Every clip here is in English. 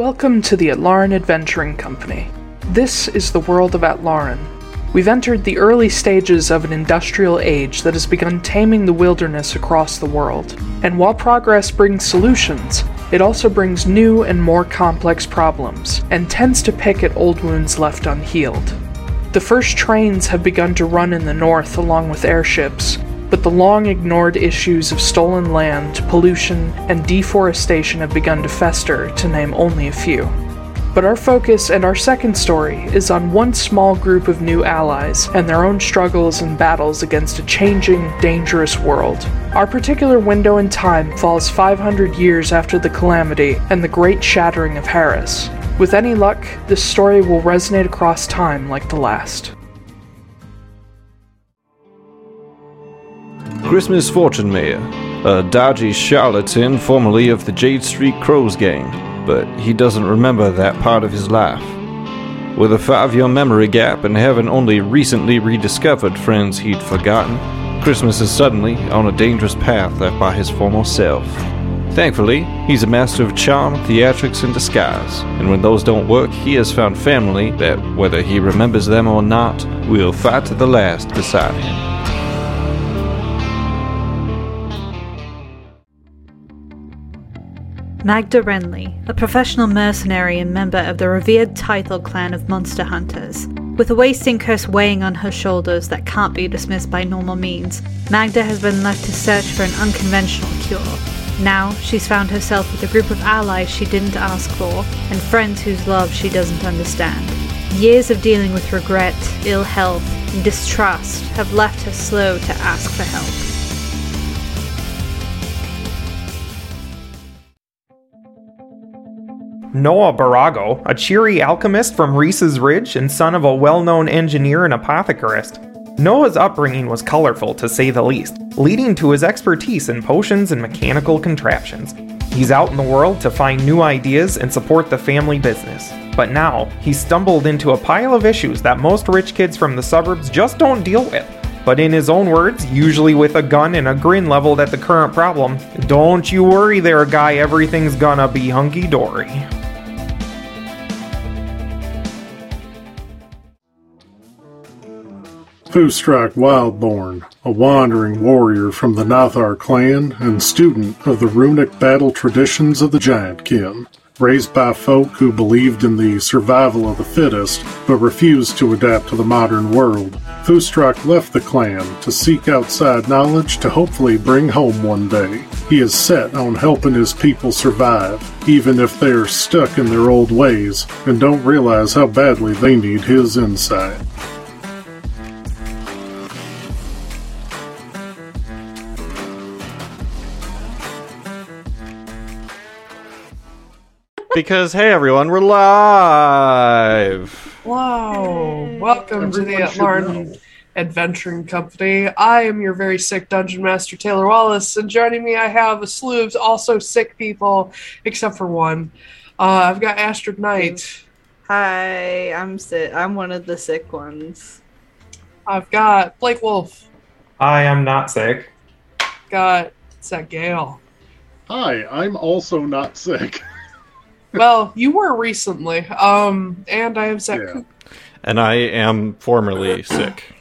Welcome to the Atlaran Adventuring Company. This is the world of Atlaran. We've entered the early stages of an industrial age that has begun taming the wilderness across the world. And while progress brings solutions, it also brings new and more complex problems, and tends to pick at old wounds left unhealed. The first trains have begun to run in the north along with airships, but the long ignored issues of stolen land, pollution, and deforestation have begun to fester, to name only a few. But our focus and our second story is on one small group of new allies and their own struggles and battles against a changing, dangerous world. Our particular window in time falls 500 years after the calamity and the great shattering of Harris. With any luck, this story will resonate across time like the last. Christmas Fortune Mayor, a dodgy charlatan formerly of the Jade Street Crows gang, but he doesn't remember that part of his life. With a five year memory gap and having only recently rediscovered friends he'd forgotten, Christmas is suddenly on a dangerous path left by his former self. Thankfully, he's a master of charm, theatrics, and disguise, and when those don't work, he has found family that, whether he remembers them or not, will fight to the last beside him. Magda Renly, a professional mercenary and member of the revered Tythel clan of monster hunters. With a wasting curse weighing on her shoulders that can't be dismissed by normal means, Magda has been left to search for an unconventional cure. Now, she's found herself with a group of allies she didn't ask for, and friends whose love she doesn't understand. Years of dealing with regret, ill health, and distrust have left her slow to ask for help. Noah Barago, a cheery alchemist from Reese's Ridge and son of a well known engineer and apothecarist. Noah's upbringing was colorful to say the least, leading to his expertise in potions and mechanical contraptions. He's out in the world to find new ideas and support the family business. But now, he's stumbled into a pile of issues that most rich kids from the suburbs just don't deal with. But in his own words, usually with a gun and a grin leveled at the current problem, don't you worry there, guy, everything's gonna be hunky dory. Fustrak Wildborn, a wandering warrior from the Nathar clan and student of the runic battle traditions of the Giant Kin. Raised by folk who believed in the survival of the fittest, but refused to adapt to the modern world, Fustrak left the clan to seek outside knowledge to hopefully bring home one day. He is set on helping his people survive, even if they are stuck in their old ways and don't realize how badly they need his insight. because hey everyone, we're live. Wow! Welcome to the Atlaran Adventuring Company. I am your very sick dungeon master, Taylor Wallace, and joining me, I have a slew of also sick people, except for one. Uh, I've got Astrid Knight. Hi, I'm sick. I'm one of the sick ones. I've got Blake Wolf. I am not sick. Got Zach Gale. Hi, I'm also not sick. Well, you were recently. Um, and I have Zach. Yeah. And I am formerly sick.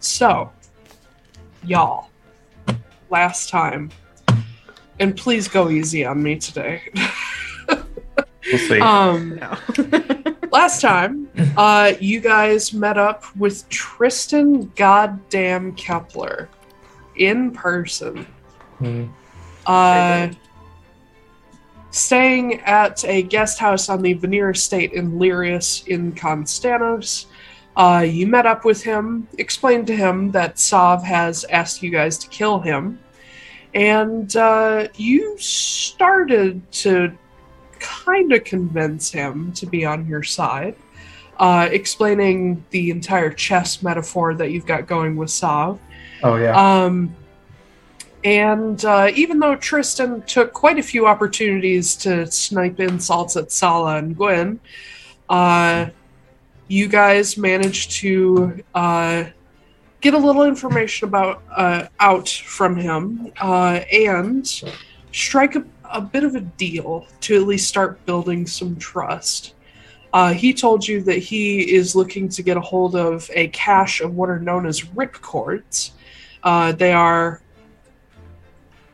So, y'all, last time, and please go easy on me today. We'll see. um, No. last time, uh, you guys met up with Tristan Goddamn Kepler in person. Hmm. Uh, staying at a guest house on the Veneer estate in Lyrius in Constanos. Uh, you met up with him, explained to him that Sav has asked you guys to kill him, and uh, you started to kind of convince him to be on your side, uh, explaining the entire chess metaphor that you've got going with Sav. Oh yeah. Um, and uh, even though Tristan took quite a few opportunities to snipe insults at Sala and Gwen, uh, you guys managed to uh, get a little information about uh, out from him uh, and strike a a bit of a deal to at least start building some trust. Uh, he told you that he is looking to get a hold of a cache of what are known as ripcords. Uh, they are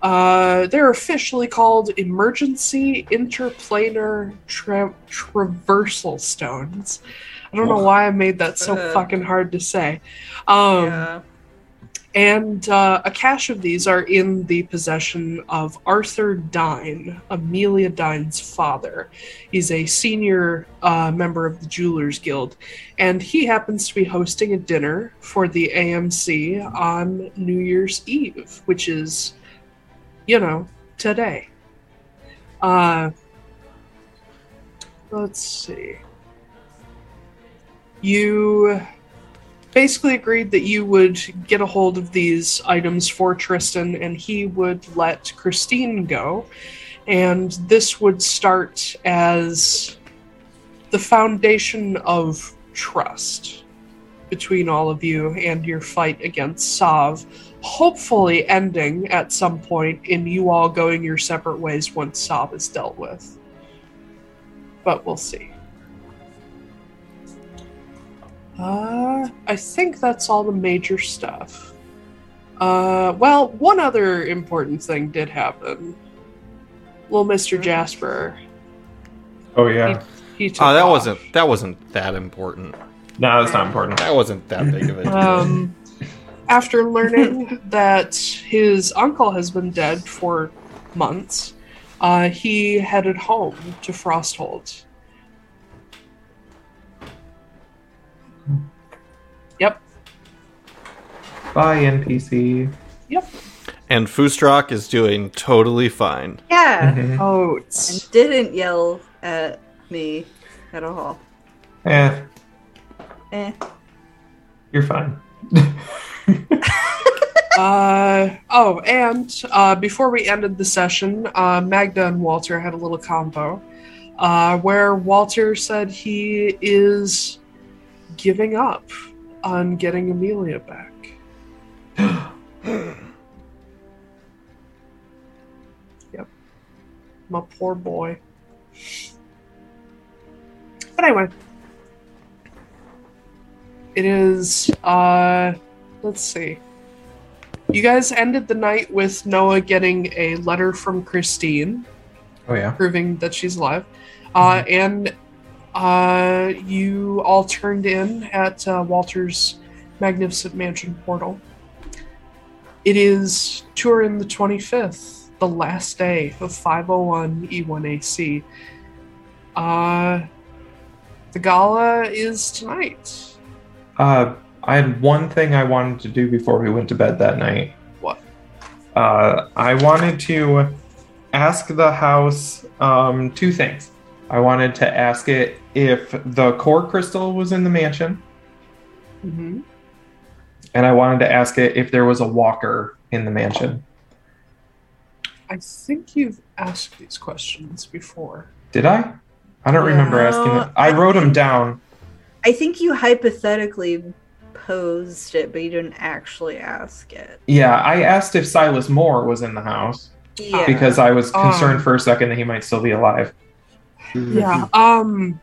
uh, they're officially called emergency interplanar tra- traversal stones. I don't know why I made that so Uh. fucking hard to say. Um, yeah. and uh, a cache of these are in the possession of Arthur Dine, Amelia Dine's father. He's a senior uh, member of the Jewelers Guild, and he happens to be hosting a dinner for the AMC on New Year's Eve, which is, you know, today. Uh, let's see. You basically agreed that you would get a hold of these items for Tristan and he would let Christine go. And this would start as the foundation of trust between all of you and your fight against Sav, hopefully ending at some point in you all going your separate ways once Sav is dealt with. But we'll see. Uh, I think that's all the major stuff. Uh, well, one other important thing did happen. Little Mister Jasper, Oh yeah. he took Oh, that off. wasn't that wasn't that important. No, that's not important. That wasn't that big of a deal. Um, after learning that his uncle has been dead for months, uh, he headed home to Frosthold. Yep. Bye, NPC. Yep. And Fustrak is doing totally fine. Yeah. Mhm. Oats. And didn't yell at me at all. Eh, Eh. you're fine. Uh, oh, and uh, before we ended the session, uh, Magda and Walter had a little combo uh, where Walter said he is giving up on getting Amelia back. yep. My poor boy. But anyway. It is, uh, let's see. You guys ended the night with Noah getting a letter from Christine Oh yeah. proving that she's alive. Uh, and uh, you all turned in at uh, Walter's magnificent mansion portal. It is Turin the 25th, the last day of 501 E1AC. Uh, the gala is tonight. Uh, I had one thing I wanted to do before we went to bed that night. What? Uh, I wanted to ask the house um, two things. I wanted to ask it if the core crystal was in the mansion, hmm and I wanted to ask it if there was a walker in the mansion. I think you've asked these questions before. Did I? I don't remember asking No, it. I I wrote them down. I think you hypothetically posed it, but you didn't actually ask it. Yeah, I asked if Silas Moore was in the house Yeah. because I was Um, concerned for a second that he might still be alive. Yeah. Um.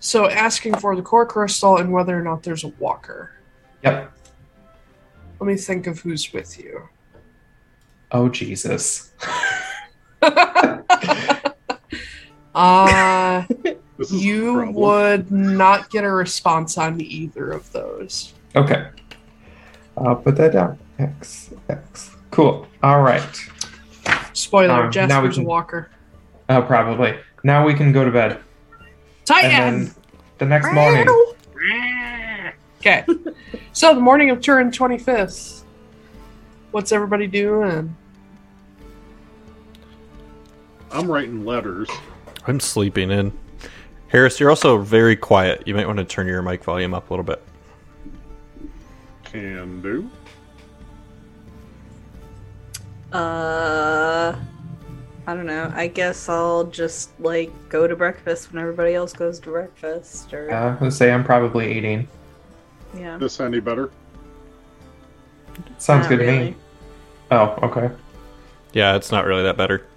So asking for the core crystal and whether or not there's a walker. Yep. Let me think of who's with you. Oh Jesus. Uh This is a you would not get a response on either of those. Okay. I'll put that down. X X. Cool. All right. Spoiler: Um, now we Jasper's can- a walker. Uh, probably. Now we can go to bed. Titan. And then the next morning. Okay. so the morning of Turin 25th. What's everybody doing? I'm writing letters. I'm sleeping in. Harris, you're also very quiet. You might want to turn your mic volume up a little bit. Can do. Uh, I don't know. I guess I'll just like go to breakfast when everybody else goes to breakfast, or Uh, let's say I'm probably eating. yeah. This any better? Sounds Not good to me. Oh, okay. Yeah, it's not really that better.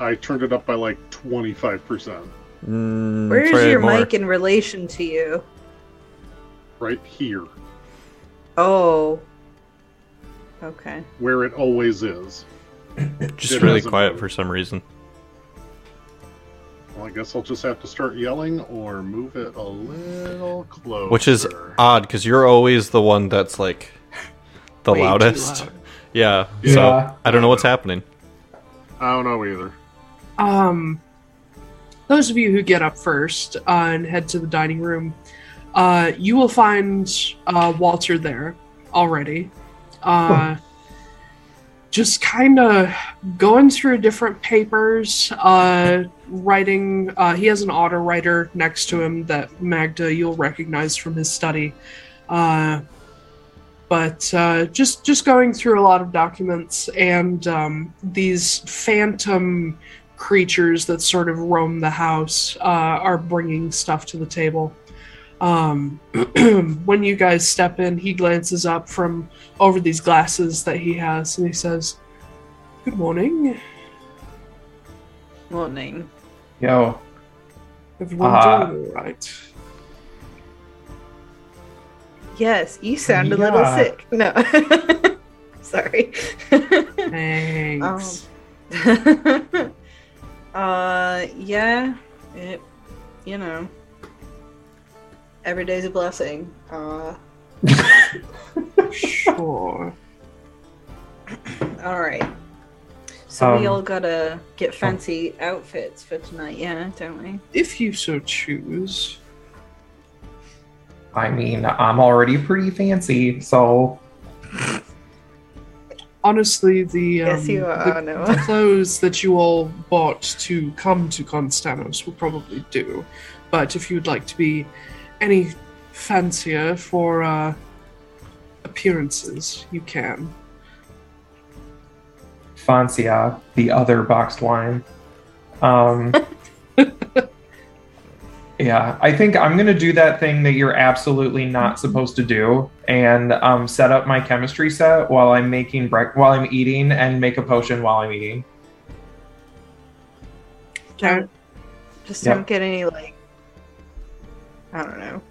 I turned it up by like 25%. Mm, Where's your more. mic in relation to you? Right here, Oh. Okay. where it always is. Just It really quiet matter. for some reason. Well, I guess I'll just have to start yelling or move it a little closer. Which is odd because you're always the one that's like the Way loudest. loud. Yeah. Yeah. So I don't know what's happening. I don't know either. Um, those of you who get up first uh, and head to the dining room, uh, you will find uh, Walter there already. Uh, just kind of going through different papers, uh, writing. Uh, he has an auto writer next to him that Magda you'll recognize from his study. Uh, but uh, just just going through a lot of documents and um, these phantom creatures that sort of roam the house uh, are bringing stuff to the table. Um, when you guys step in, he glances up from over these glasses that he has and he says, "Good morning, Morning. Yo, everyone. Uh, doing all right?" Yes, you sound a little sick. No. Sorry. Thanks. uh, yeah. It, you know. Every day's a blessing. Uh, Sure. all right. So we Um, all gotta get fancy outfits for tonight, yeah, don't we? If you so choose. I mean, I'm already pretty fancy, so Honestly, the, um, Yes, you are, the, Noah. the clothes that you all bought to come to Constanos will probably do. But if you'd like to be any fancier for uh, appearances, you can. Franzia, the other boxed wine. Um, yeah, I think I'm gonna do that thing that you're absolutely not supposed to do, and um, set up my chemistry set while I'm making break while I'm eating, and make a potion while I'm eating. Don't, just Yeah. don't get any, like, I don't know,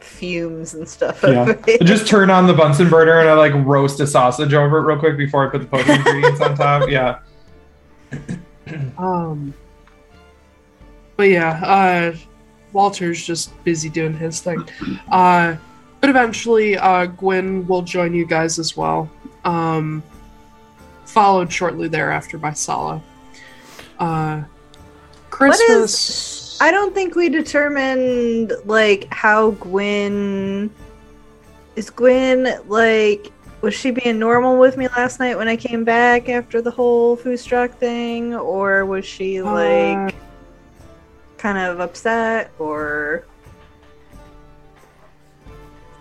fumes and stuff. Yeah. over. Just turn on the Bunsen burner and I like roast a sausage over it real quick before I put the potion ingredients on top. Yeah. Um, but yeah, uh, Walter's just busy doing his thing. Uh, but eventually, uh, Gwen will join you guys as well. Um, followed shortly thereafter by Sala. Uh, Christmas. I don't think we determined like how Gwen is Gwen like was she being normal with me last night when I came back after the whole Fustrak thing or was she like kind of upset or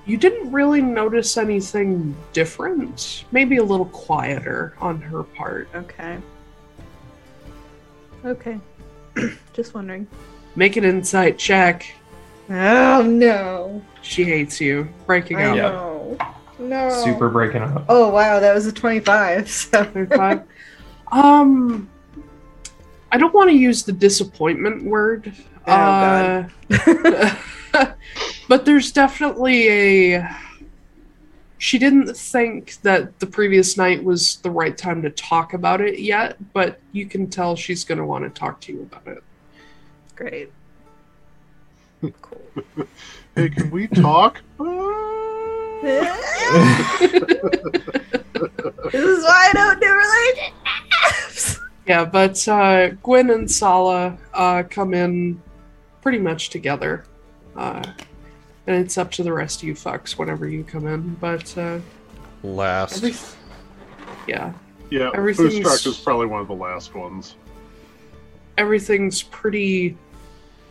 You didn't really notice anything different. Maybe a little quieter on her part. okay. Okay. Just wondering. Make an insight check. Oh no. She hates you. Breaking I up. Yeah. know. No. Super breaking up. Oh wow, that was a 25. So 25. um, I don't want to use the disappointment word. Oh, Uh, but there's definitely a. She didn't think that the previous night was the right time to talk about it yet, but you can tell she's going to want to talk to you about it. great. Cool. Hey, can we talk? this is why I don't do relationships. Yeah, but uh, Gwen and Sala uh, come in pretty much together. Uh, and it's up to the rest of you fucks whenever you come in. But uh, Last. every- yeah, Yeah, Everything's- Fustrak is probably one of the last ones. everything's pretty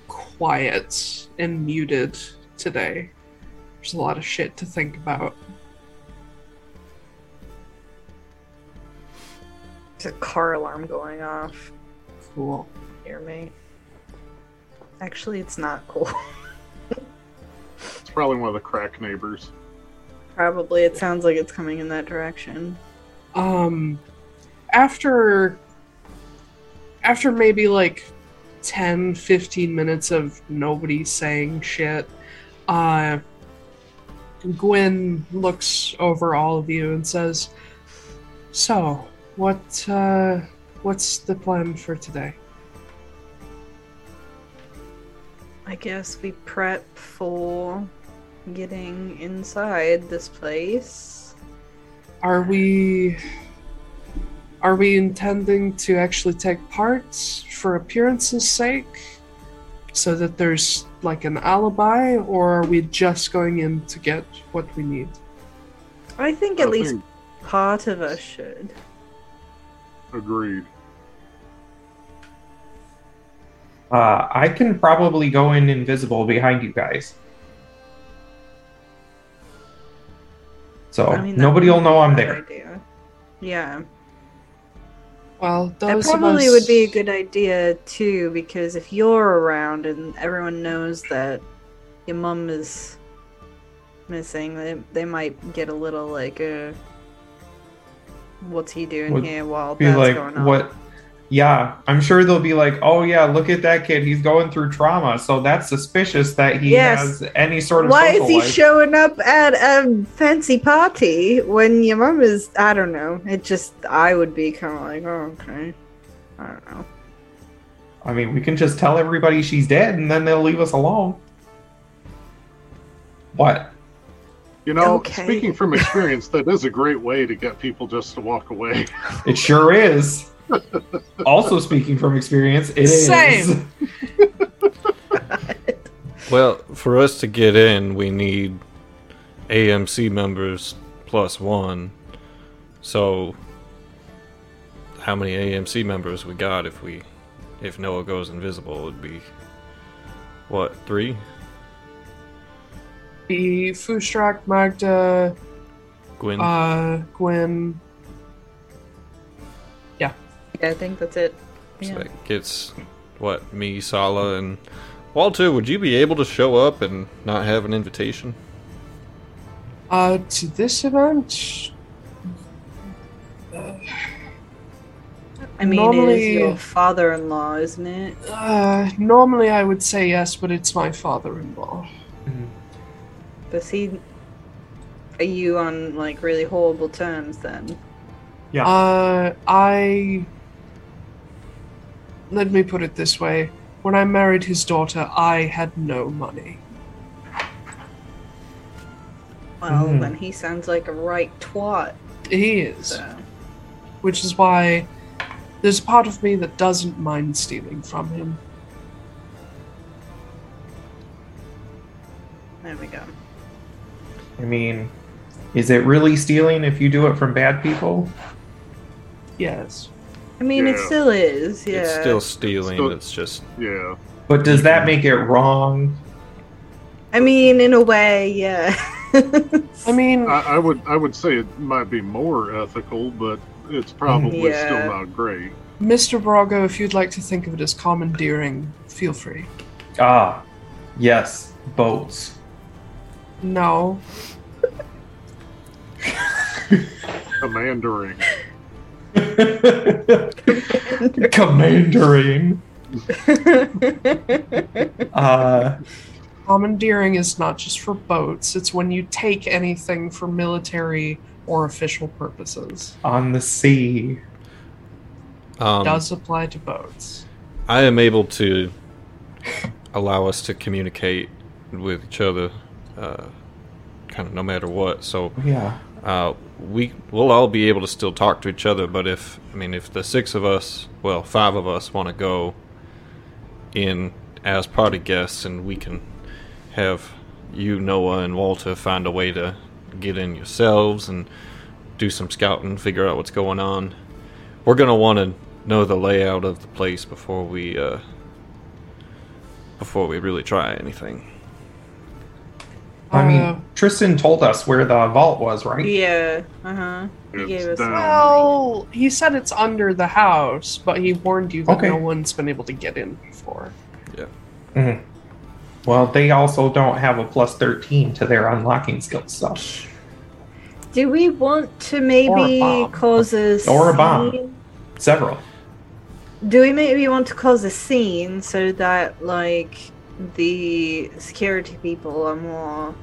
quiet and muted today. There's a lot of shit to think about. There's a car alarm going off Cool. Hear me. Actually, it's not cool. It's probably one of the crack neighbors. Probably. It sounds like it's coming in that direction. Um, after after maybe like 10, 15 minutes of nobody saying shit, uh, Gwen looks over all of you and says, "So, what uh, what's the plan for today?" I guess we prep for getting inside this place. Are we are we intending to actually take part for appearance's sake so that there's like an alibi or are we just going in to get what we need? I think at I least think- part of us should. Agreed. Uh, I can probably go in invisible behind you guys. So I mean, nobody will know I'm there. idea. Yeah, Well, that those of probably us- would be a good idea too, because if you're around and everyone knows that your mum is missing, they, they might get a little like, uh, what's he doing Would here while Be that's like, going on? what? Yeah, I'm sure they'll be like, oh yeah, look at that kid. He's going through trauma, so that's suspicious that he Yes. has any sort of. Why is he life. showing up at a fancy party when your mom is? I don't know. It just I would be kind of like, oh, okay. I don't know. I mean, we can just tell everybody she's dead, and then they'll leave us alone. What? You know, Okay. speaking from experience, that is a great way to get people just to walk away. It sure is. also, speaking from experience, it is. Same. Well, for us to get in, we need AMC members plus one. So, how many AMC members we got if we, if Noah goes invisible? it'd be what three? Be Fustrak, Magda, Gwen. uh, Gwen. Yeah, I think that's it. so Yeah. that gets what me, Sala, and Walter. Would you be able to show up and not have an invitation? Uh, to this event, I mean, it Normally- is your father-in-law, isn't it? uh, normally I would say yes, but it's my father-in-law. Does he? Are you on like really horrible terms then? Yeah. Uh, I. Let me put it this way. When I married his daughter, I had no money. Well, Hmm. then he sounds like a right twat. He is. So. Which is why there's a part of me that doesn't mind stealing from him. There we go. I mean, is it really stealing if you do it from bad people? Yes. I mean, it still is. Yeah. It's still stealing. Still- It's just Yeah. But does that make it wrong? I mean, in a way, yeah. I mean, I, I would I would say it might be more ethical, but it's probably Yeah. still not great. Mr. Barago, if you'd like to think of it as commandeering, feel free. Ah, yes, boats. No. Commandering. Commandering. Uh, Commandeering is not just for boats, it's when you take anything for military or official purposes. on the sea. um, does apply to boats. I am able to allow us to communicate with each other, uh, kind of no matter what. So Yeah. uh, we we'll all be able to still talk to each other. But if I mean, if the six of us, well, five of us, want to go in as party guests, and we can have you, Noah, and Walter find a way to get in yourselves and do some scouting, figure out what's going on. We're gonna want to know the layout of the place before we uh, before we really try anything. I mean, Uh, Tristan told us where the vault was, right? yeah. Uh huh. He gave us. Well, he said it's under the house, but he warned you that Okay. no one's been able to get in before. Yeah. Mm-hmm. Well, they also don't have a plus 13 to their unlocking skill stuff. Do we want to maybe bomb. cause a Or a bomb. Several. do we maybe want to cause a scene so that like the security people are more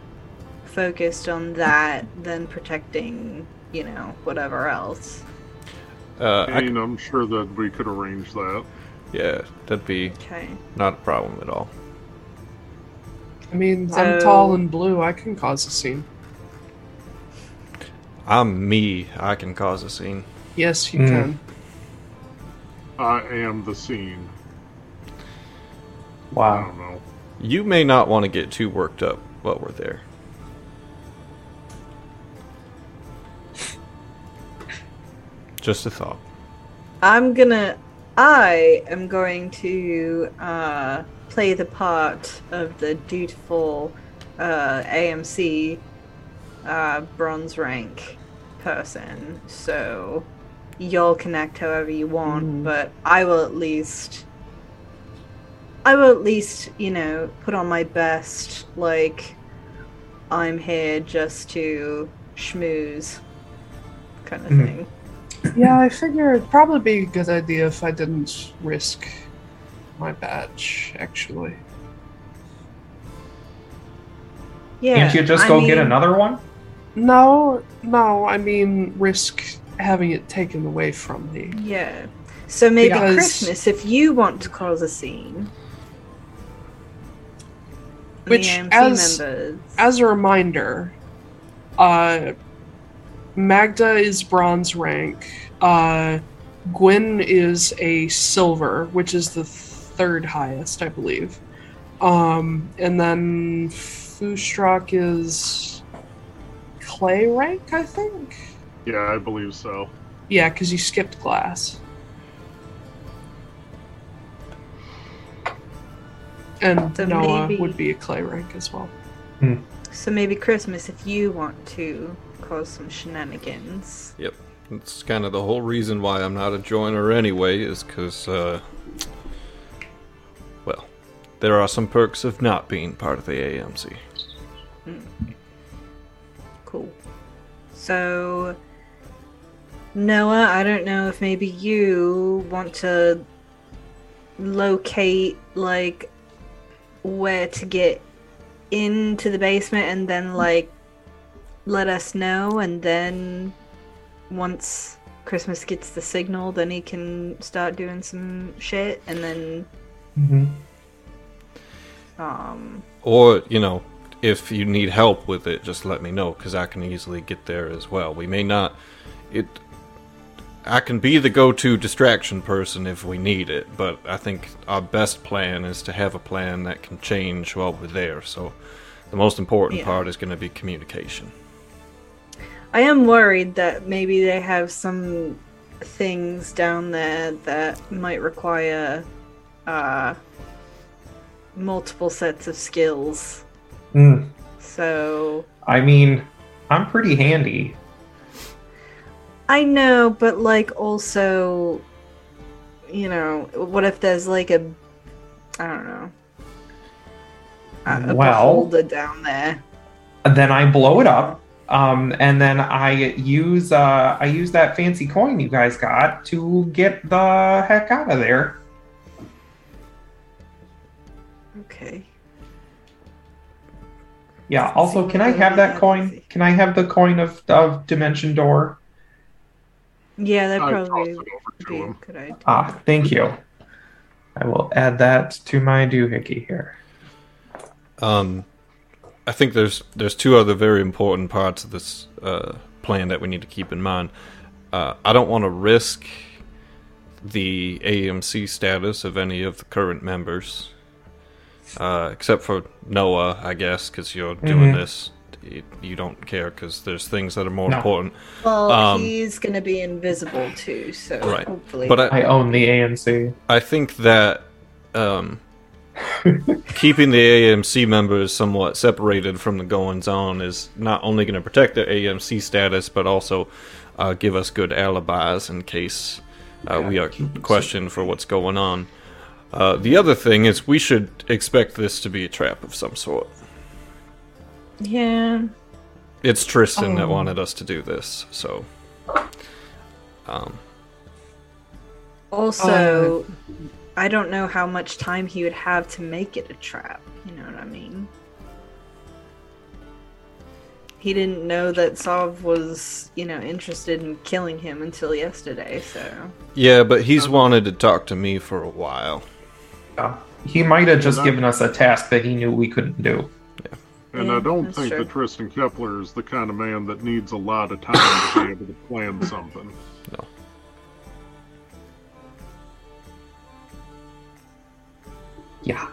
focused on that than protecting, you know, whatever else? Uh, I I, mean, I'm sure that we could arrange that. yeah, that'd be Okay. not a problem at all. I mean, I'm tall and blue. I can cause a scene. I'm me. I can cause a scene. Yes, you Hmm. can. I am the scene. I Wow. don't know. You may not want to get too worked up while we're there. Just a thought. I'm gonna. I am going to uh, play the part of the dutiful uh, AMC uh, bronze rank person. So y'all can act however you want, but I will at least. I will at least, you know, put on my best. Like, I'm here just to schmooze, kind of Mhm. thing. Yeah, I figure it'd probably be a good idea if I didn't risk my badge, actually. Yeah. Can't you just I go get another one? No, no, I mean risk having it taken away from me. Yeah. So maybe Because- Christmas, if you want to cause a scene. The Which, AMC as- members. As a reminder, uh, Magda is bronze rank. Uh, Gwen is a silver, which is the third highest, I believe. Um, and then Fustrak is clay rank, I think. Yeah, I believe so. Yeah, because you skipped glass. And So Noah maybe- would be a clay rank as well. so maybe Christmas, if you want to cause some shenanigans. Yep. That's kind of the whole reason why I'm not a joiner anyway, is because, uh, well, there are some perks of not being part of the AMC. Cool. So, Noah, I don't know if maybe you want to locate, like, where to get into the basement and then, like, let us know, and then once Christmas gets the signal, then he can start doing some shit, and then, Mm-hmm. um, Or, you know, if you need help with it, just let me know, because I can easily get there as well. We may not. It. I can be the go to distraction person if we need it, but I think our best plan is to have a plan that can change while we're there, so the most important Yeah. part is going to be communication. I am worried that maybe they have some things down there that might require uh, multiple sets of skills. Mm. So I mean, I'm pretty handy. I know, but like also, you know, what if there's like a, I don't know, a, Well- beholder down there? Then I blow it up, um, and then I use uh, I use that fancy coin you guys got to get the heck out of there. Okay. Yeah. Also, can I have that coin? Can I have the coin of of Dimension Door? Yeah, that I probably tossed it would be a good idea. Ah, thank you. I will add that to my doohickey here. Um, I think there's there's two other very important parts of this uh, plan that we need to keep in mind. Uh, I don't want to risk the AMC status of any of the current members, uh, except for Noah, I guess, because you're doing Mhm. this. You, you don't care because there's things that are more No. important. Well, Um, he's gonna be invisible too, so Right. hopefully. But I, I own the AMC. I think that um, keeping the AMC members somewhat separated from the goings on is not only going to protect their AMC status, but also uh, give us good alibis in case uh, we are questioned for what's going on. Uh, the other thing is, we should expect this to be a trap of some sort. Yeah, It's Tristan that Oh. wanted us to do this, so. Um, Also, I don't know how much time he would have to make it a trap. You know what I mean? He didn't know that Sav was, you know, interested in killing him until yesterday, so. Yeah, but he's wanted to talk to me for a while. Yeah. He might have just given us a task that he knew we couldn't do. And Yeah, I don't think true. that Tristan Kepler is the kind of man that needs a lot of time to be able to plan something. No. Yeah.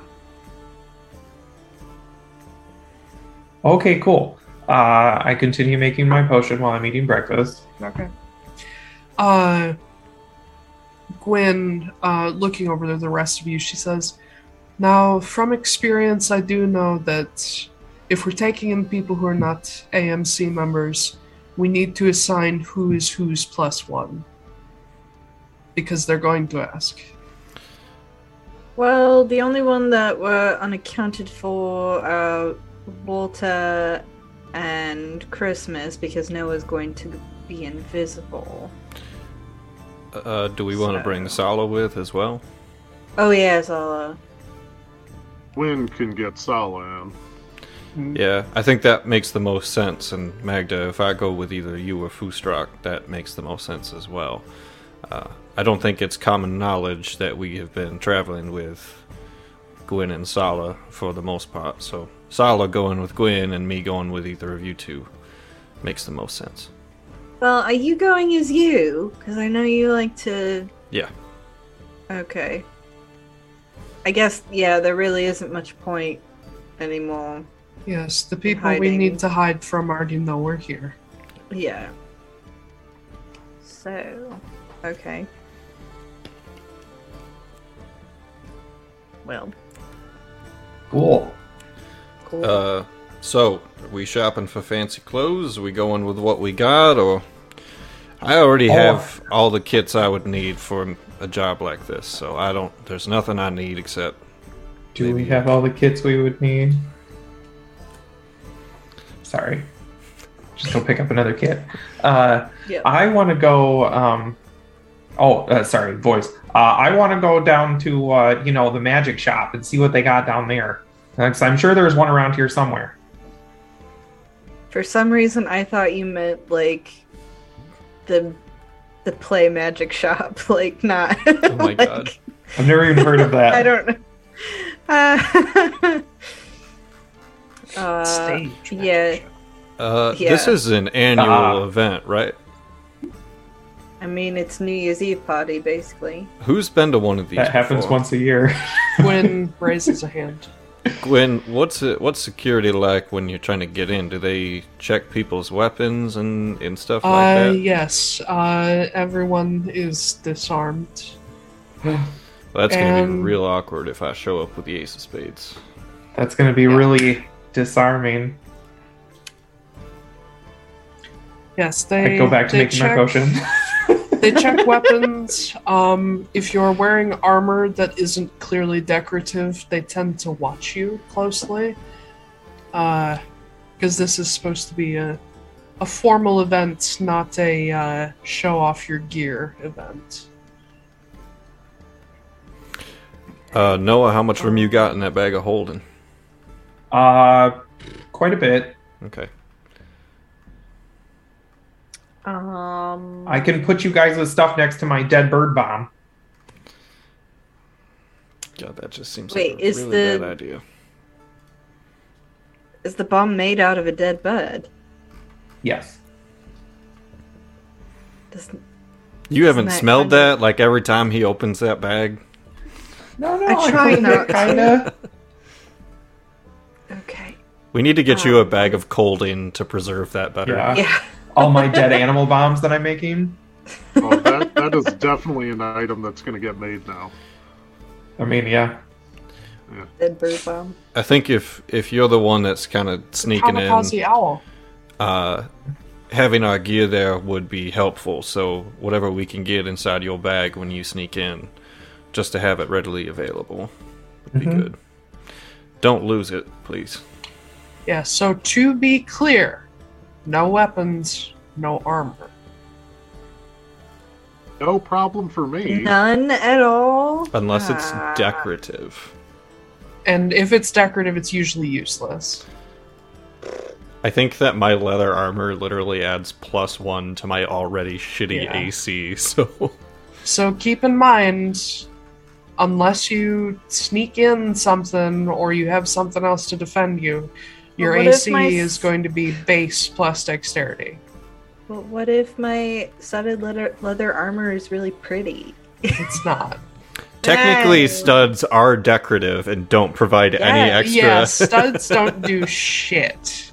Okay, cool. Uh, I continue making my potion while I'm eating breakfast. Okay. Uh, Gwen, uh, looking over the rest of you, she says, Now, from experience, I do know that if we're taking in people who are not AMC members, we need to assign who is who's plus one. Because they're going to ask. Well, the only one that were unaccounted for are Walter and Christmas because Noah's going to be invisible. Uh, do we want to bring Sala with as well? Oh, yeah, Zala. Gwen can get Sala in. Yeah, I think that makes the most sense. And Magda, if I go with either you or Fustrak, that makes the most sense as well. Uh, I don't think it's common knowledge that we have been traveling with Gwen and Sala for the most part. So Sala going with Gwen and me going with either of you two makes the most sense. Well, are you going as you? Because I know you like to. Yeah. Okay. I guess, yeah, there really isn't much point anymore. Yes, the people we need to hide from already know we're here. Yeah. So, okay. Well, Cool. cool. Uh, so are we shopping for fancy clothes? Are we going with what we got, or I already Oh. have all the kits I would need for a job like this, so I don't. There's nothing I need except Do we have all the kits we would need? Sorry. Just go pick up another kit. Uh, yeah. I want to go. Um, oh, uh, sorry, voice. Uh, I want to go down to uh, you know the magic shop and see what they got down there. Because I'm sure there's one around here somewhere. For some reason, I thought you meant like the the play magic shop, like not. Oh my like, God. I've never even heard of that. I don't know. Uh, uh, Stage. yeah. Uh, Yeah. this is an annual Ah. event, right? I mean, it's New Year's Eve party, basically. Who's been to one of these? That happens once a year. Gwen raises a hand. Gwen, what's it, what's security like when you're trying to get in? Do they check people's weapons and, and stuff like Uh, that? yes. Uh, everyone is disarmed. Well, that's gonna be real awkward if I show up with the ace of spades. That's going to be really disarming. Yes, they I go back to they making check, my potion. they check weapons. Um, if you're wearing armor that isn't clearly decorative, they tend to watch you closely. Uh, because this is supposed to be a a formal event, not a uh, show off your gear event. Uh, Noah, how much room you got in that bag of holding? Uh, quite a bit. Okay. Um, I can put you guys' stuff next to my dead bird bomb. God, that just seems Wait, like a is really the- bad idea. is the bomb made out of a dead bird? Yes. Does, You haven't that smelled kind that? Like every time he opens that bag? No, no, I try not to. Kinda. okay. We need to get you a bag of cold in to preserve that better. Yeah. Yeah. All my dead animal bombs that I'm making. Oh, that, that is definitely an item that's going to get made now. I mean, yeah. Dead bird bomb. I think if if you're the one that's kind of sneaking in, Kamikaze owl. uh, having our gear there would be helpful. So whatever we can get inside your bag when you sneak in, just to have it readily available, would be Mhm. good. Don't lose it, please. Yeah. So to be clear, no weapons, no armor. No problem for me. None at all. Unless it's Ah. decorative. And if it's decorative, it's usually useless. I think that my leather armor literally adds plus one to my already shitty Yeah. AC, so So keep in mind, unless you sneak in something or you have something else to defend you, your Well, AC my is going to be base plus dexterity. But what if my studded leather leather armor is really pretty? It's not. technically Hey. studs are decorative and don't provide any extra. Yeah, studs don't do shit.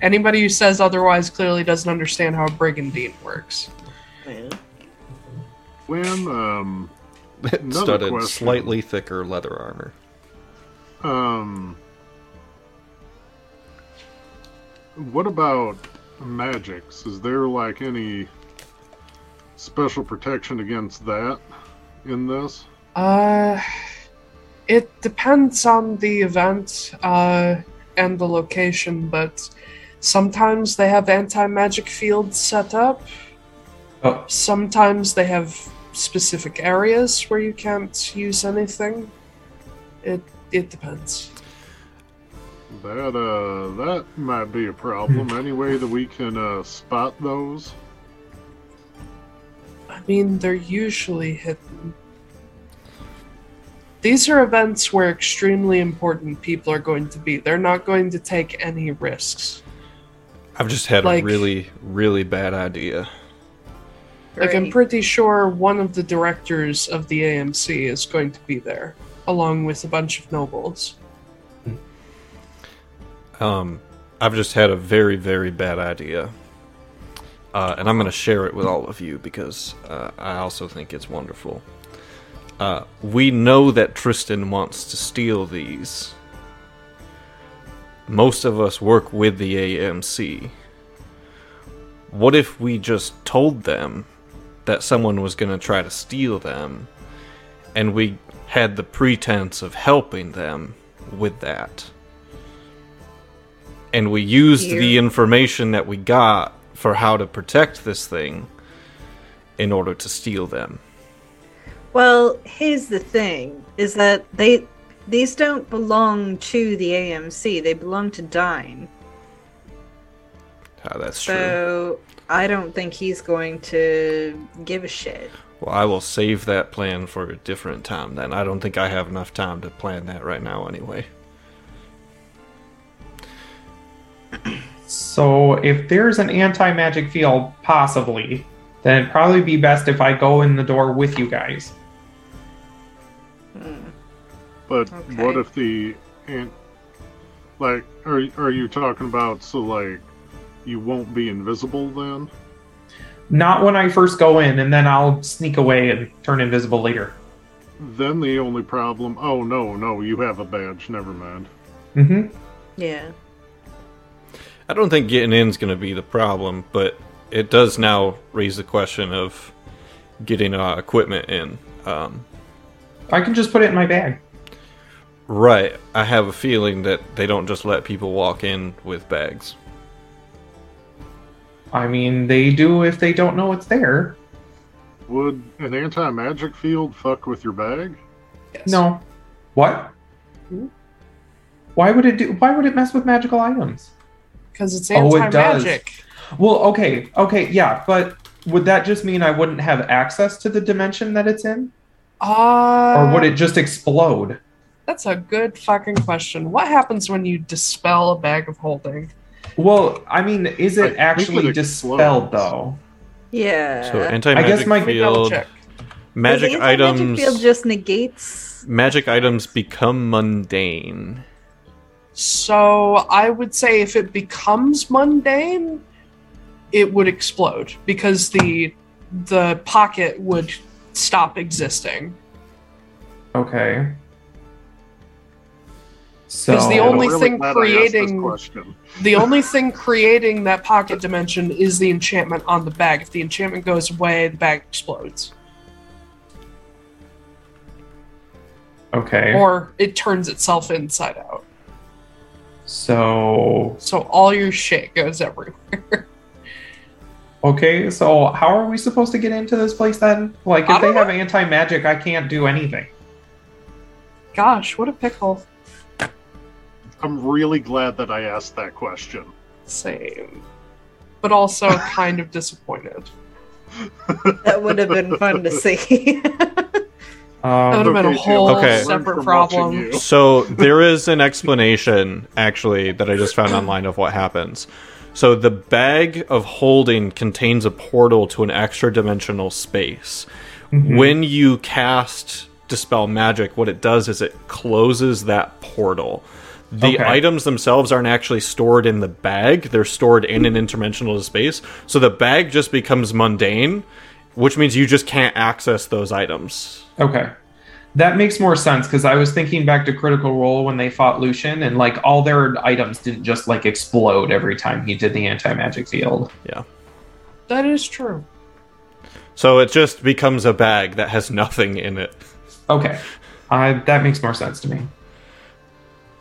Anybody who says otherwise clearly doesn't understand how brigandine works. When um Another studded question. slightly thicker leather armor. um what about magics? Is there like any special protection against that in this? Uh, it depends on the event uh, and the location, but sometimes they have anti magic fields set up. Oh, Sometimes they have specific areas where you can't use anything. It it depends. That uh that might be a problem. Any way that we can uh spot those? I mean, they're usually hidden. These are events where extremely important people are going to be. They're not going to take any risks. I've just had Like- a really, really bad idea. Like, I'm pretty sure one of the directors of the AMC is going to be there, along with a bunch of nobles. Um, I've just had a very, very bad idea. Uh, and I'm going to share it with all of you because uh, I also think it's wonderful. Uh, we know that Tristan wants to steal these. Most of us work with the AMC. What if we just told them that someone was going to try to steal them, and we had the pretense of helping them with that? and we used the information that we got for how to protect this thing in order to steal them. Well, here's the thing: is that they these don't belong to the AMC. They belong to Dine. Ah, that's true. So I don't think he's going to give a shit. Well, I will save that plan for a different time then. I don't think I have enough time to plan that right now anyway. So if there's an anti-magic field, possibly, then it'd probably be best if I go in the door with you guys. Hmm. But Okay. what if the and like are are you talking about so like you won't be invisible then? Not when I first go in, and then I'll sneak away and turn invisible later. Then the only problem oh no, no, you have a badge, never mind. Mm-hmm. Yeah. I don't think getting in is going to be the problem, but it does now raise the question of getting uh, equipment in. Um, I can just put it in my bag. right. I have a feeling that they don't just let people walk in with bags. I mean, they do if they don't know it's there. Would an anti magic field fuck with your bag? Yes. No. What? Why would it do? Why would it mess with magical items? Because it's anti-magic. Oh, it anti does. magic. Well, okay, okay, yeah, but would that just mean I wouldn't have access to the dimension that it's in, Uh, or would it just explode? That's a good fucking question. What happens when you dispel a bag of holding? Well, I mean, is it think actually dispelled explodes. though? Yeah. So I anti-magic guess my- Let me double field, magic Does the anti-magic items, field just negates. magic items become mundane. So I would say if it becomes mundane, it would explode because the the pocket would stop existing. Okay. So 'Cause the only really thing glad I asked this creating- The only thing creating that pocket dimension is the enchantment on the bag. If the enchantment goes away, the bag explodes. okay, Or it turns itself inside out. so So all your shit goes everywhere. Okay, so how are we supposed to get into this place then? Like, if they don't have anti magic, I can't do anything. Gosh, what a pickle. I'm really glad that I asked that question. Same. But also kind of disappointed. That would have been fun to see. That would Um, have been a whole Okay. separate problem. So there is an explanation actually that I just found online of what happens. So the bag of holding contains a portal to an extra dimensional space. When you cast dispel magic, what it does is it closes that portal. The Okay. items themselves aren't actually stored in the bag; they're stored in an interdimensional space. So the bag just becomes mundane, which means you just can't access those items. Okay. That makes more sense because I was thinking back to Critical Role when they fought Lucien, and like all their items didn't just like explode every time he did the anti magic field. Yeah, that is true. So it just becomes a bag that has nothing in it. Okay. Uh, that makes more sense to me.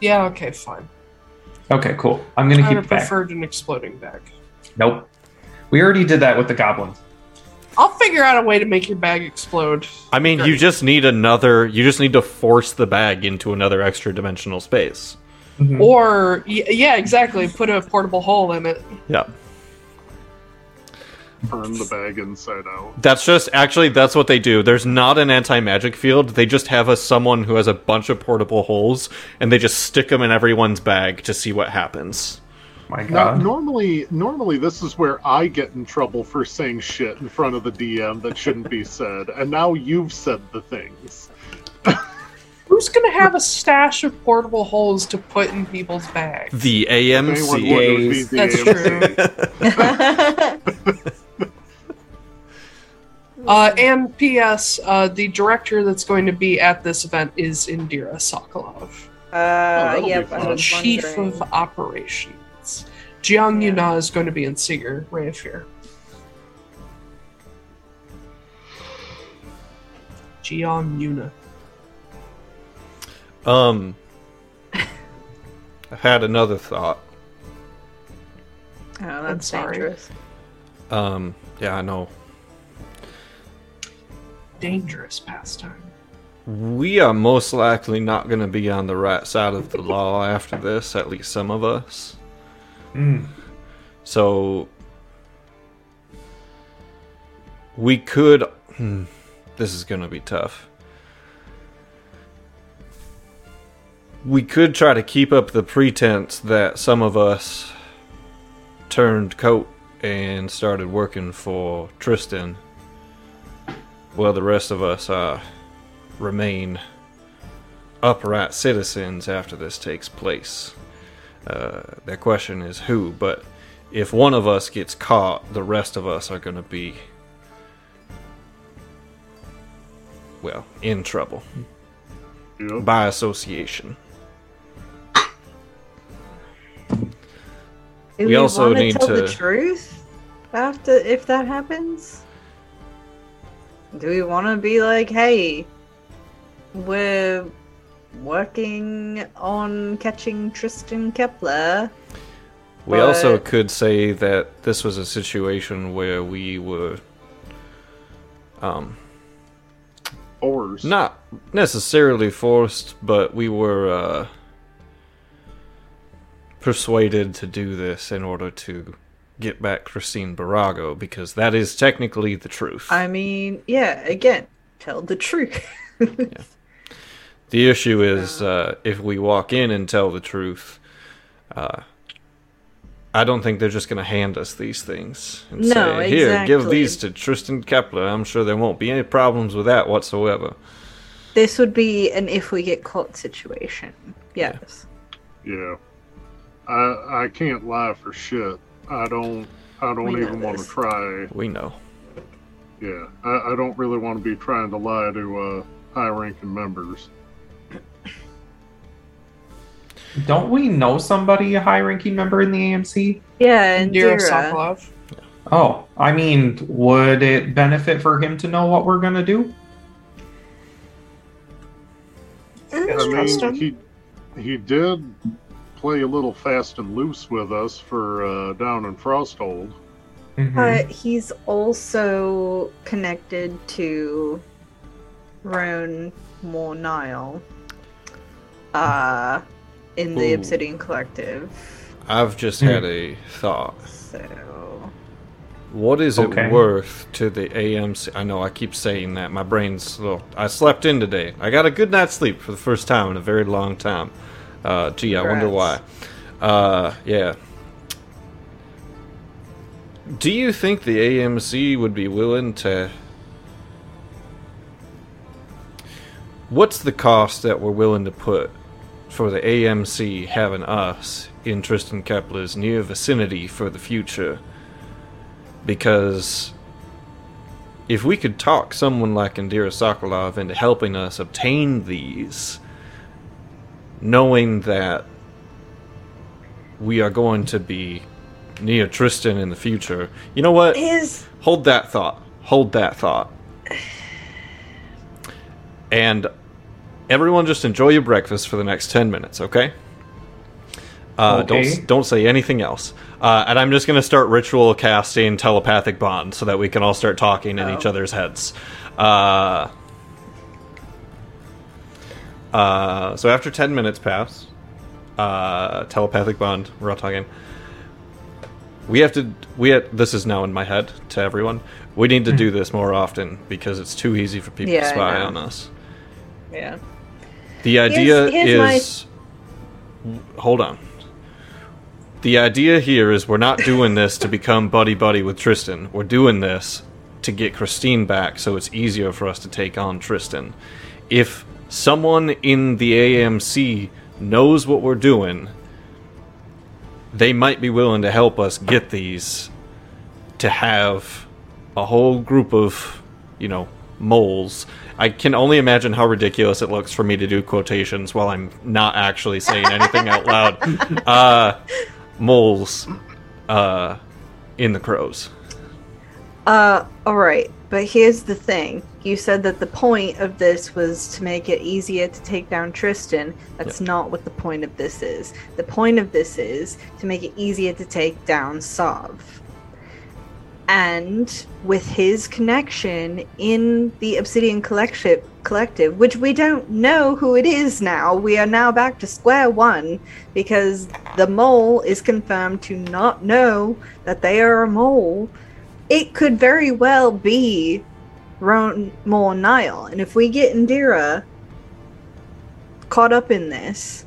Yeah, okay, fine. Okay, cool. I'm going I to keep would it back. preferred an exploding bag. Nope. We already did that with the goblins. I'll figure out a way to make your bag explode. I mean, you just need another. You just need to force the bag into another extra dimensional space. Mm-hmm. Or, y- yeah, exactly. Put a portable hole in it. Yeah, Turn the bag inside out. that's just actually that's what they do. There's not an anti magic field. They just have a someone who has a bunch of portable holes, and they just stick them in everyone's bag to see what happens. My Now, God. normally, normally this is where I get in trouble for saying shit in front of the DM that shouldn't be said, and now you've said the things. Who's gonna have a stash of portable holes to put in people's bags? The Anyone AMC. would, it would be Gays. the That's AMC. true. Uh, and P.S. Uh, the director that's going to be at this event is Indira Sokolov, uh, that'll be. I the chief wondering. of operations. Jiang Yuna is going to be in Seeger, Ray of Fear. Jiang Yuna. Um, I've had another thought. Oh, that's sorry. dangerous. Um, yeah, I know. Dangerous pastime. We are most likely not going to be on the right side of the law after this. At least some of us. Mm. So we could. Hmm, this is going to be tough. We could try to keep up the pretense that some of us turned coat and started working for Tristan, while the rest of us uh, remain upright citizens after this takes place. Uh, the question is who, but if one of us gets caught, the rest of us are going to be, well, in trouble Yep. by association. Do We also wanna need tell to- the truth after if that happens. Do we want to be like, hey, we're working on catching Tristan Kepler? We also could say that this was a situation where we were um, Oars. not necessarily forced, but we were uh, persuaded to do this in order to get back Christine Barago, because that is technically the truth. I mean, yeah, again, tell the truth. The issue is uh, if we walk in and tell the truth, uh, I don't think they're just going to hand us these things and No, say, "Here, give these to Tristan Kepler." I'm sure there won't be any problems with that whatsoever. this would be an if we get caught situation. Yes. Yeah. I I can't lie for shit. I don't I don't We even want to try. We know. Yeah. I, I don't really want to be trying to lie to uh, high ranking members. Don't we know somebody, a high ranking member in the AMC? Yeah, and Indira Dira. Sokolov. Oh, I mean, would it benefit for him to know what we're going to do? I mean, he he did play a little fast and loose with us for uh, down in Frosthold. Mhm. But he's also connected to Roan Mornile uh, in the Ooh. Obsidian Collective. I've just Hmm. had a thought. So, What is Okay. it worth to the AMC? I know I keep saying that. My brain's a little. I slept in today. I got a good night's sleep for the first time in a very long time. Uh, gee, I wonder why. Uh, yeah. Do you think the AMC would be willing to? What's the cost that we're willing to put for the AMC having us in Tristan Kepler's near vicinity for the future? Because if we could talk someone like Indira Sokolov into helping us obtain these, knowing that we are going to be near Tristan in the future, you know what? is Hold that thought. Hold that thought. And everyone just enjoy your breakfast for the next 10 minutes, okay? Uh, Okay. Don't don't say anything else. Uh, and I'm just going to start ritual casting telepathic bond so that we can all start talking in each Oh. other's heads. Uh, uh, so after 10 minutes pass, uh, telepathic bond, we're all talking. We have to. We have, this is now in my head to everyone. We need to do this more often because it's too easy for people Yeah, to spy on us. yeah. The idea here's my- is. Hold on. The idea here is we're not doing this to become buddy buddy with Tristan. We're doing this to get Christine back so it's easier for us to take on Tristan. If someone in the AMC knows what we're doing, they might be willing to help us get these to have a whole group of, you know, moles. I can only imagine how ridiculous it looks for me to do quotations while I'm not actually saying anything out loud. Uh, moles uh, in the crows. Uh, alright, but here's the thing. You said that the point of this was to make it easier to take down Tristan. That's not what the point of this is. The point of this is to make it easier to take down Sav. And with his connection in the Obsidian Collective, collective, which we don't know who it is now, we are now back to square one because the mole is confirmed to not know that they are a mole it could very well be Ron More Nile. And if we get Indira caught up in this,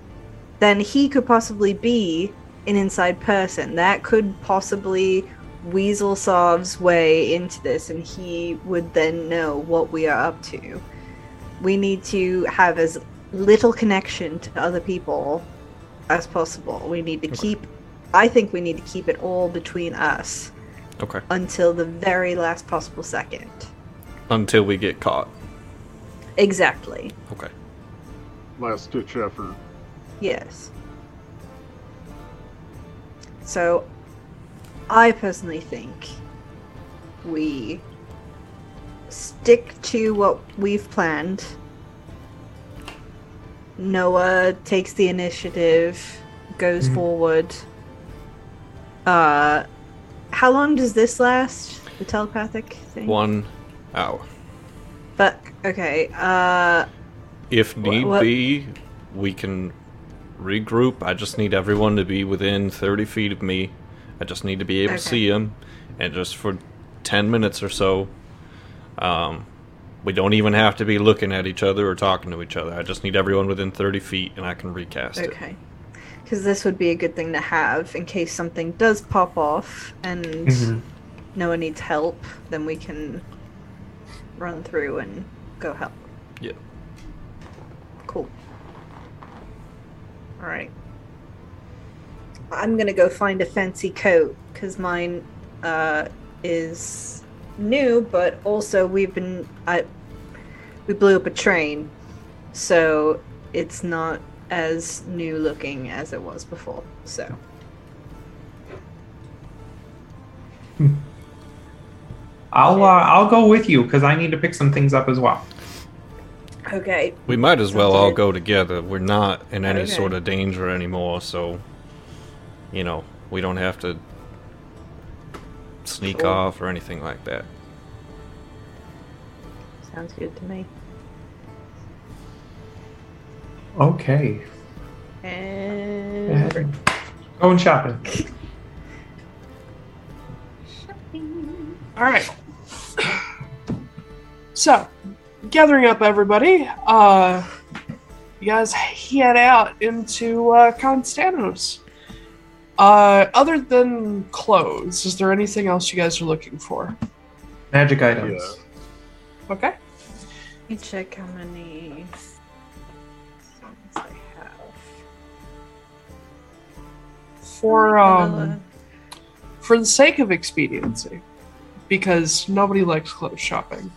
then he could possibly be an inside person. That could possibly weasel Sav's way into this, and he would then know what we are up to. We need to have as little connection to other people as possible. We need to keep, I think we need to keep it all between us Okay. until the very last possible second. Until we get caught. Exactly. Okay. Last ditch effort. Yes. So, I personally think we stick to what we've planned. Noah takes the initiative, goes forward. Uh, how long does this last? The telepathic thing. One hour. But okay. Uh, If need what- be, we can regroup. I just need everyone to be within 30 feet of me. I just need to be able Okay. to see them. And just for 10 minutes or so, um, we don't even have to be looking at each other or talking to each other. I just need everyone within 30 feet and I can recast it. Okay. Because this would be a good thing to have in case something does pop off and Mhm. no one needs help, then we can run through and go help. Yeah. Cool. Alright. I'm gonna go find a fancy coat because mine uh, is new, but also we've been. I, we blew up a train, so it's not as new looking as it was before. So. I'll uh, I'll go with you because I need to pick some things up as well. Okay. We might as well all go together. We're not in any Okay. sort of danger anymore, so you know, we don't have to sneak Cool. off or anything like that. Sounds good to me. Okay. And Going shopping. All right. So, gathering up everybody, uh, you guys head out into uh, Constantinos. Uh, other than clothes, is there anything else you guys are looking for? Magic items. Yeah. Okay. let me check how many things I have. For um, for the sake of expediency, because nobody likes clothes shopping.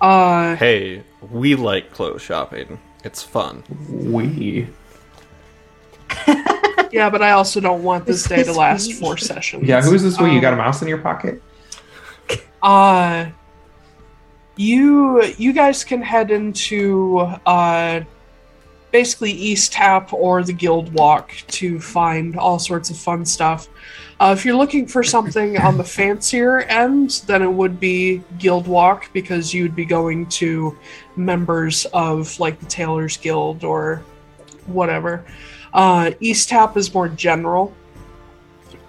Uh, Hey, we like clothes shopping. It's fun. We. yeah, but I also don't want this Who's day to last we? four sessions. Yeah, who's this we? You got a Um, mouse in your pocket? Uh you you guys can head into uh basically East Tap or the Guild Walk to find all sorts of fun stuff. Uh, if you're looking for something on the fancier end, then it would be Guild Walk because you would be going to members of like the Tailors Guild or whatever. Uh, East Tap is more general.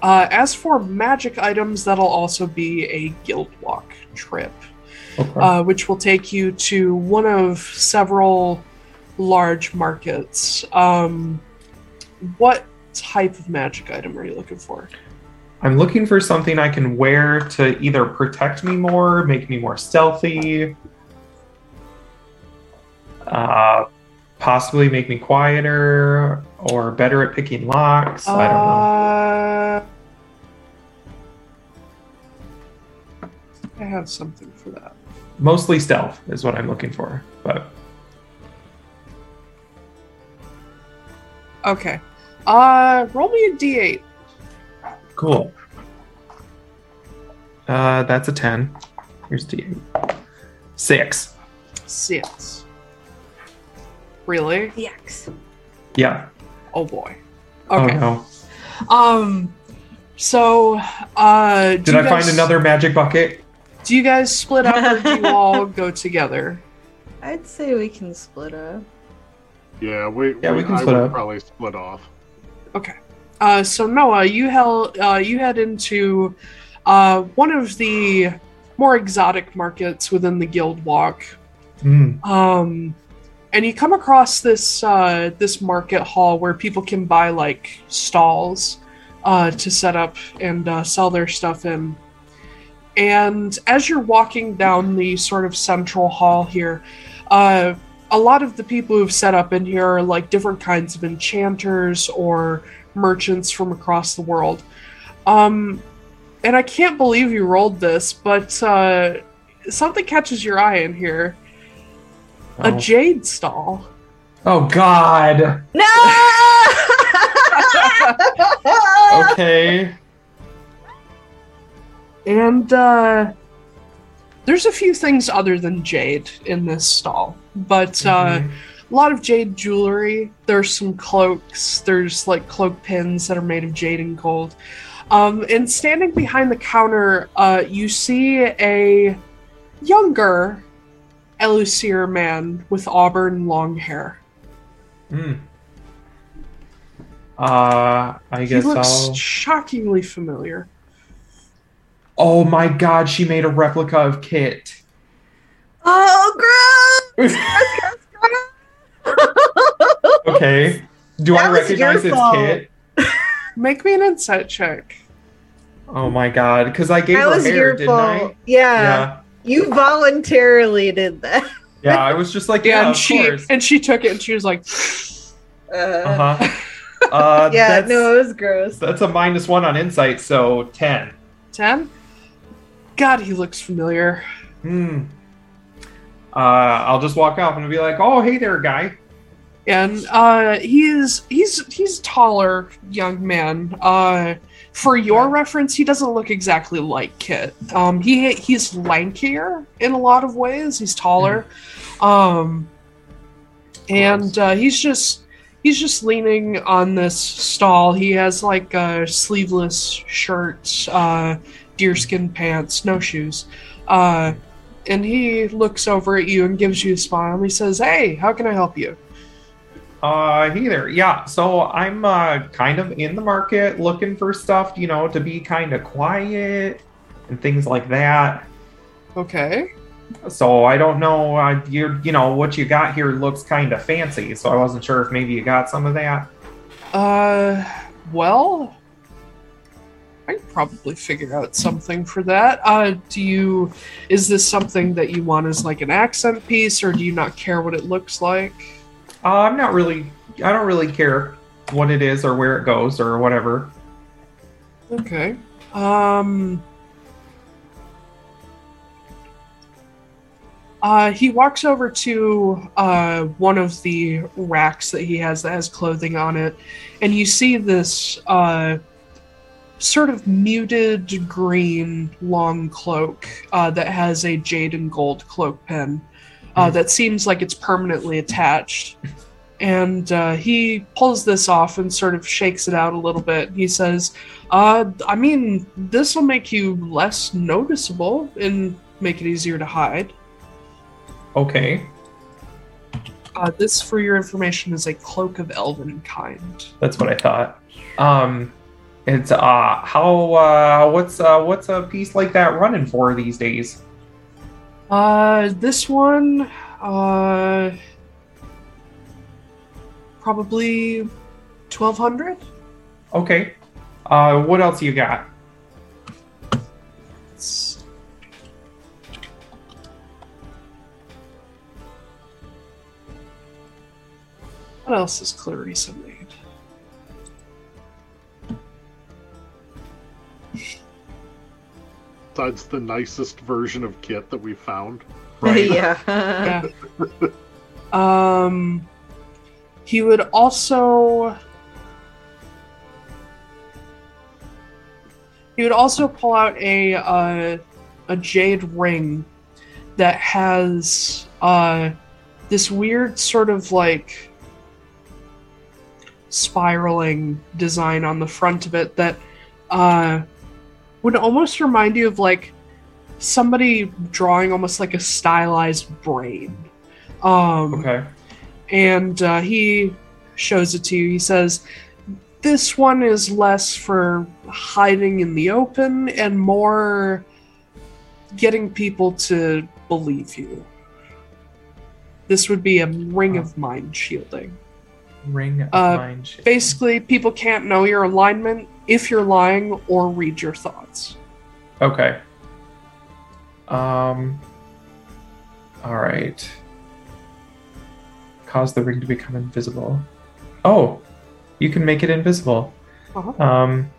Uh, as for magic items, that'll also be a guild walk trip, Okay. uh, which will take you to one of several large markets. Um, what type of magic item are you looking for? I'm looking for something I can wear to either protect me more, make me more stealthy, uh, possibly make me quieter or better at picking locks. I don't know. Uh, I have something for that. Mostly stealth is what I'm looking for. But Okay. Uh, roll me a d8. Cool. Uh, that's a 10. Here's D8. Six. Six. Really? Yikes. Yeah. Oh boy. Okay. Oh no. Um. So, uh, Did you I find another magic bucket? Do you guys split up or do you all go together? I'd say we can split up. Yeah, we, Yeah, we can I split would up. probably split off. Okay. Uh, so Noah, you held, uh, you head into uh, one of the more exotic markets within the Guild Walk, Hmm. um, and you come across this uh, this market hall where people can buy like stalls uh, to set up and uh, sell their stuff in. And as you're walking down the sort of central hall here, uh, a lot of the people who've set up in here are like different kinds of enchanters or merchants from across the world. Um, and I can't believe you rolled this, but uh, something catches your eye in here a Oh. jade stall. oh God. No! Okay. And uh, there's a few things other than jade in this stall, but uh, Mhm. A lot of jade jewelry. There's some cloaks. There's like cloak pins that are made of jade and gold. Um, and standing behind the counter, uh, you see a younger Elusir man with auburn long hair. Hmm. Uh, I guess He guess looks I'll. shockingly familiar. Oh my God! She made a replica of Kit. oh, gross! okay. Do That I recognize it's. Kit? Make me an insight check. Oh my God! Because I gave That her was hair, your didn't fault. I? Yeah. Yeah. You voluntarily did that. Yeah. I was just like, Yeah, and of she course. and she took it and she was like, Uh, Uh huh. Uh, yeah, that's, no, it was gross. that's a minus one on insight, so ten. 10? God, he looks familiar. Hmm. Uh, I'll just walk up and be like, "Oh, hey there, guy." And uh he's he's he's taller young man. Uh for your reference, he doesn't look exactly like Kit. Um he he's lankier in a lot of ways. He's taller. Um and uh, he's just he's just leaning on this stall. He has like a sleeveless shirt, uh, deerskin pants, no shoes. Uh, and he looks over at you and gives you a smile. He says, "Hey, how can I help you?" Uh, hey there. Yeah, so I'm uh, kind of in the market looking for stuff, you know, to be kind of quiet and things like that. Okay. So I don't know, uh, you you know, what you got here looks kind of fancy. So I wasn't sure if maybe you got some of that. Uh, well, I could probably figure out something for that. Uh, do you? Is this something that you want as like an accent piece, or do you not care what it looks like? Uh, I'm not really. I don't really care what it is or where it goes or whatever. Okay. Um. Uh, he walks over to uh, one of the racks that he has that has clothing on it, and you see this uh, sort of muted green long cloak uh, that has a jade and gold cloak pin uh, that seems like it's permanently attached. And uh, he pulls this off and sort of shakes it out a little bit. He says, uh, I mean, this will make you less noticeable and make it easier to hide. Okay, Uh, this, for your information, is a cloak of elven kind. that's what I thought. Um, it's uh, how uh, what's uh, what's a piece like that running for these days? Uh, this one, uh, probably 1200. Okay. Uh, what else you got? It's- What else has Clarissa made? Besides the nicest version of Kit that we found. yeah. Yeah. Um, he would also. He would also pull out a uh, a jade ring that has uh, this weird sort of like spiraling design on the front of it that uh, would almost remind you of like somebody drawing almost like a stylized brain. Um, Okay. and uh, he shows it to you. He says, This one is less for hiding in the open and more getting people to believe you. This would be a ring of mind shielding. Ring of Uh, mind. shit. Basically, people can't know your alignment if you're lying or read your thoughts. Okay. Um. All right. Cause the ring to become invisible. Oh, you can make it invisible. Uh-huh. Um.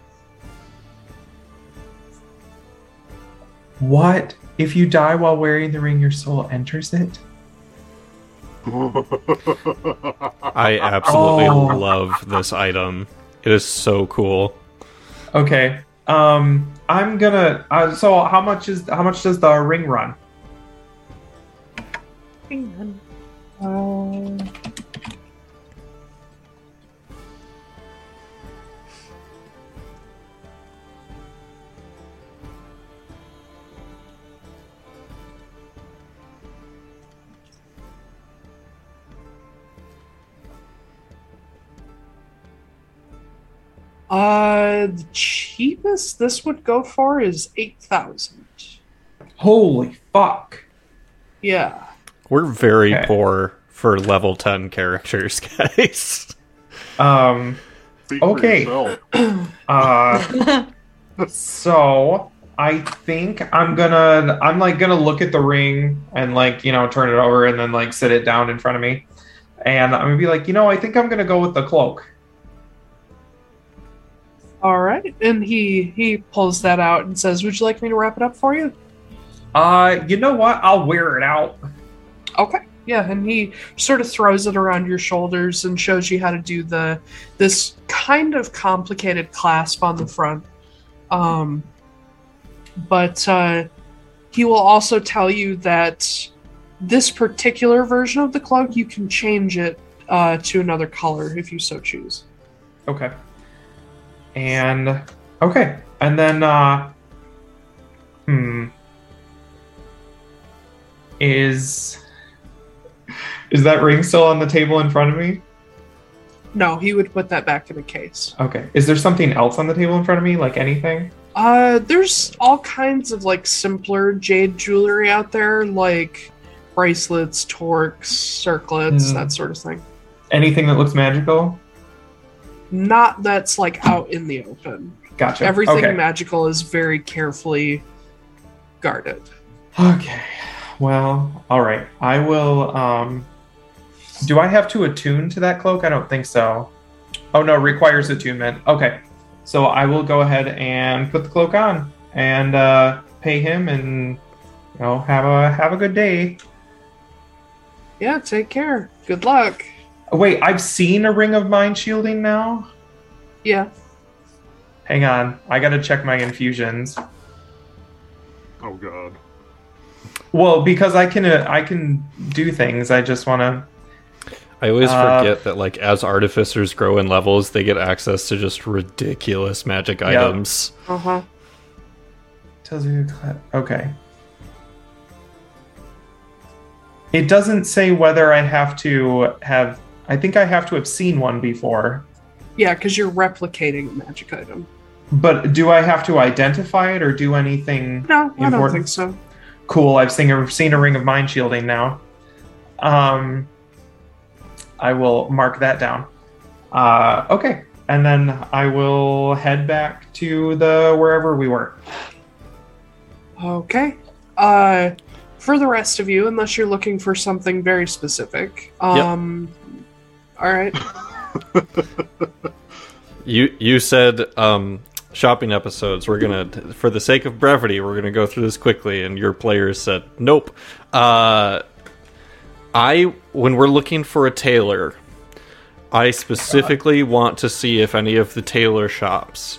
What if you die while wearing the ring? Your soul enters it. I absolutely Oh. love this item. It is so cool. Okay. Um. I'm gonna. Uh, so how much is how much does the ring run? Uh, Uh, the cheapest this would go for is eight thousand. Holy fuck! Yeah. We're very Okay. poor for level 10 characters, guys. Um. Speak Okay. yourself. Uh. so I think I'm gonna I'm like gonna look at the ring and like you know turn it over and then like sit it down in front of me, and I'm gonna be like you know I think I'm gonna go with the cloak. All right. And he he pulls that out and says, "Would you like me to wrap it up for you?" Uh, you know what? I'll wear it out. Okay. Yeah, and he sort of throws it around your shoulders and shows you how to do the this kind of complicated clasp on the front. Um, but uh, he will also tell you that this particular version of the cloak you can change it uh, to another color if you so choose. Okay. And okay, and then uh hmm is is that ring still on the table in front of me? No, he would put that back in the case. Okay. Is there something else on the table in front of me like anything? Uh, there's all kinds of like simpler jade jewelry out there, like bracelets, torques, circlets, Mm. that sort of thing. Anything that looks magical? Not that's like out in the open. Gotcha. Everything okay. magical is very carefully guarded. Okay. Well, all right. I will um Do I have to attune to that cloak? I don't think so. Oh no, requires attunement. Okay. So I will go ahead and put the cloak on and uh pay him and you know, have a have a good day. Yeah, take care. Good luck. Oh, wait, I've seen a ring of mind shielding now. Yeah. Hang on. I got to check my infusions. Oh god. Well, because I can uh, I can do things. I just want to I always Uh, forget that like as artificers grow in levels, they get access to just ridiculous magic Yep. items. Uh huh. Tells you to cla- okay. It doesn't say whether I have to have. I think I have to have seen one before. Yeah, because you're replicating a magic item. But do I have to identify it or do anything? No, I don't Important. think so. Cool. I've seen a seen a ring of mind shielding now. Um, I will mark that down. Uh, okay, and then I will head back to the wherever we were. Okay. Uh, for the rest of you, unless you're looking for something very specific. Um. All right. You you said um, shopping episodes. We're gonna, for the sake of brevity, we're gonna go through this quickly. And your players said nope. Uh, I when we're looking for a tailor, I specifically want to see if any of the tailor shops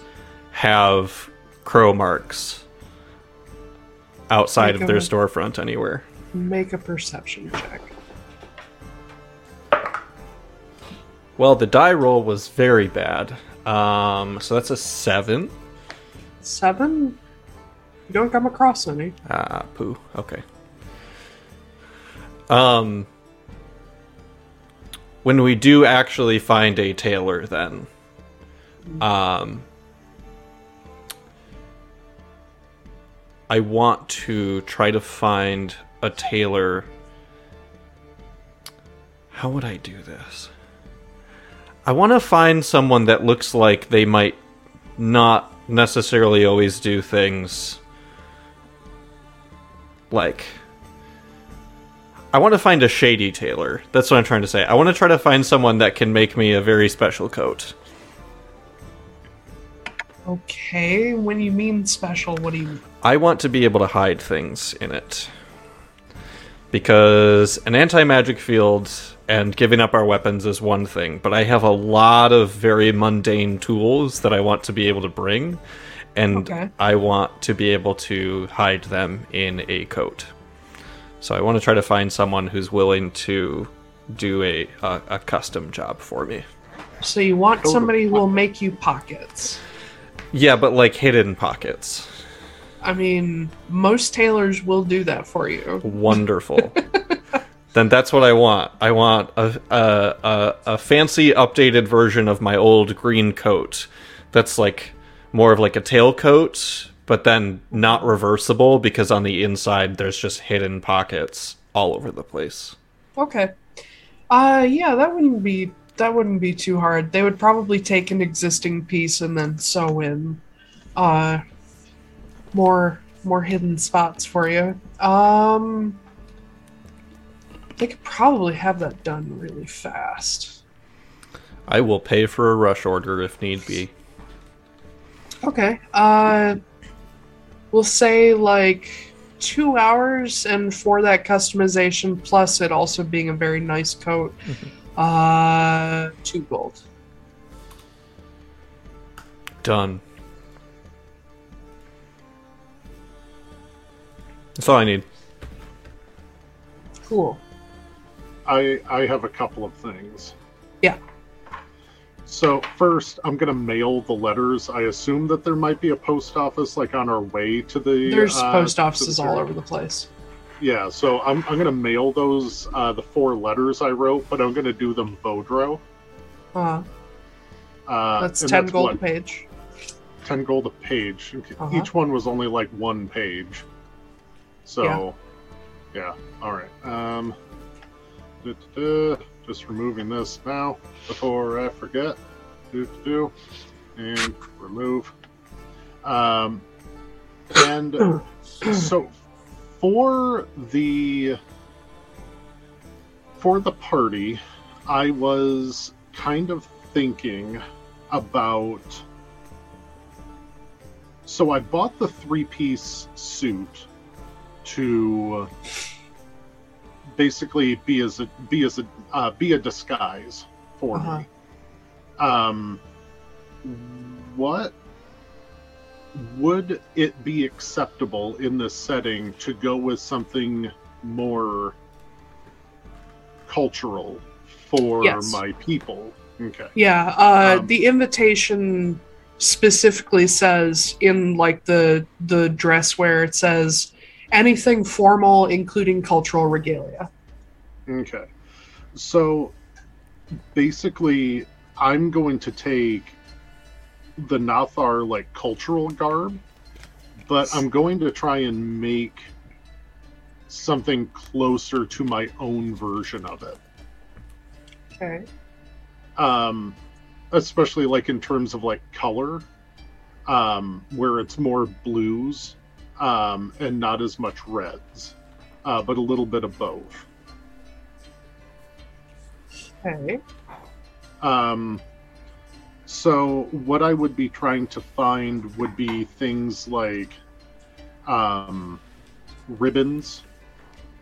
have crow marks outside of their storefront anywhere. Make a perception check. Well, the die roll was very bad. Um, so that's a seven. Seven. You don't come across any. Ah, poo. Okay. Um, when we do actually find a tailor, then, um, I want to try to find a tailor. How would I do this? I want to find someone that looks like they might not necessarily always do things like I want to find a shady tailor. That's what I'm trying to say. I want to try to find someone that can make me a very special coat. Okay. When you mean special, what do you mean? I want to be able to hide things in it. Because an anti magic field and giving up our weapons is one thing, but I have a lot of very mundane tools that I want to be able to bring, and Okay. I want to be able to hide them in a coat. So I want to try to find someone who's willing to do a, a, a custom job for me. So you want somebody who will make you pockets. Yeah, but like hidden pockets. I mean, most tailors will do that for you. Wonderful. then that's what I want. I want a, a a a fancy updated version of my old green coat. That's like more of like a tailcoat, but then not reversible because on the inside there's just hidden pockets all over the place. Okay. Uh yeah, that wouldn't be that wouldn't be too hard. They would probably take an existing piece and then sew in uh more more hidden spots for you. Um they could probably have that done really fast. I will pay for a rush order if need be. Okay. Uh we'll say like 2 hours and for that customization plus it also being a very nice coat. Uh 2 gold. Done. That's all I need. Cool. I I have a couple of things. Yeah. So first, I'm gonna mail the letters. I assume that there might be a post office like on our way to the. There's uh, post to the offices all over the place. Yeah, so I'm I'm gonna mail those uh, the four letters I wrote, but I'm gonna do them Vodro. Uh, Uh, that's and 10 gold what, a page. Ten gold a page. Uh-huh. Each one was only like one page. So, yeah. yeah. All right. Um, du-du-du. just removing this now before I forget. Do do and remove. Um, and so for the for the party, I was kind of thinking about so I bought the three piece suit to basically be as a be as a uh, be a disguise for Uh-huh. me. Um, what would it be acceptable in this setting to go with something more cultural for Yes. my people? Okay. Yeah, uh, Um, the invitation specifically says in like the the dress where it says anything formal including cultural regalia. Okay. So basically, I'm going to take the Nathar like cultural garb, but I'm going to try and make something closer to my own version of it. Okay. Um, especially like in terms of like color, um, where it's more blues um, and not as much reds, uh, but a little bit of both. Okay. Um, so what I would be trying to find would be things like um, ribbons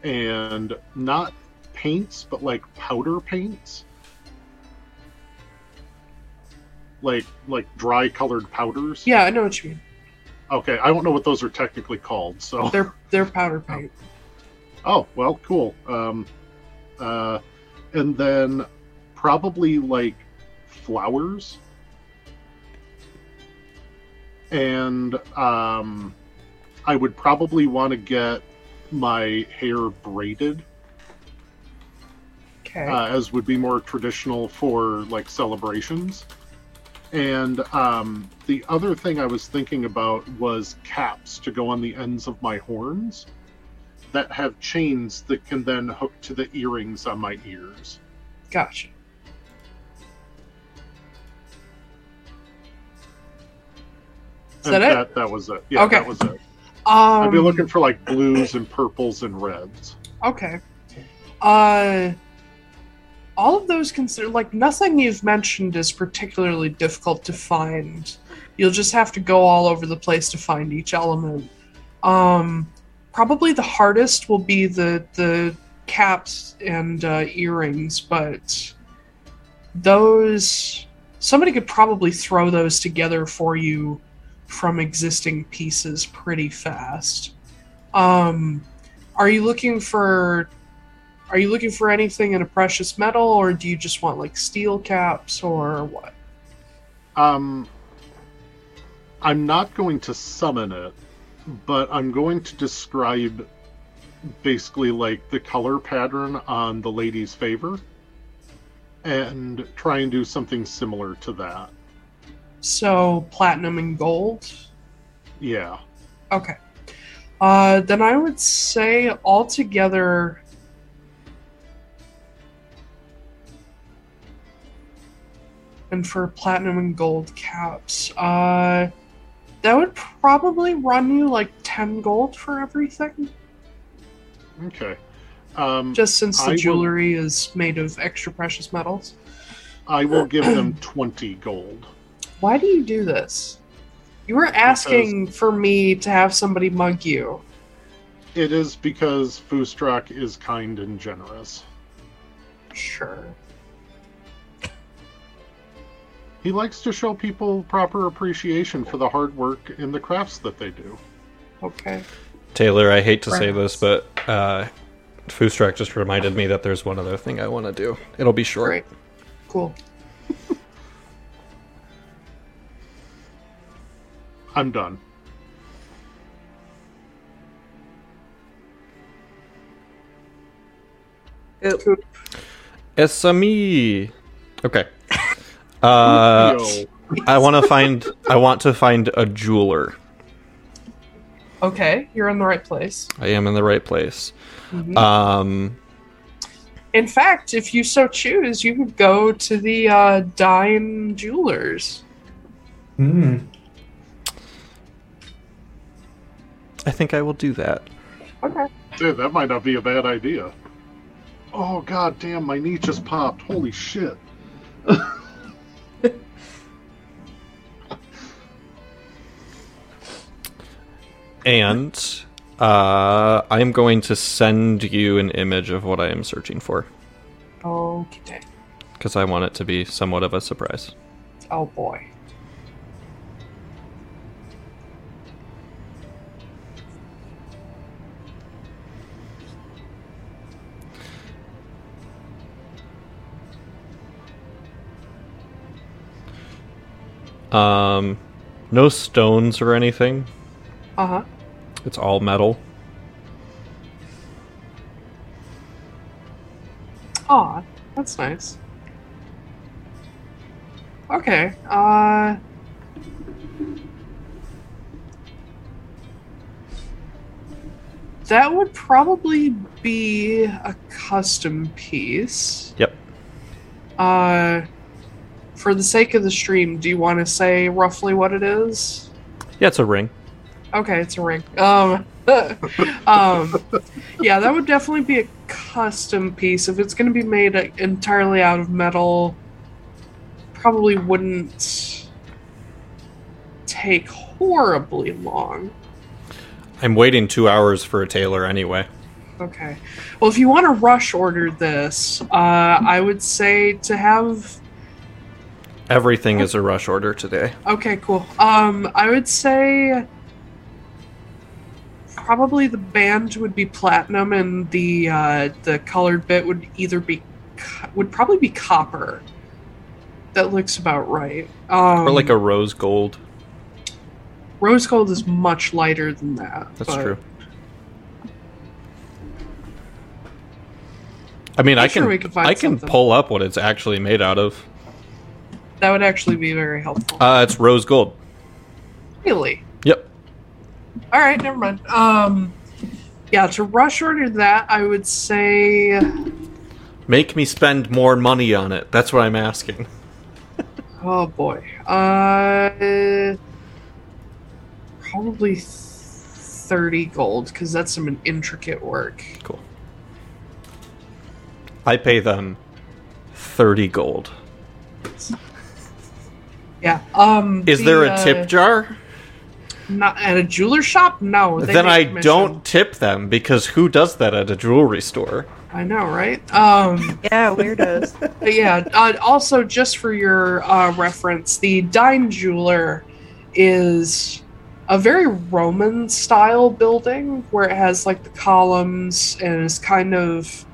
and not paints, but like powder paints, like like dry colored powders. Yeah, I know what you mean. Okay, I don't know what those are technically called. So They're they're powder paint. Oh, well, cool. Um, uh, and then probably like flowers. And um, I would probably want to get my hair braided, Okay. uh, as would be more traditional for like celebrations. And um, the other thing I was thinking about was caps to go on the ends of my horns that have chains that can then hook to the earrings on my ears. gotcha. Is that it? That, that was it. Yeah, Okay. that was it. Um, I'd be looking for like blues and purples and reds. Okay. Uh all of those consider like nothing you've mentioned is particularly difficult to find. You'll just have to go all over the place to find each element. Um probably the hardest will be the the caps and uh, earrings, but those somebody could probably throw those together for you from existing pieces pretty fast. Um are you looking for are you looking for anything in a precious metal or do you just want like steel caps or what Um, I'm not going to summon it, but I'm going to describe basically like the color pattern on the lady's favor and try and do something similar to that. so platinum and gold Yeah. okay uh then i would say altogether and for platinum and gold caps uh that would probably run you like 10 gold for everything Okay. Um, just since I the will- jewelry is made of extra precious metals I will give them 20 gold. Why do you do this? You were asking for me to have somebody mug you. It is because Fustrak is kind and generous. Sure. He likes to show people proper appreciation for the hard work and the crafts that they do. Okay. Taylor, I hate to say this, but uh, Fustrak just reminded me that there's one other thing I want to do. It'll be short. Great. Cool. I'm done. Oop. Esami. Okay. Uh, I want to find. I want to find a jeweler. Okay, you're in the right place. I am in the right place. Mhm. Um, In fact, if you so choose, you could go to the uh, Dime Jewelers. Hmm. I think I will do that. Okay. Dude, that might not be a bad idea. Oh god damn, my knee just popped. Holy shit. And uh, I am going to send you an image of what I am searching for Okay. because I want it to be somewhat of a surprise. Oh boy. Um, no stones or anything. Uh huh. It's all metal. Aw, that's nice. Okay. Uh. That would probably be a custom piece. Yep. Uh, for the sake of the stream, do you want to say roughly what it is? Yeah, it's a ring. Okay, it's a ring. Um, um, yeah, that would definitely be a custom piece. If it's going to be made entirely out of metal, probably wouldn't take horribly long. I'm waiting two hours for a tailor anyway. Okay. Well, if you want to rush order this, uh, I would say to have. Everything is a rush order today. Okay, cool. Um, I would say probably the band would be platinum, and the uh, the colored bit would either be would probably be copper. That looks about right. Um, Or like a rose gold. rose gold is much lighter than that. That's but- true. I mean, I'm I sure can could find I can something. pull up what it's actually made out of. That would actually be very helpful. Uh, it's rose gold. really. All right, never mind. Um, yeah, to rush order that, I would say. Make me spend more money on it. That's what I'm asking. Oh boy. Uh, probably thirty gold because that's some intricate work. Cool. I pay them 30 gold. Yeah. Um. Is the, there a uh, tip jar? Not at a jeweler shop. No. they Then I commission. don't tip them because who does that at a jewelry store? I know, right? Um. Yeah, weirdos. But yeah. Uh, also, just for your uh, reference, the Dime Jeweler is a very Roman style building where it has like the columns and is kind of.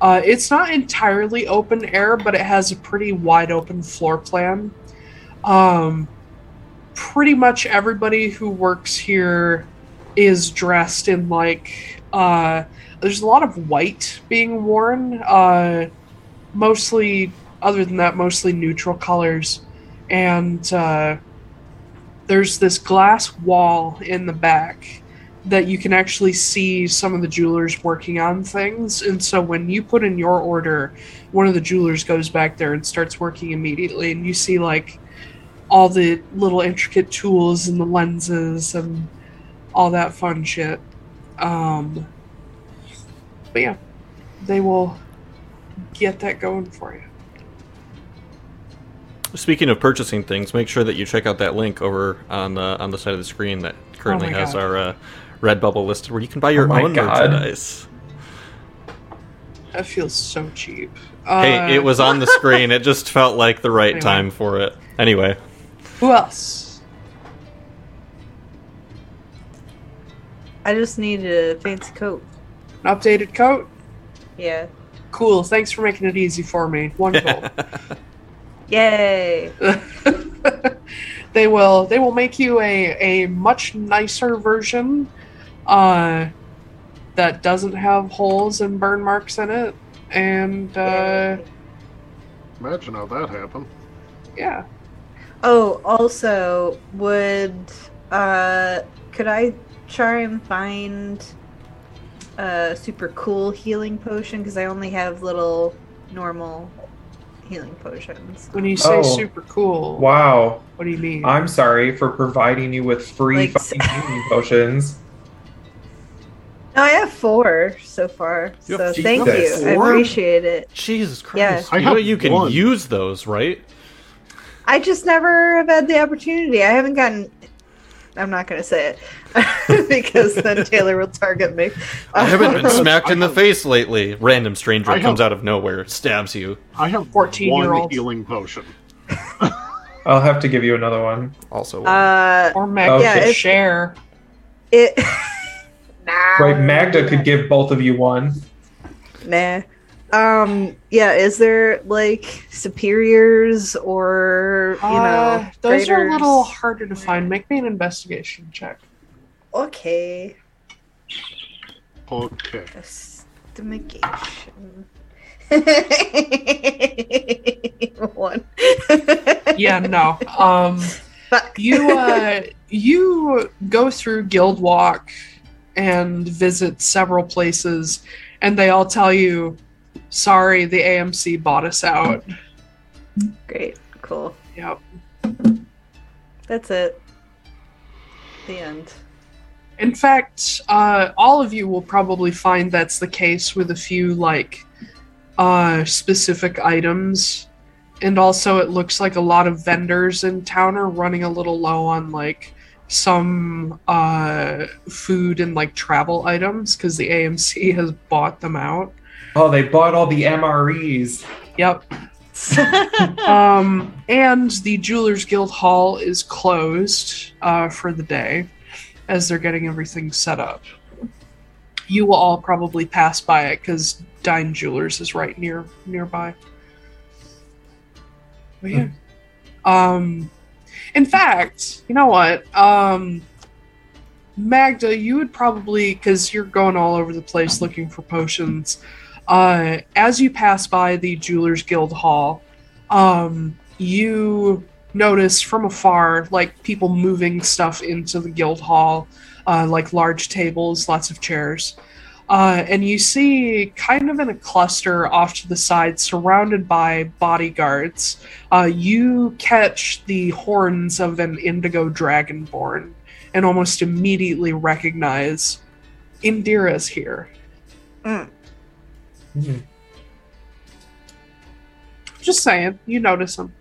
Uh, it's not entirely open air, but it has a pretty wide open floor plan. Um, pretty much everybody who works here is dressed in like. Uh, there's a lot of white being worn. Uh, mostly other than that mostly neutral colors and uh, there's this glass wall in the back that you can actually see some of the jewelers working on things and so when you put in your order one of the jewelers goes back there and starts working immediately and you see like all the little intricate tools and the lenses and all that fun shit um but yeah they will get that going for you. Speaking of purchasing things, make sure that you check out that link over on the on the side of the screen that currently Oh has God. our uh, Redbubble listed, where you can buy your my own God. merchandise. That feels so cheap. Uh, hey, it was on the screen. It just felt like the right Anyway. time for it. Anyway, Who else? I just need a fancy coat. An updated coat? Yeah. Cool. Thanks for making it easy for me. Wonderful. Yay. they will they will make you a, a much nicer version uh that doesn't have holes and burn marks in it and uh Imagine how that happened. yeah Oh, also, would uh could I try and find a super cool healing potion because I only have little normal healing potions. when you say Oh. super cool Wow. what do you mean I'm sorry for providing you with free Like- fucking healing potions. No, I have four so far. You So have thank Jesus. you. I Four? appreciate it. Jesus Yeah. Christ! I you know have you can one. use those, right? I just never have had the opportunity. I haven't gotten. I'm not going to say it because then Taylor will target me. I haven't been smacked in the face lately. Random stranger I comes have- out of nowhere, stabs you. I have 14-year-old. healing potion. I'll have to give you another one. Also, Uh, or Meg Okay. Yeah, could share it. nah. Right, Magda could give both of you one. Nah. Um. Yeah. Is there like superiors or you know? uh, those are a little harder to find make me an investigation check Okay. Okay. Estimation. One. yeah no um you uh you go through guild walk and visit several places and they all tell you sorry the amc bought us out Great. Cool. yep That's it. The end. in fact uh all of you will probably find that's the case with a few like uh specific items and also it looks like a lot of vendors in town are running a little low on like some uh food and like travel items because the amc has bought them out Oh, they bought all the MREs. yep. Um and the jewelers guild hall is closed uh for the day as they're getting everything set up. You will all probably pass by it because Dime Jewelers is right near nearby. But yeah. Um in fact you know what? Um magda you would probably because you're going all over the place looking for potions uh as you pass by the jewelers guild hall um you notice from afar like people moving stuff into the guild hall uh, like large tables lots of chairs. Uh, and you see kind of in a cluster off to the side surrounded by bodyguards. Uh, you catch the horns of an indigo dragonborn and almost immediately recognize indira's here. Mm. Hmm. just saying you notice him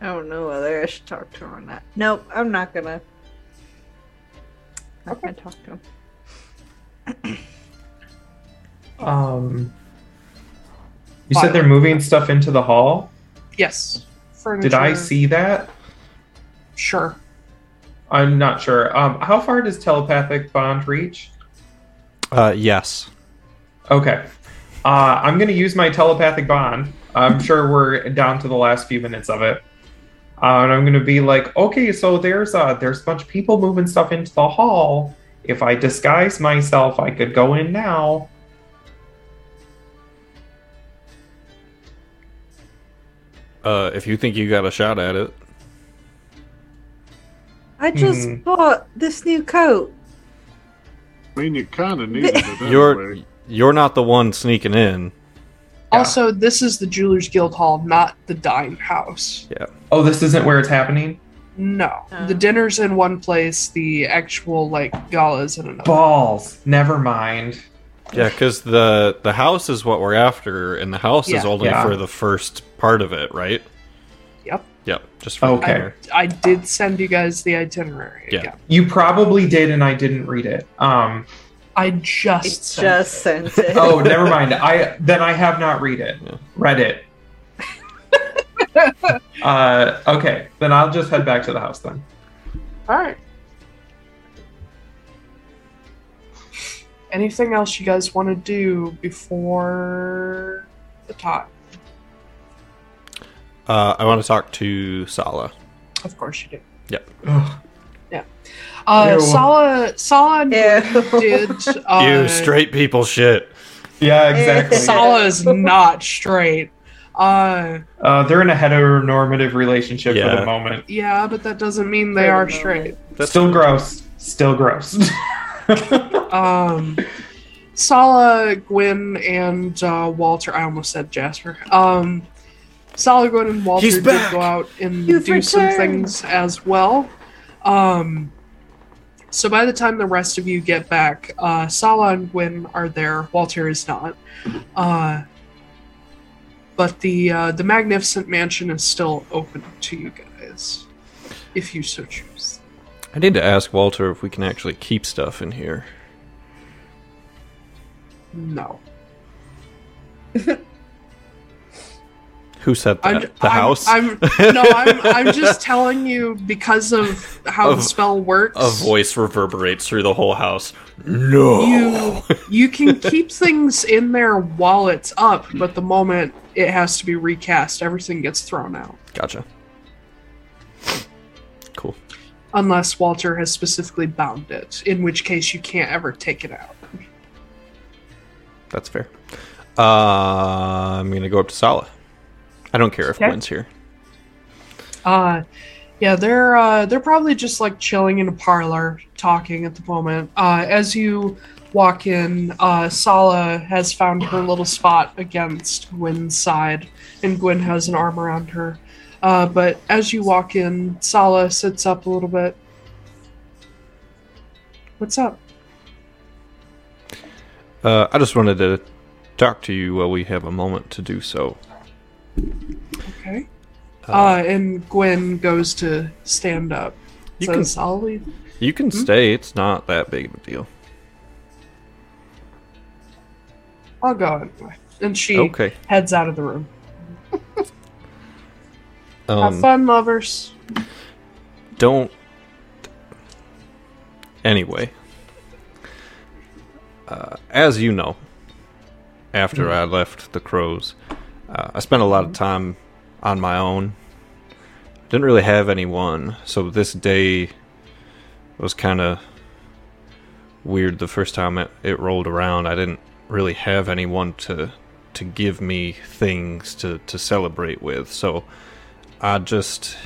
I don't know whether I should talk to him or not. Nope, I'm not gonna. Not gonna talk to him. Um, you said they're moving stuff into the hall. yes furniture Did I see that? sure I'm not sure. Um, how far does telepathic bond reach? uh, yes. Okay. Uh, I'm going to use my telepathic bond. I'm sure we're down to the last few minutes of it. Uh, and I'm going to be like, okay, so there's uh, there's a bunch of people moving stuff into the hall. If I disguise myself, I could go in now. Uh, if you think you got a shot at it, I just Hmm. bought this new coat. I mean, you kind of needed it anyway. you're you're not the one sneaking in. Yeah. Also, this is the Jewelers Guild Hall, not the dine house. Yeah. Oh, this isn't where it's happening. No. Oh. The dinner's in one place, the actual, like, gala's in another. Balls. Never mind. Yeah, because the the house is what we're after, and the house is Yeah. only Yeah. for the first part of it, right? Yep. Yep. Just for Okay. the dinner. I did send you guys the itinerary. Yeah. again. You probably did, and I didn't read it. Um. I just It's sent just it. sent it. Oh, never mind. I then I have not read it. Yeah. Read it. uh. Okay. Then I'll just head back to the house then. All right. anything else you guys want to do before the talk? Uh, I want to talk to Sala. Of course you do. Yep. Uh, Ew. Sala, Sala and Ew. Gwen did. Uh, you straight people shit. Yeah, exactly. Sala is not straight. Uh, Uh, they're in a heteronormative relationship for the moment. yeah, but that doesn't mean they are moment. straight. That's Still gross. Still gross. Um, Sala, Gwen, and uh, Walter. I almost said Jasper. Um, Sala, Gwen, and Walter He's did go out and You've do some returned. things as well. Um, so by the time the rest of you get back, uh, Sala and Gwen are there. Walter is not. Uh, but the uh, the magnificent mansion is still open to you guys, if you so choose. I need to ask Walter if we can actually keep stuff in here. No. Who said that? I'm, the I'm- house? I'm, no, I'm, I'm just telling you because of how Of- the spell works. A voice reverberates through the whole house. No. You you can keep things in there while it's up, but the moment it has to be recast, everything gets thrown out. Gotcha. Cool. Unless Walter has specifically bound it, in which case you can't ever take it out. That's fair. Uh, I'm gonna go up to Sala. I don't care if Okay. Gwen's here. Uh yeah, they're uh they're probably just like chilling in a parlor talking at the moment. Uh as you walk in, uh Sala has found her little spot against Gwen's side, and Gwen has an arm around her. Uh but as you walk in, Sala sits up a little bit. What's up? Uh, I just wanted to talk to you while we have a moment to do so. Okay. Uh, and Gwen goes to stand up. You Says, can you can stay. It's not that big of a deal. I'll go anyway. And she Okay. heads out of the room. Have Um, fun, lovers. don't. Anyway, uh, as you know, after I left the crows, uh, I spent a lot of time on my own. Didn't really have anyone, so this day was kind of weird. The first time it, it rolled around, I didn't really have anyone to to give me things to to celebrate with. So I just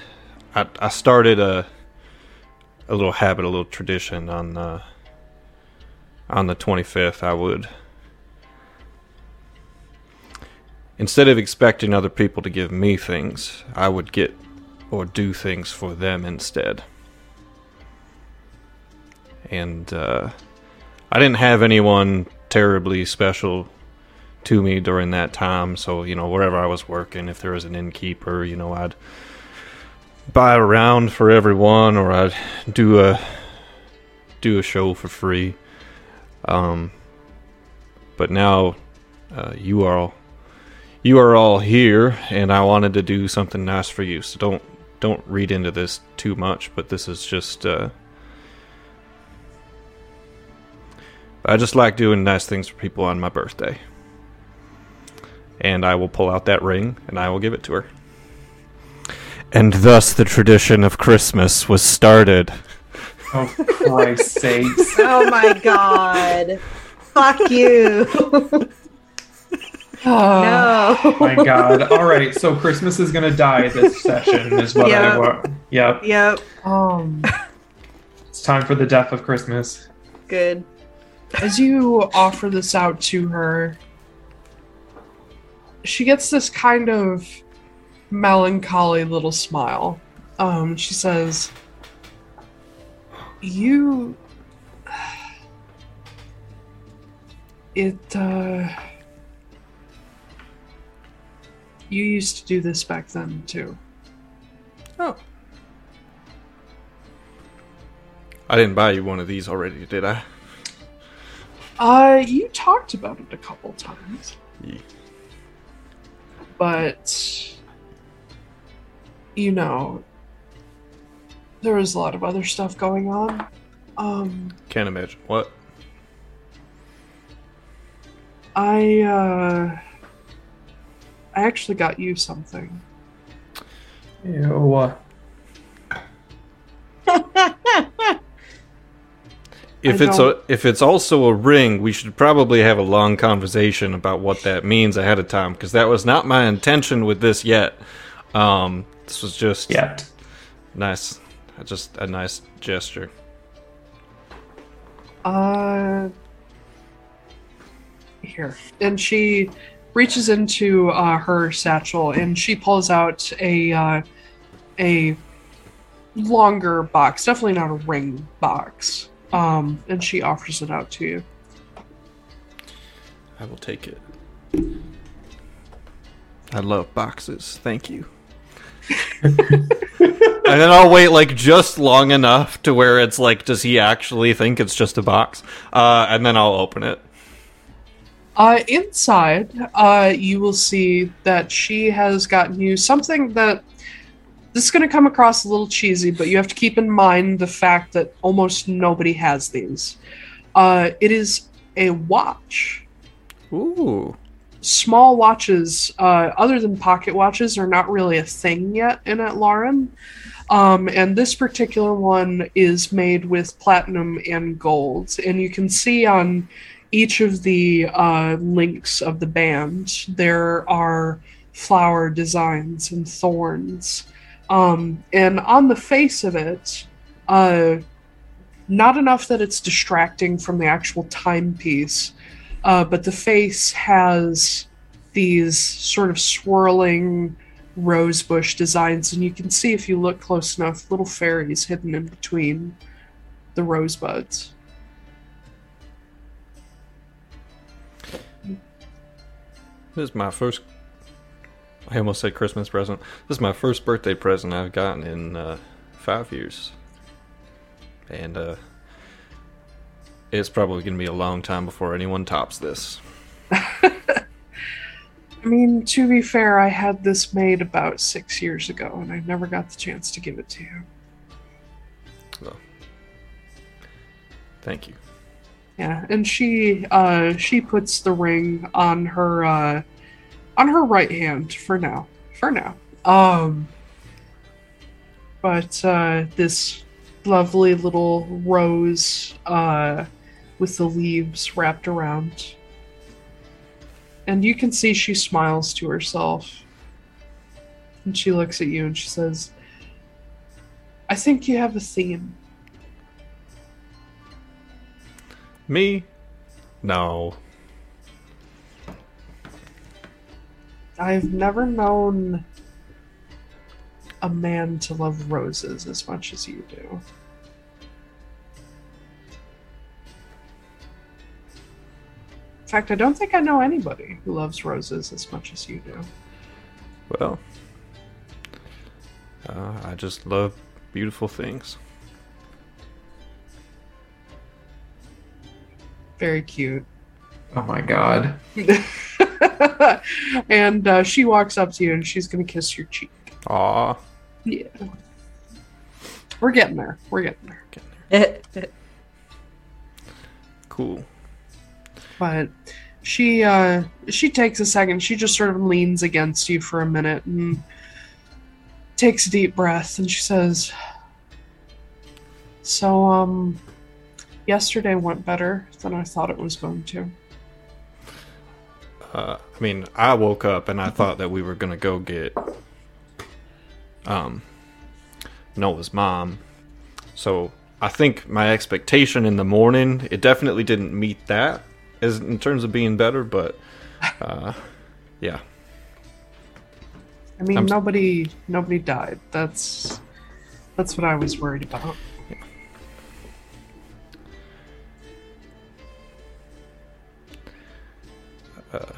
I, I started a a little habit, a little tradition on the on the 25th. I would instead of expecting other people to give me things, I would get or do things for them instead. And uh, I didn't have anyone terribly special to me during that time, so you know wherever I was working, if there was an innkeeper, you know I'd buy a round for everyone, or I'd do a do a show for free. Um, but now uh, you are all you are all here, and I wanted to do something nice for you. So don't don't read into this too much. But this is just uh, I just like doing nice things for people on my birthday. And I will pull out that ring and I will give it to her. And thus the tradition of Christmas was started. oh, Christ's sakes. Oh my god. Fuck you. Uh, no. My God. All right, so Christmas is gonna die this session, is what Yeah. I want. Yep, Yep. Um, it's time for the death of Christmas. Good. as you offer this out to her, she gets this kind of melancholy little smile. Um, she says, You. It, uh. You used to do this back then, too. Oh. I didn't buy you one of these already, did I? Uh, you talked about it a couple times. Yeah. But, you know, there was a lot of other stuff going on. Um, Can't imagine. What? I uh I actually got you something. Ew. If I it's a don't- if it's also a ring, we should probably have a long conversation about what that means ahead of time because that was not my intention with this yet. Um, this was just Yet. nice, just a nice gesture. Uh here. And she reaches into uh, her satchel and she pulls out a uh, a longer box, definitely not a ring box. Um, and she offers it out to you. I will take it. I love boxes. Thank you. and then I'll wait like just long enough to where it's like, does he actually think it's just a box? Uh, and then I'll open it. Uh, inside, uh, you will see that she has gotten you something that this is going to come across a little cheesy, but you have to keep in mind the fact that almost nobody has these. Uh, it is a watch. Ooh. Small watches, uh, other than pocket watches, are not really a thing yet in Atlaran. Um, and this particular one is made with platinum and gold. And you can see on each of the uh, links of the band, there are flower designs and thorns. Um, and on the face of it, uh, not enough that it's distracting from the actual timepiece, uh, but the face has these sort of swirling rosebush designs, and you can see if you look close enough, little fairies hidden in between the rosebuds. This is my first. I almost said Christmas present. This is my first birthday present I've gotten in uh, five years. And uh, it's probably going to be a long time before anyone tops this. I mean, to be fair, I had this made about six years ago, and I never got the chance to give it to you. Well, Thank you. Yeah, and she uh she puts the ring on her uh on her right hand for now. For now. Um but uh this lovely little rose uh with the leaves wrapped around. And you can see she smiles to herself. And she looks at you and she says, I think you have a theme. Me? No. I've never known a man to love roses as much as you do. In fact, I don't think I know anybody who loves roses as much as you do. Well, uh, I just love beautiful things. Very cute. Oh my god. and uh, she walks up to you and she's going to kiss your cheek. Aw. Yeah. We're getting there. We're getting there. Cool. but she uh she takes a second she just sort of leans against you for a minute and takes a deep breath and she says so um yesterday went better than i thought it was going to Uh, I mean, I woke up and I thought that we were gonna go get um Noah's mom. So I think my expectation in the morning it definitely didn't meet that as in terms of being better, but uh, yeah. i mean I'm nobody nobody died that's that's what i was worried about Uh,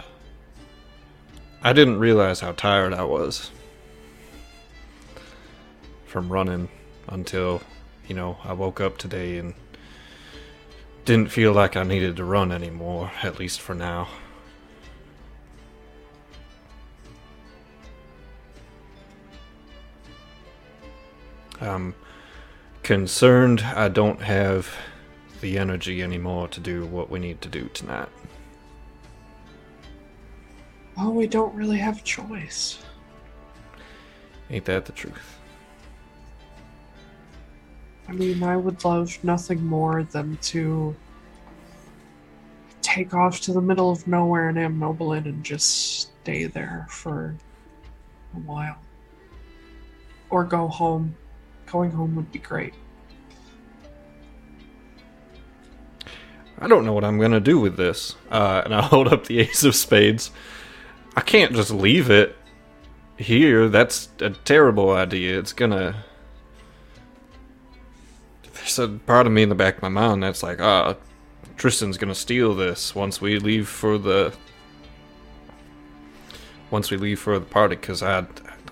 I didn't realize how tired I was from running until, you know, I woke up today and didn't feel like I needed to run anymore, at least for now. I'm concerned I don't have the energy anymore to do what we need to do tonight. Well, we don't really have a choice. Ain't that the truth? I mean, I would love nothing more than to take off to the middle of nowhere in Amnoblin and just stay there for a while. Or go home. Going home would be great. I don't know what I'm gonna do with this. Uh, and I'll hold up the Ace of Spades. I can't just leave it here. That's a terrible idea. It's gonna. There's a part of me in the back of my mind that's like, ah, Tristan's gonna steal this once we leave for the. Once we leave for the party, because I,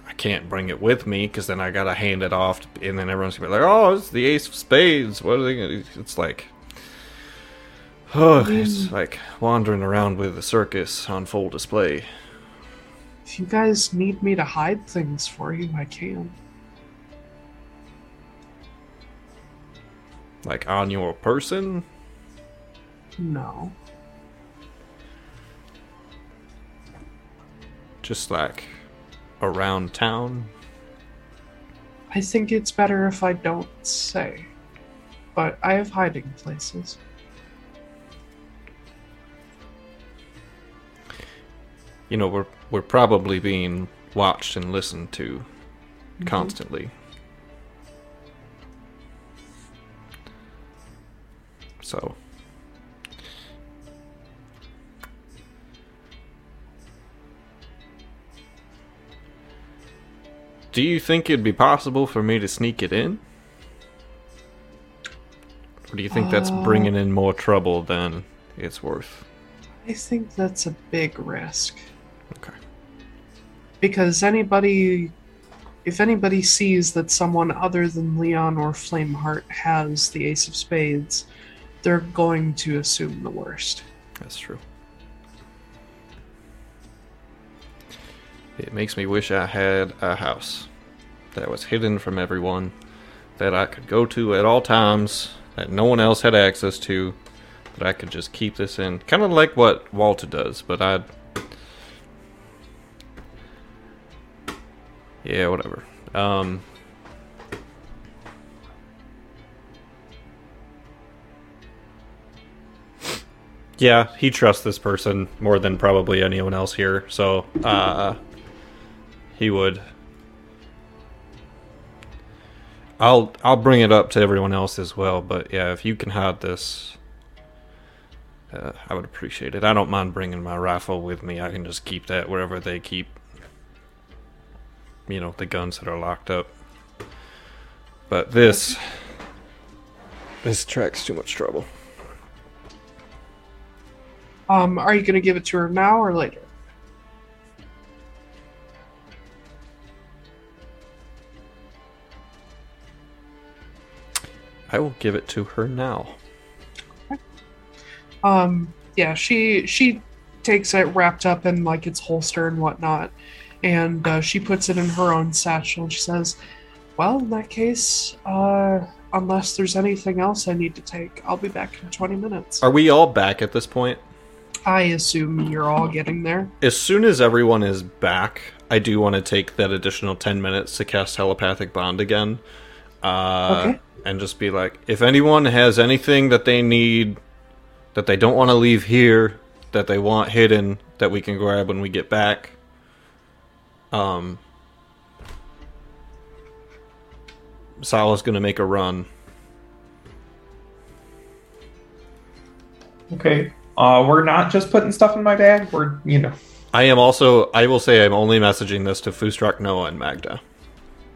I can't bring it with me, because then I gotta hand it off, and then everyone's gonna be like, oh, it's the Ace of Spades. What are they gonna? It's like. Oh, it's like wandering around with a circus on full display. If you guys need me to hide things for you, I can. Like on your person? No. Just like around town? I think it's better if I don't say. But I have hiding places. You know, we're we're probably being watched and listened to mm-hmm. constantly. So Do you think it'd be possible for me to sneak it in? Or do you think that's uh, bringing in more trouble than it's worth? I think that's a big risk. Okay. Because anybody, if anybody sees that someone other than Leon or Flameheart has the Ace of Spades, they're going to assume the worst. That's true. It makes me wish I had a house that was hidden from everyone, that I could go to at all times, that no one else had access to, that I could just keep this in. Kind of like what Walter does, but I'd. Yeah, whatever. Um. Yeah, he trusts this person more than probably anyone else here, so uh, he would. I'll I'll bring it up to everyone else as well, but yeah, if you can hide this, uh, I would appreciate it. I don't mind bringing my rifle with me. I can just keep that wherever they keep, you know, the guns that are locked up. But this, this track's too much trouble. Um, are you going to give it to her now or later? I will give it to her now. Um, yeah, she she takes it wrapped up in like its holster and whatnot, and uh, she puts it in her own satchel. And she says, "Well, in that case, uh, unless there's anything else I need to take, I'll be back in 20 minutes." Are we all back at this point? I assume you're all getting there. As soon as everyone is back, I do want to take that additional 10 minutes to cast telepathic bond again. Uh, Okay. And just be like, if anyone has anything that they need, that they don't want to leave here, that they want hidden, that we can grab when we get back. Um, Sala's gonna make a run. Okay. Uh, we're not just putting stuff in my bag. We're, you know. I am also. I will say I'm only messaging this to Fustrak, Noah, and Magda.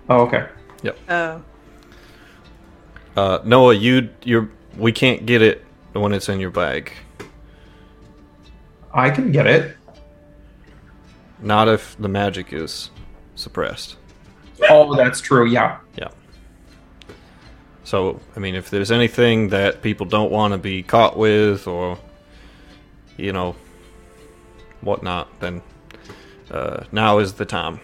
Oh, okay. Yep. Oh. Uh, Noah, you you're we can't get it when it's in your bag. I can get it. Not if the magic is suppressed. Oh, that's true. Yeah. Yeah. So, I mean, if there's anything that people don't want to be caught with, or you know, whatnot, then uh, now is the time.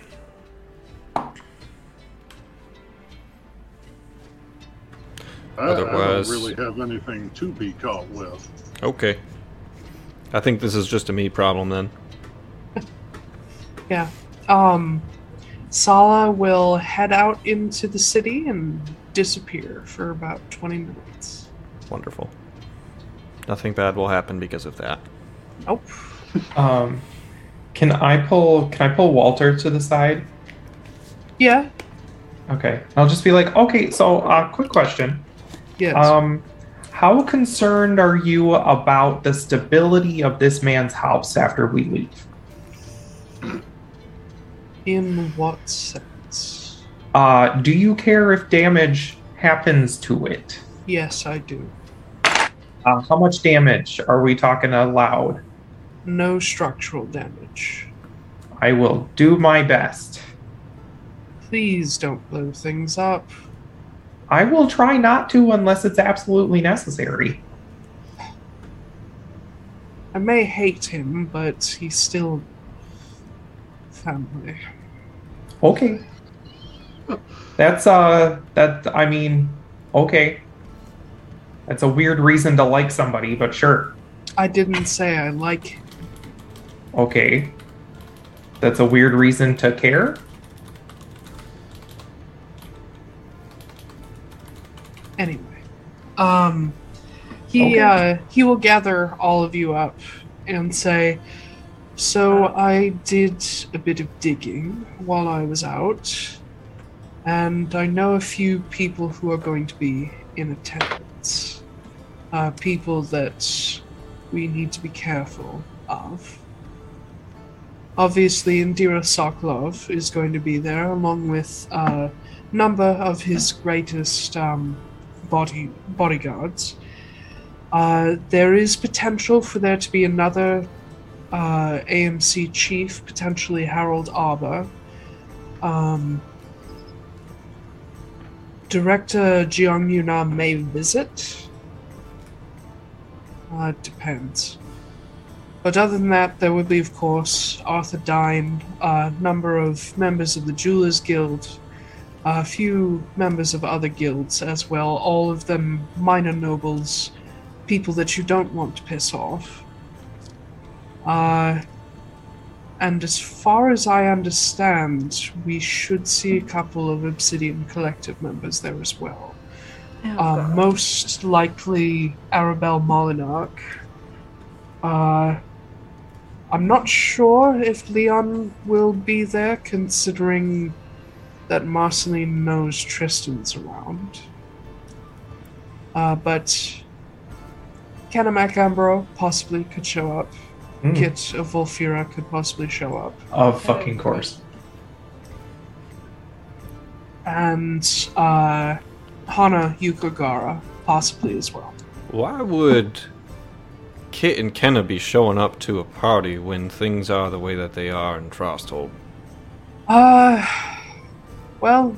I, I don't really have anything to be caught with. Okay. I think this is just a me problem then. Yeah. Um, Sala will head out into the city and disappear for about 20 minutes. Wonderful. Nothing bad will happen because of that. Nope. Um, can I pull? Can I pull Walter to the side? Yeah. Okay, I'll just be like, okay. So, uh, quick question. Yes. Um, how concerned are you about the stability of this man's house after we leave? In what sense? Uh, do you care if damage happens to it? Yes, I do. Uh, how much damage are we talking allowed? No structural damage. I will do my best. Please don't blow things up. I will try not to unless it's absolutely necessary. I may hate him, but he's still Okay. That's uh that I mean, okay. That's a weird reason to like somebody, but sure. I didn't say I like. Okay. That's a weird reason to care? Anyway, um, he Okay. uh, he will gather all of you up and say, "So I did a bit of digging while I was out, and I know a few people who are going to be in attendance. Uh, people that we need to be careful of." Obviously, Indira Sokolov is going to be there, along with a number of his greatest um, body bodyguards. Uh, there is potential for there to be another uh, AMC chief, potentially Harold Arbor. Um, Director Jiang Yuna may visit. Uh, it depends. But other than that, there will be, of course, Arthur Dine, a number of members of the Jewelers Guild, a few members of other guilds as well, all of them minor nobles, people that you don't want to piss off. Uh, and as far as I understand, we should see a couple of Obsidian Collective members there as well. Uh, most likely Arabelle Molinarch. Uh, I'm not sure if Leon will be there, considering that Marceline knows Tristan's around. Uh, but Kenna Ambro possibly could show up. Kit of Volfira could possibly show up. Of fucking course. And uh, Hana Yukagara possibly as well. Why would Kit and Kenna be showing up to a party when things are the way that they are in Frosthold? Uh, well,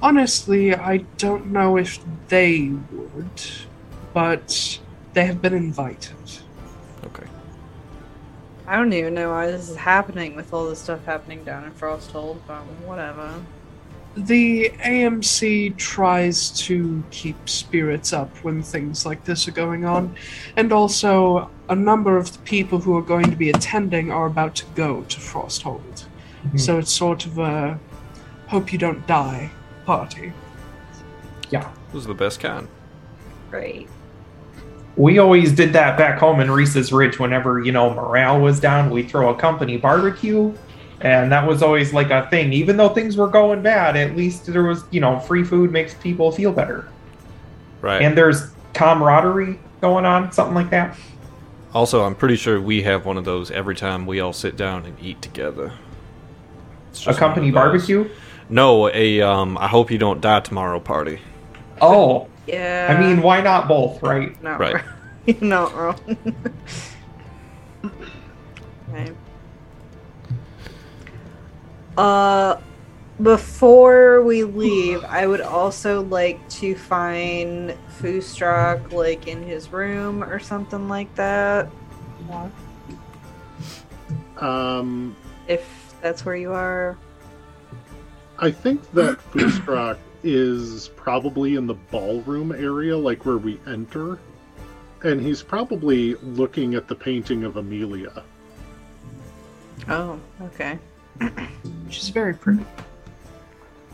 honestly, I don't know if they would, but they have been invited. Okay. I don't even know why this is happening with all this stuff happening down in Frosthold, but whatever. The AMC tries to keep spirits up when things like this are going on, and also a number of the people who are going to be attending are about to go to Frosthold. Mhm. So it's sort of a hope you don't die party. Yeah. This is the best kind. Great. We always did that back home in Reese's Ridge whenever, you know, morale was down, we'd throw a company barbecue. And that was always like a thing. Even though things were going bad, at least there was, you know, free food makes people feel better. Right. And there's camaraderie going on, something like that. also, I'm pretty sure we have one of those every time we all sit down and eat together. A company one of those. barbecue. No, a um. I hope you don't die tomorrow party. Oh, Yeah. I mean, why not both, right? not Right. wrong. You're not wrong. okay. Uh, before we leave, I would also like to find Fustrak like in his room or something like that. Um, If that's where you are. I think that Fustrak is probably in the ballroom area, like where we enter. And he's probably looking at the painting of Amelia. Oh, okay. She's very pretty.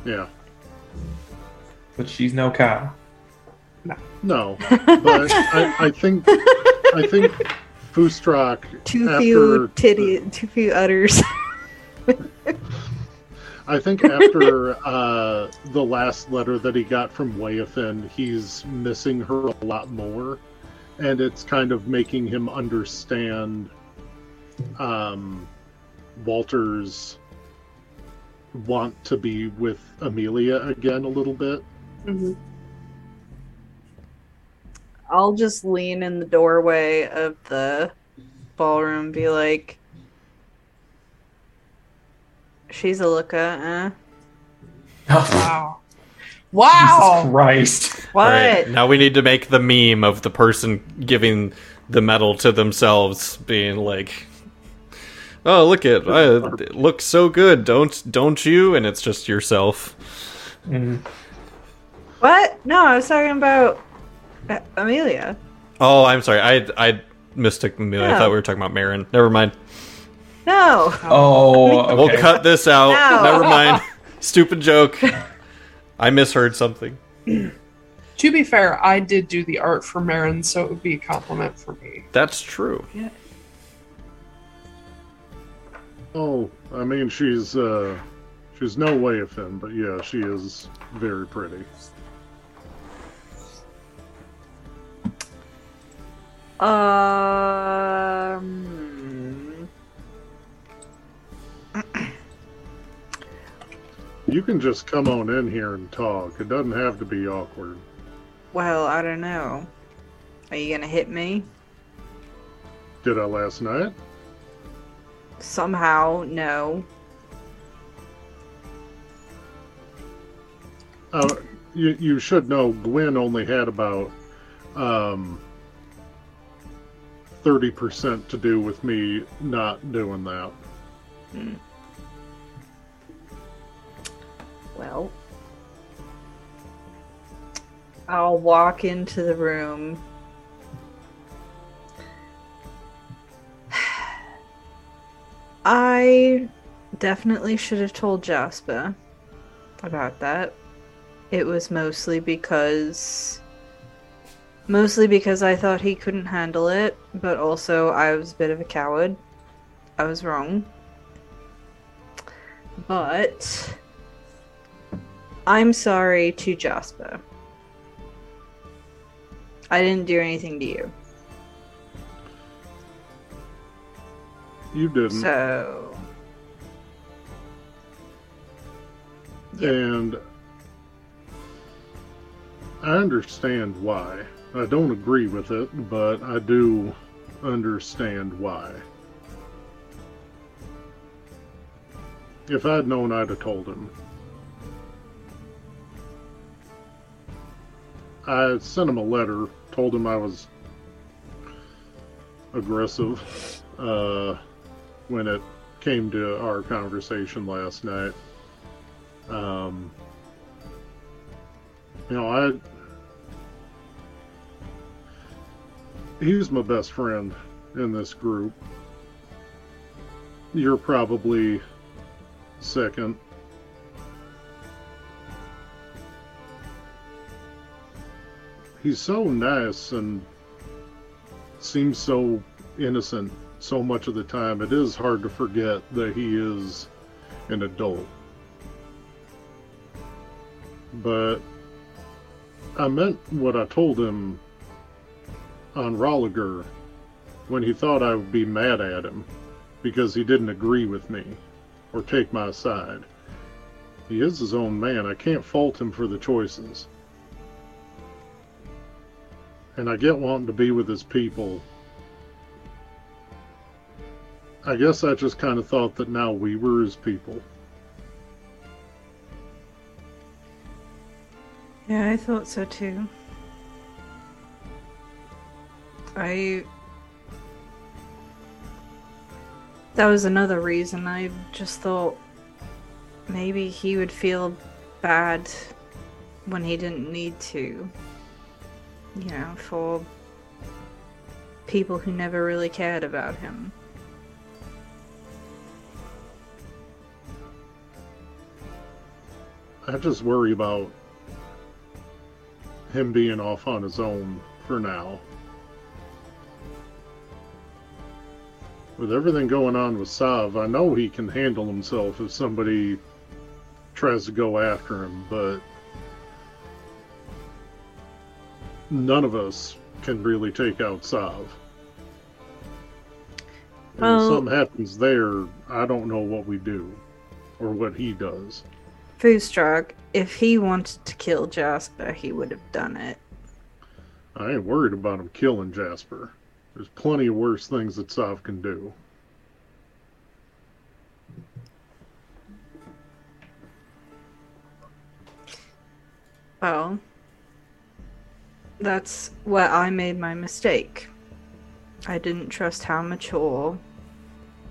Yeah. But she's no cow. No, No. but I, I think I think Fustrak Too after few titty, too few udders. I think after uh, the last letter that he got from Wayafin, he's missing her a lot more, and it's kind of making him understand um, Walter's want to be with Amelia again a little bit. Mm-hmm. I'll just lean in the doorway of the ballroom, and be like, "She's a looker, eh? Wow. Wow. Jesus Christ. What? All right, now we need to make the meme of the person giving the medal to themselves, being like, "Oh, look at I, it looks so good, don't don't you?" And it's just yourself. What? No, I was talking about uh, Amelia. Oh, I'm sorry, I I mistook Amelia. I thought we were talking about Marin. Never mind. No. Oh, okay. We'll cut this out. No. Never mind. Stupid joke. I misheard something. To be fair, I did do the art for Marin, so it would be a compliment for me. That's true. Oh, I mean she's uh, she's no Wayafin, but yeah, she is very pretty. Um. You can just come on in here and talk. It doesn't have to be awkward. Well, I don't know. Are you gonna hit me? Did I last night? Somehow, no. Uh, you, you should know Gwen only had about um, 30% to do with me not doing that. Hmm. Well, I'll walk into the room. I definitely should have told Jasper about that. It was mostly because mostly because I thought he couldn't handle it, but also I was a bit of a coward. I was wrong. But I'm sorry to Jasper. I didn't do anything to you. You didn't. So, And I understand why. I don't agree with it, but I do understand why. If I'd known, I'd have told him. I sent him a letter, told him I was aggressive uh, when it came to our conversation last night. Um, you know, I. He's my best friend in this group. You're probably second. He's so nice and seems so innocent so much of the time. It is hard to forget that he is an adult. But I meant what I told him on Rolliger when he thought I would be mad at him because he didn't agree with me or take my side. He is his own man. I can't fault him for the choices. And I get wanting to be with his people. I guess I just kind of thought that now we were his people. yeah, I thought so too. I. That was another reason. I just thought maybe he would feel bad when he didn't need to. You know, for people who never really cared about him. I just worry about him being off on his own for now. With everything going on with Sav, I know he can handle himself if somebody tries to go after him, but none of us can really take out Sav. Well- if um, something happens there, I don't know what we do or what he does. Fustrak, if he wanted to kill Jasper, he would have done it. I ain't worried about him killing Jasper. There's plenty of worse things that Sav can do. Well, that's where I made my mistake. I didn't trust how mature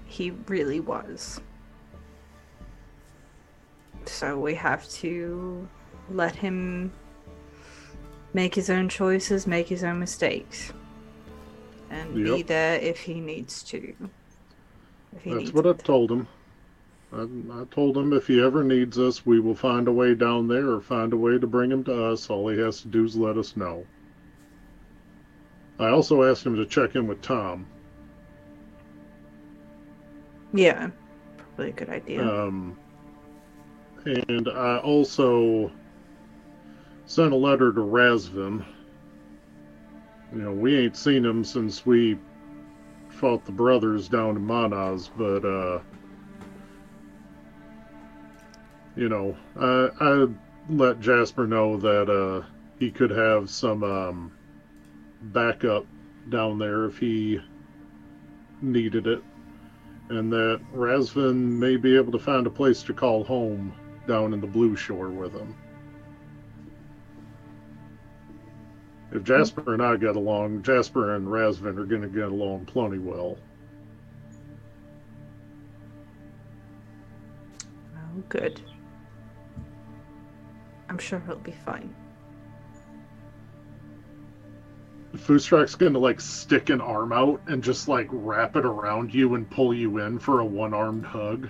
he really was. So we have to let him make his own choices, make his own mistakes, and be there if he needs to. If he That's needs what I it. told him. I, I told him if he ever needs us, we will find a way down there or find a way to bring him to us. All he has to do is let us know. I also asked him to check in with Tom. Yeah, probably a good idea. Um, and I also sent a letter to Razvin. You know, we ain't seen him since we fought the brothers down in Manaz, but, uh, you know, I, I let Jasper know that uh, he could have some um, backup down there if he needed it and that Razvin may be able to find a place to call home down in the Blue Shore with him. If Jasper and I get along, Jasper and Razvin are going to get along plenty well. Oh, good. I'm sure he'll be fine. Fustrak's going to like stick an arm out and just like wrap it around you and pull you in for a one-armed hug.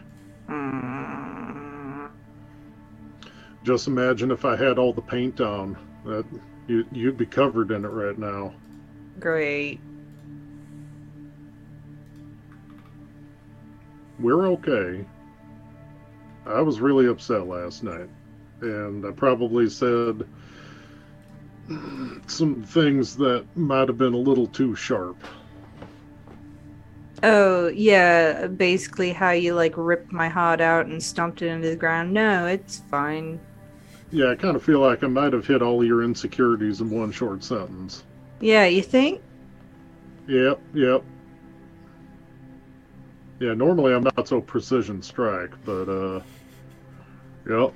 Mm, Just imagine if I had all the paint on. That you, you'd be covered in it right now. great. We're okay. I was really upset last night, and I probably said some things that might have been a little too sharp. Oh, yeah, basically how you like ripped my heart out and stomped it into the ground. No, it's fine. Yeah, I kind of feel like I might have hit all your insecurities in one short sentence. Yeah, you think? Yep, yep. Yeah, normally I'm not so precision strike, but uh, yep.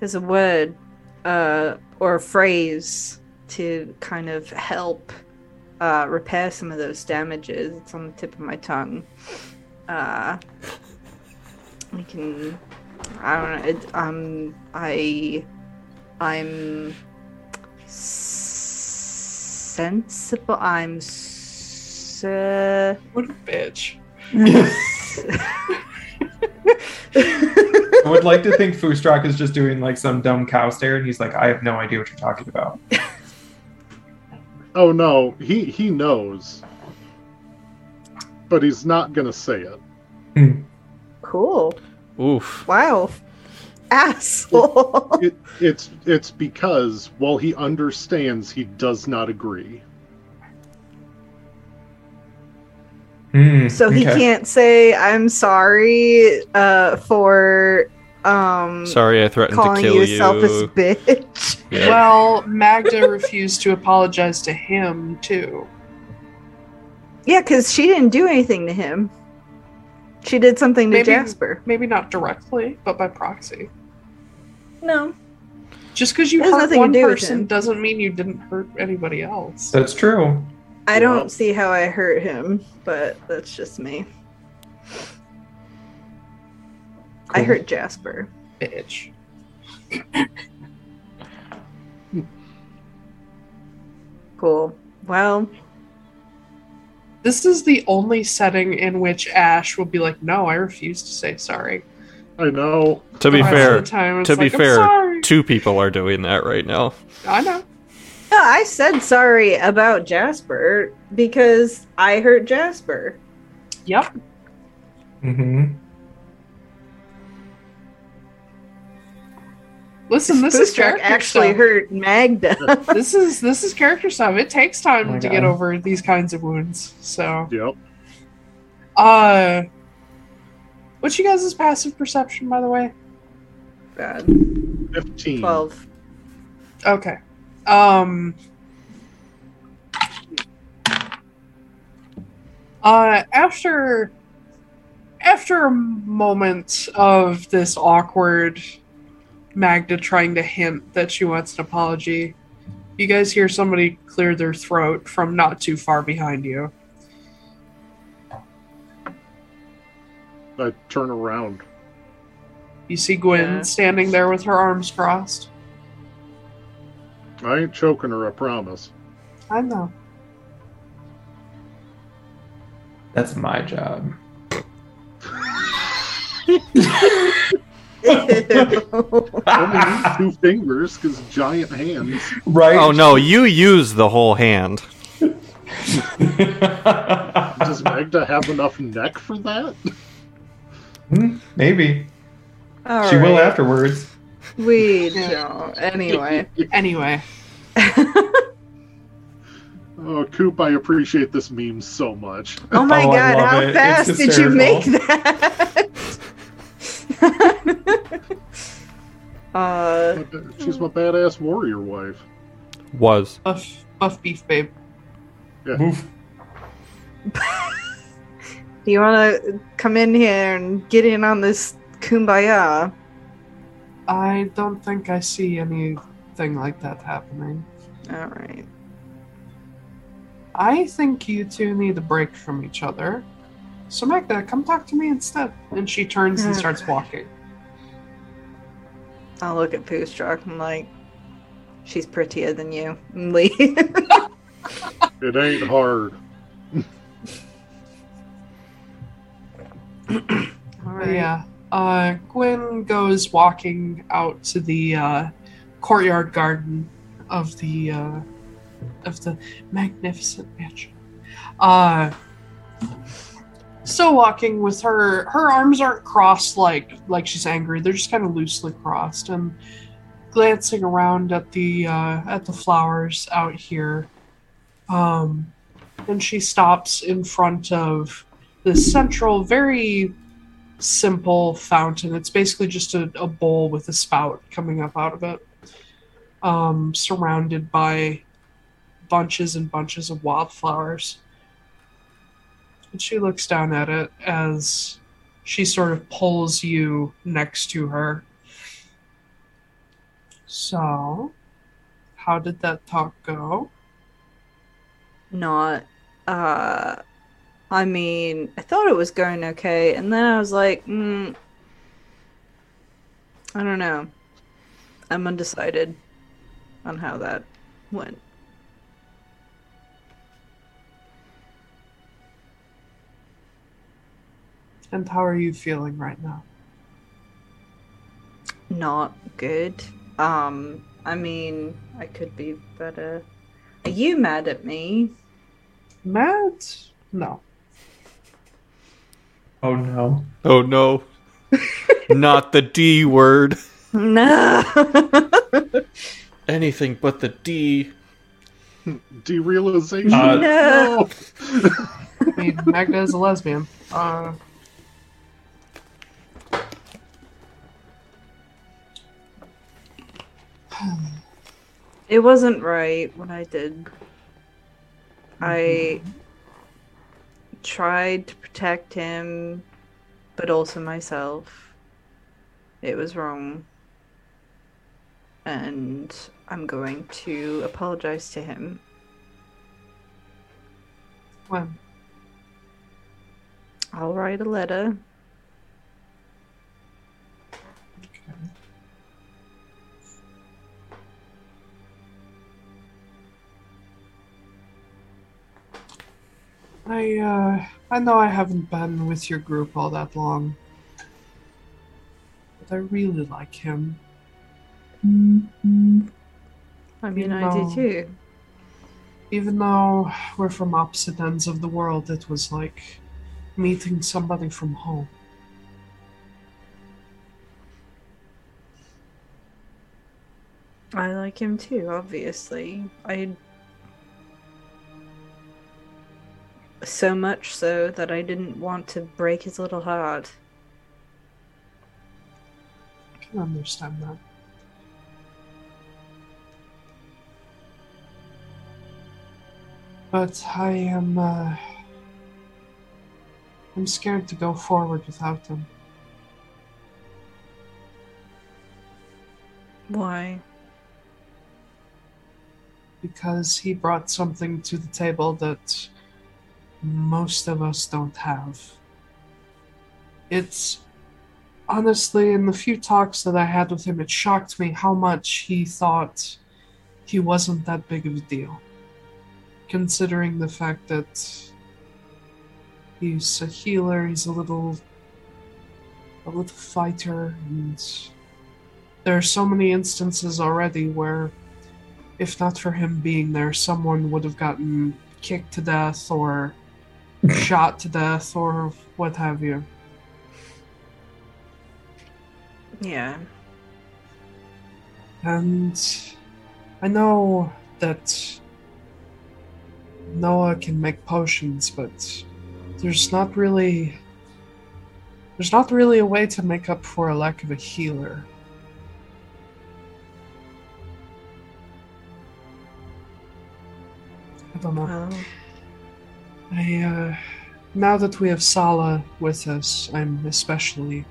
There's a word uh, or a phrase to kind of help uh, repair some of those damages. It's on the tip of my tongue. Uh, we can. I don't know. It, um, I, I'm sensible. I'm. S- What a bitch. I would like to think Fustrak is just doing like some dumb cow stare, and he's like, "I have no idea what you're talking about." Oh no, he he knows, but he's not gonna say it. cool. Oof. Wow. Asshole. it, it's it's because while he understands, he does not agree. Hmm, So he okay. can't say I'm sorry uh, for um Sorry, I threatened to kill you a you. selfish bitch. Yeah. Well, Magda refused to apologize to him, too. Yeah, because she didn't do anything to him. She did something to Maybe- Jasper. Maybe not directly, but by proxy. No. Just because you It has hurt one do person doesn't mean you didn't hurt anybody else. That's true. I Yeah. don't see how I hurt him, but that's just me. I hurt Jasper. Bitch. Cool. Well, This is the only setting in which Ash will be like, no, I refuse to say sorry. I know. To be fair, time, to be like, "I'm fair, two people are doing that right now. I know. No, I said sorry about Jasper because I hurt Jasper. Yep. Mm-hmm. Listen, this is Fustrak character actually stuff. hurt Magda. This is this is character stuff. It takes time Oh my to get over these kinds of wounds. So, Yep. uh, what's you guys' passive perception, by the way? Bad. 15. Twelve. Okay. Um. Uh, after after a moment of this awkward Magda trying to hint that she wants an apology, you guys hear somebody clear their throat from not too far behind you. I turn around. You see Gwen Yeah. standing there with her arms crossed. I ain't choking her, I promise. I know. That's my job. Only need two fingers, because giant hands. right? Oh no, you use the whole hand. Does Magda have enough neck for that? Hmm, Maybe. All she will afterwards. We don't. Anyway. Anyway, Oh, Coop, I appreciate this meme so much. Oh my Oh, god, how it. Fast did you make that? uh, She's my badass warrior wife. Was. buff, buff beef babe. Oof. do you want to come in here and get in on this kumbaya? I don't think I see anything like that happening. All right. I think you two need a break from each other. So Magda, come talk to me instead. And she turns and starts walking. I'll look at Poostruck and like, she's prettier than you. And leave. It ain't hard. All But right. yeah. Uh, Gwen goes walking out to the uh, courtyard garden of the uh, of the magnificent mansion. Uh, still walking with her. Her arms aren't crossed like like she's angry. They're just kind of loosely crossed and glancing around at the uh, at the flowers out here. Um, and she stops in front of the central, very simple fountain. It's basically just a, a bowl with a spout coming up out of it, um, surrounded by bunches and bunches of wildflowers. And she looks down at it as she sort of pulls you next to her. So, how did that talk go? Not, uh, I mean, I thought it was going okay, and then I was like, mm, I don't know. I'm undecided on how that went. And how are you feeling right now? Not good. Um, I mean, I could be better. Are you mad at me? Mad? No. Oh no. Oh no. Not the D word. No. Anything but the D. Derealization. Uh, no. I mean, Magda is a lesbian. Uh, It wasn't right what I did. I mm-hmm. tried to protect him, but also myself. It was wrong. And I'm going to apologize to him. when? I'll write a letter. I, uh, I know I haven't been with your group all that long. but I really like him. I mean, You I know- do too. Even though we're from opposite ends of the world, it was like meeting somebody from home. I like him too, obviously. I. So much so that I didn't want to break his little heart. I can understand that. But I am, uh, I'm scared to go forward without him. Why? because he brought something to the table that most of us don't have. It's honestly, in the few talks that I had with him, it shocked me how much he thought he wasn't that big of a deal. Considering the fact that he's a healer, he's a little a little fighter, and there are so many instances already where if not for him being there, someone would have gotten kicked to death or shot to death or what have you. Yeah. And I know that Noah can make potions, but there's not really there's not really a way to make up for a lack of a healer. I don't know. Well, I, uh, now that we have Sala with us, I'm especially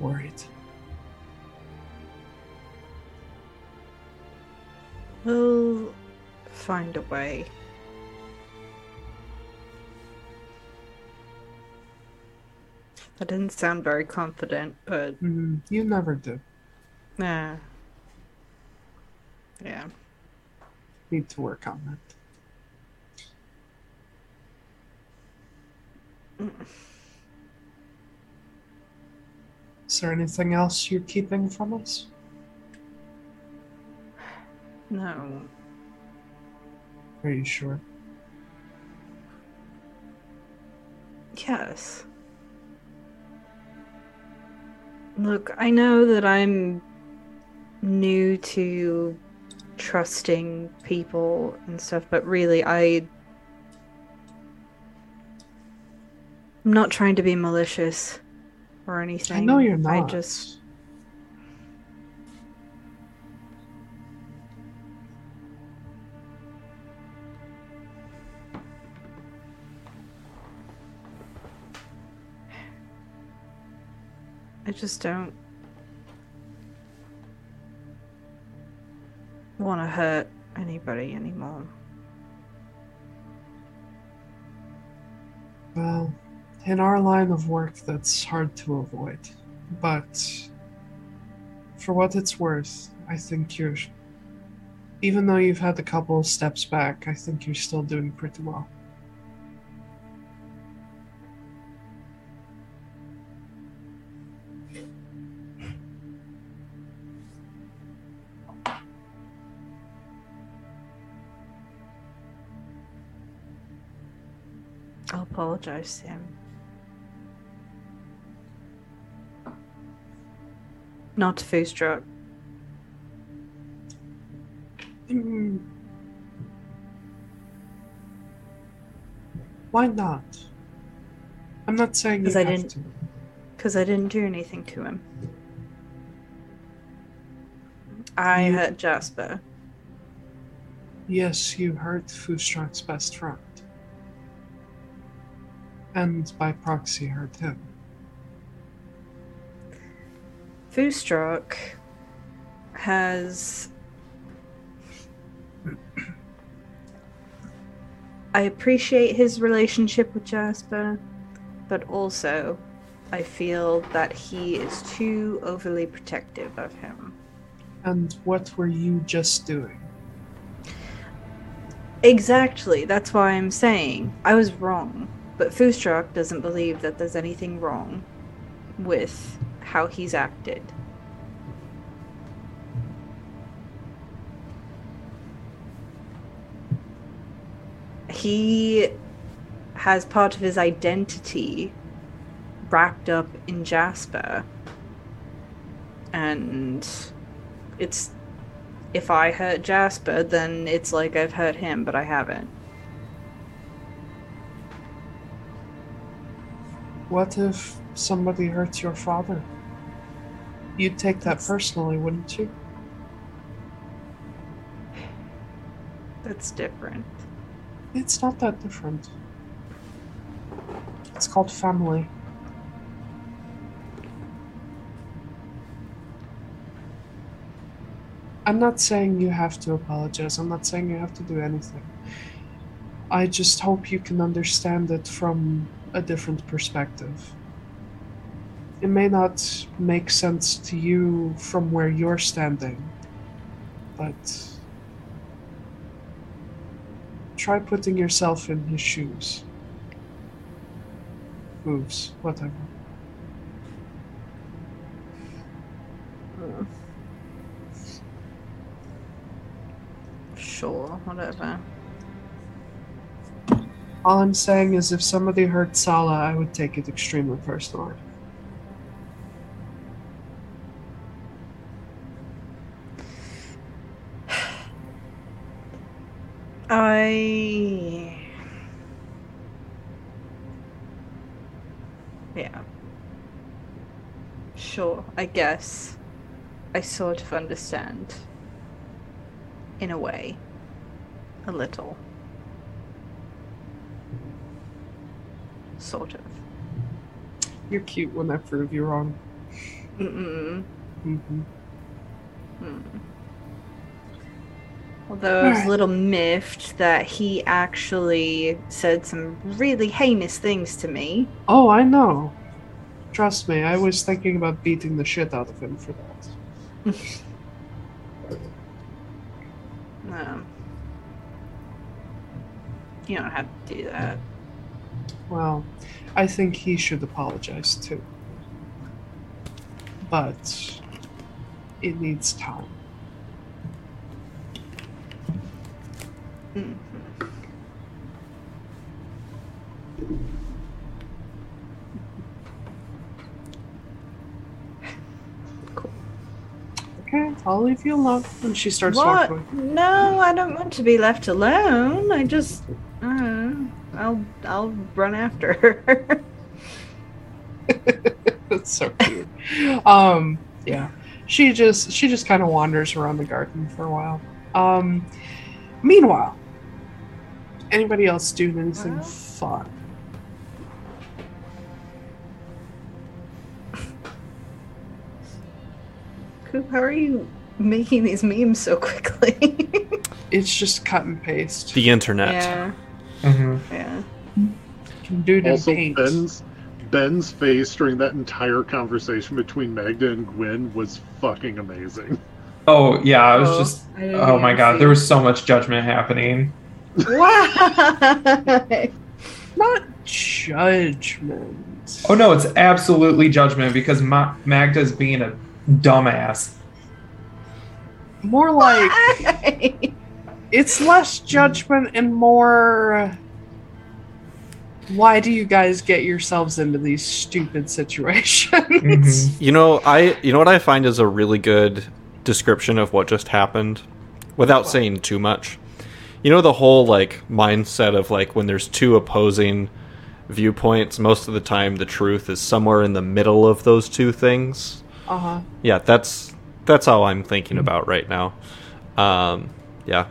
worried. we'll find a way. That didn't sound very confident, but Mm, you never do. nah. Yeah. Need to work on that. Is there anything else you're keeping from us? No. Are you sure? Yes. Look, I know that I'm new to trusting people and stuff, but really, I. I'm not trying to be malicious or anything. I know you're not. I just. I just don't want to hurt anybody anymore. Well, in our line of work, that's hard to avoid. But for what it's worth, I think you're. Even though you've had a couple of steps back, I think you're still doing pretty well. I'll apologize to Not to Fustrak. Hmm. Why not? I'm not saying you 'Cause I didn't- Because I didn't do anything to him. I You- hurt Jasper. Yes, you hurt Fustrak's best friend. And by proxy, hurt him. Fustrak has. I appreciate his relationship with Jasper, but also I feel that he is too overly protective of him. And what were you just doing? Exactly, that's why I'm saying I was wrong. But Fustrak doesn't believe that there's anything wrong with how he's acted. He has part of his identity wrapped up in Jasper. And it's if I hurt Jasper, then it's like I've hurt him, but I haven't. What if somebody hurts your father? You'd take that personally, wouldn't you? That's different. It's not that different. It's called family. I'm not saying you have to apologize. I'm not saying you have to do anything. I just hope you can understand it from a different perspective. It may not make sense to you from where you're standing, but try putting yourself in his shoes. Moves, whatever. Sure, whatever. All I'm saying is if somebody hurt Sala, I would take it extremely personally. I. Yeah. Sure, I guess. I sort of understand. In a way. A little. Sort of. You're cute when I prove you wrong. Mm-mm. hmm Although I was a little miffed that he actually said some really heinous things to me. Oh, I know. Trust me, I was thinking about beating the shit out of him for that. Um, you don't have to do that. Well, I think he should apologize too. But it needs time. Mm. Okay, I'll leave you alone. And she starts What? walking. No, I don't want to be left alone. I just, uh, I'll, I'll run after her. That's so cute. um, yeah. She just she just kind of wanders around the garden for a while. Um, meanwhile, anybody else doing anything Well. fun? Coop, how are you making these memes so quickly? It's just cut and paste. The internet. yeah, hmm yeah. Can do Also, paint. Ben's Ben's face during that entire conversation between Magda and Gwen was fucking amazing. Oh yeah, I was Oh, just. I Oh my god, there was so much judgment happening. Why? Not judgment. Oh no, it's absolutely judgment because Ma- Magda's being a dumbass. More like Why? it's less judgment and more. Why do you guys get yourselves into these stupid situations? Mhm. You know, I you know what I find is a really good description of what just happened without saying too much. You know the whole like mindset of like when there's two opposing viewpoints, most of the time the truth is somewhere in the middle of those two things. Uh huh. Yeah, that's that's all I'm thinking about right now. Um yeah.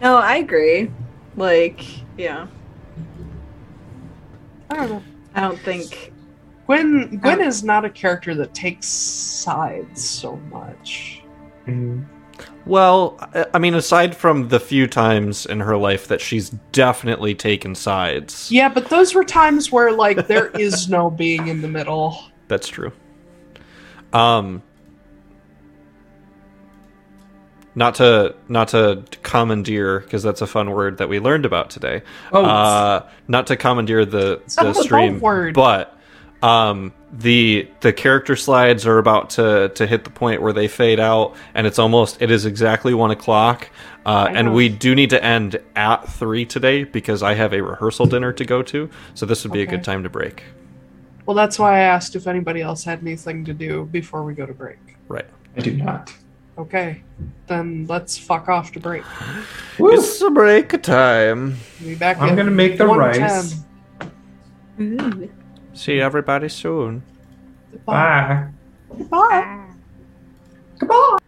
No, I agree. Like, yeah. I don't know. I don't think. Gwen Gwen is not a character that takes sides so much. Mhm. Well, I- mean aside from the few times in her life that she's definitely taken sides. Yeah, but those were times where like there is no being in the middle. That's true. Um not to not to commandeer because that's a fun word that we learned about today. Oh, Uh not to commandeer the the stream, word. but Um, the the character slides are about to to hit the point where they fade out, and it's almost it is exactly one o'clock. Uh, and we do need to end at three today because I have a rehearsal dinner to go to. So this would be a good time to break. Well, that's why I asked if anybody else had anything to do before we go to break. Right. I do not. Okay, then let's fuck off to break. Woo! It's a break time. Be back. I'm gonna make the 1:10. rice. Ooh. See everybody soon. Bye. Bye. Bye. Goodbye.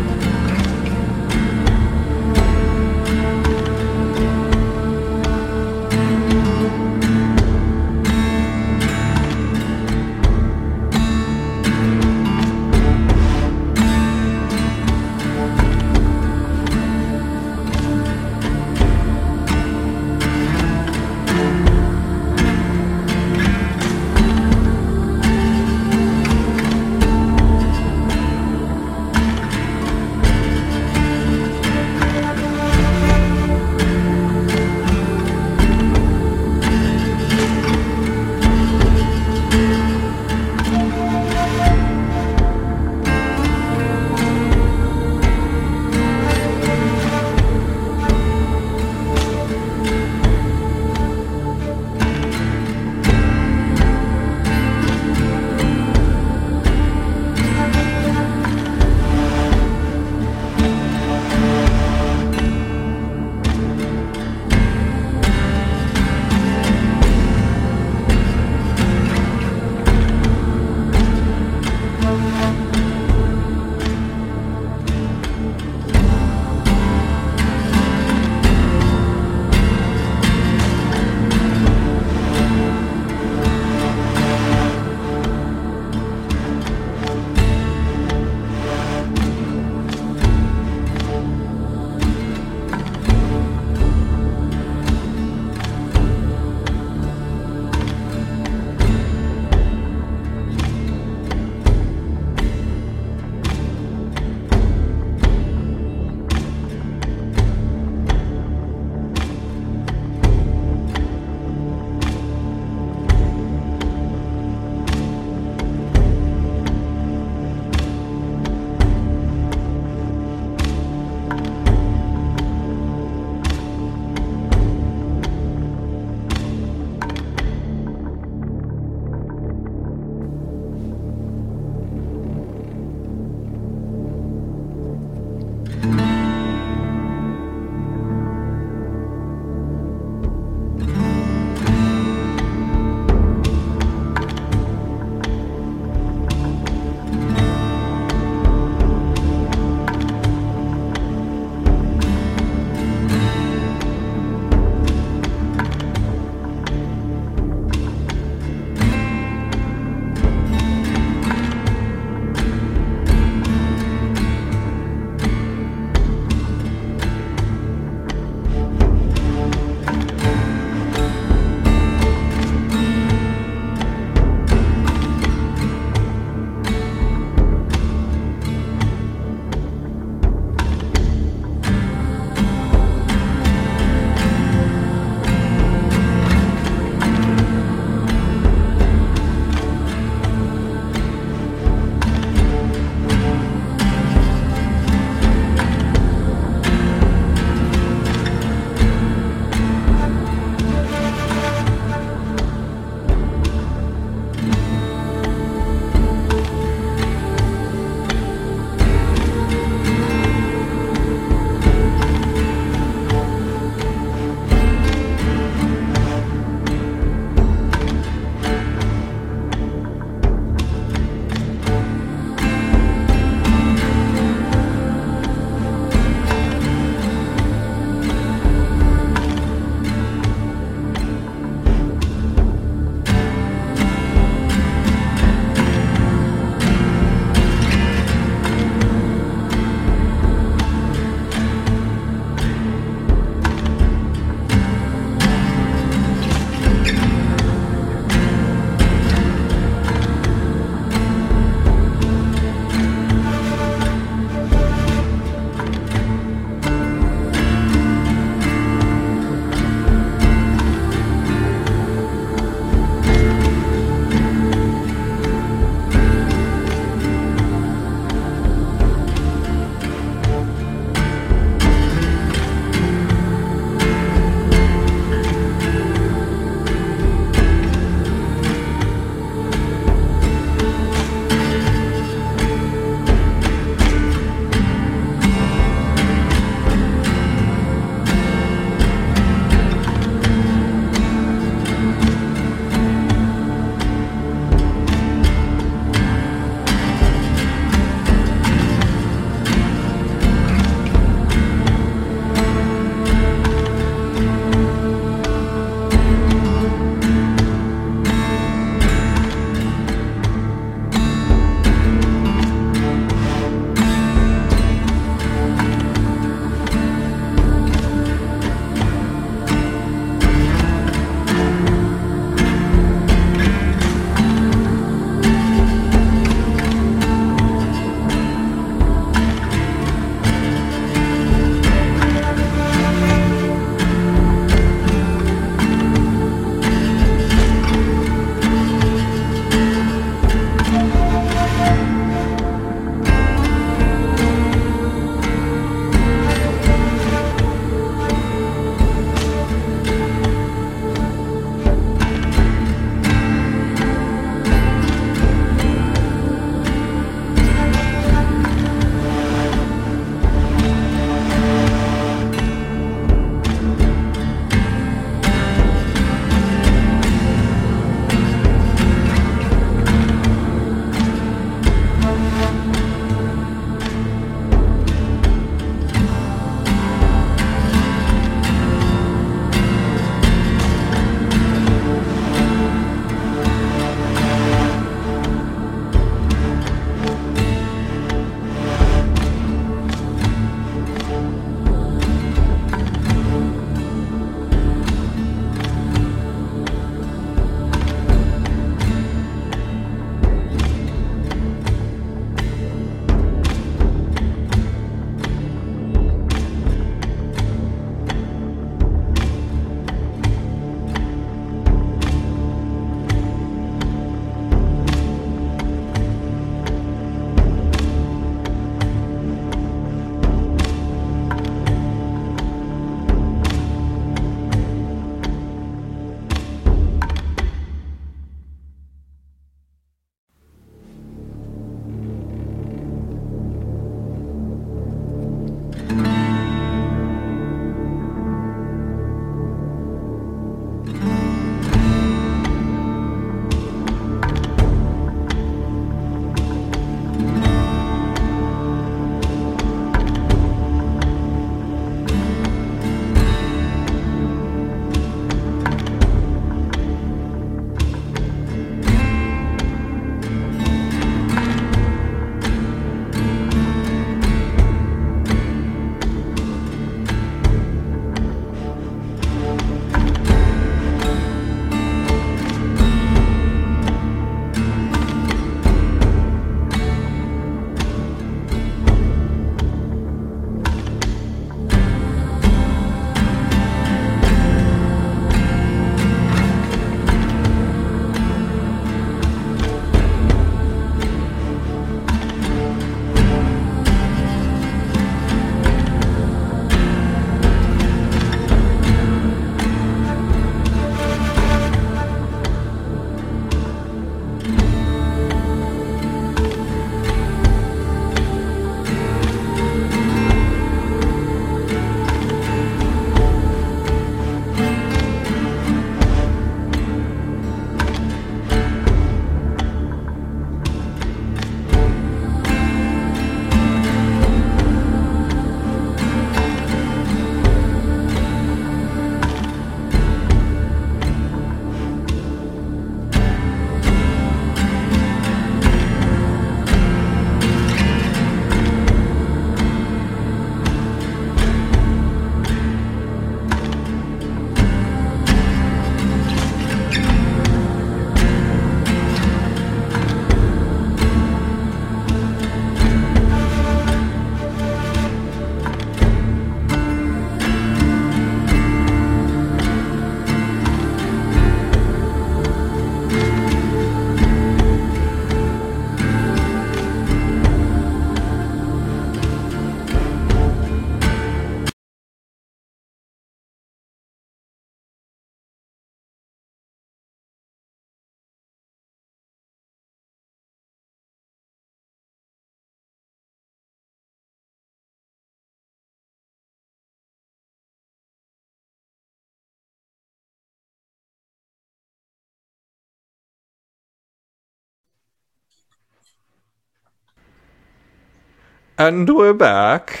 And we're back.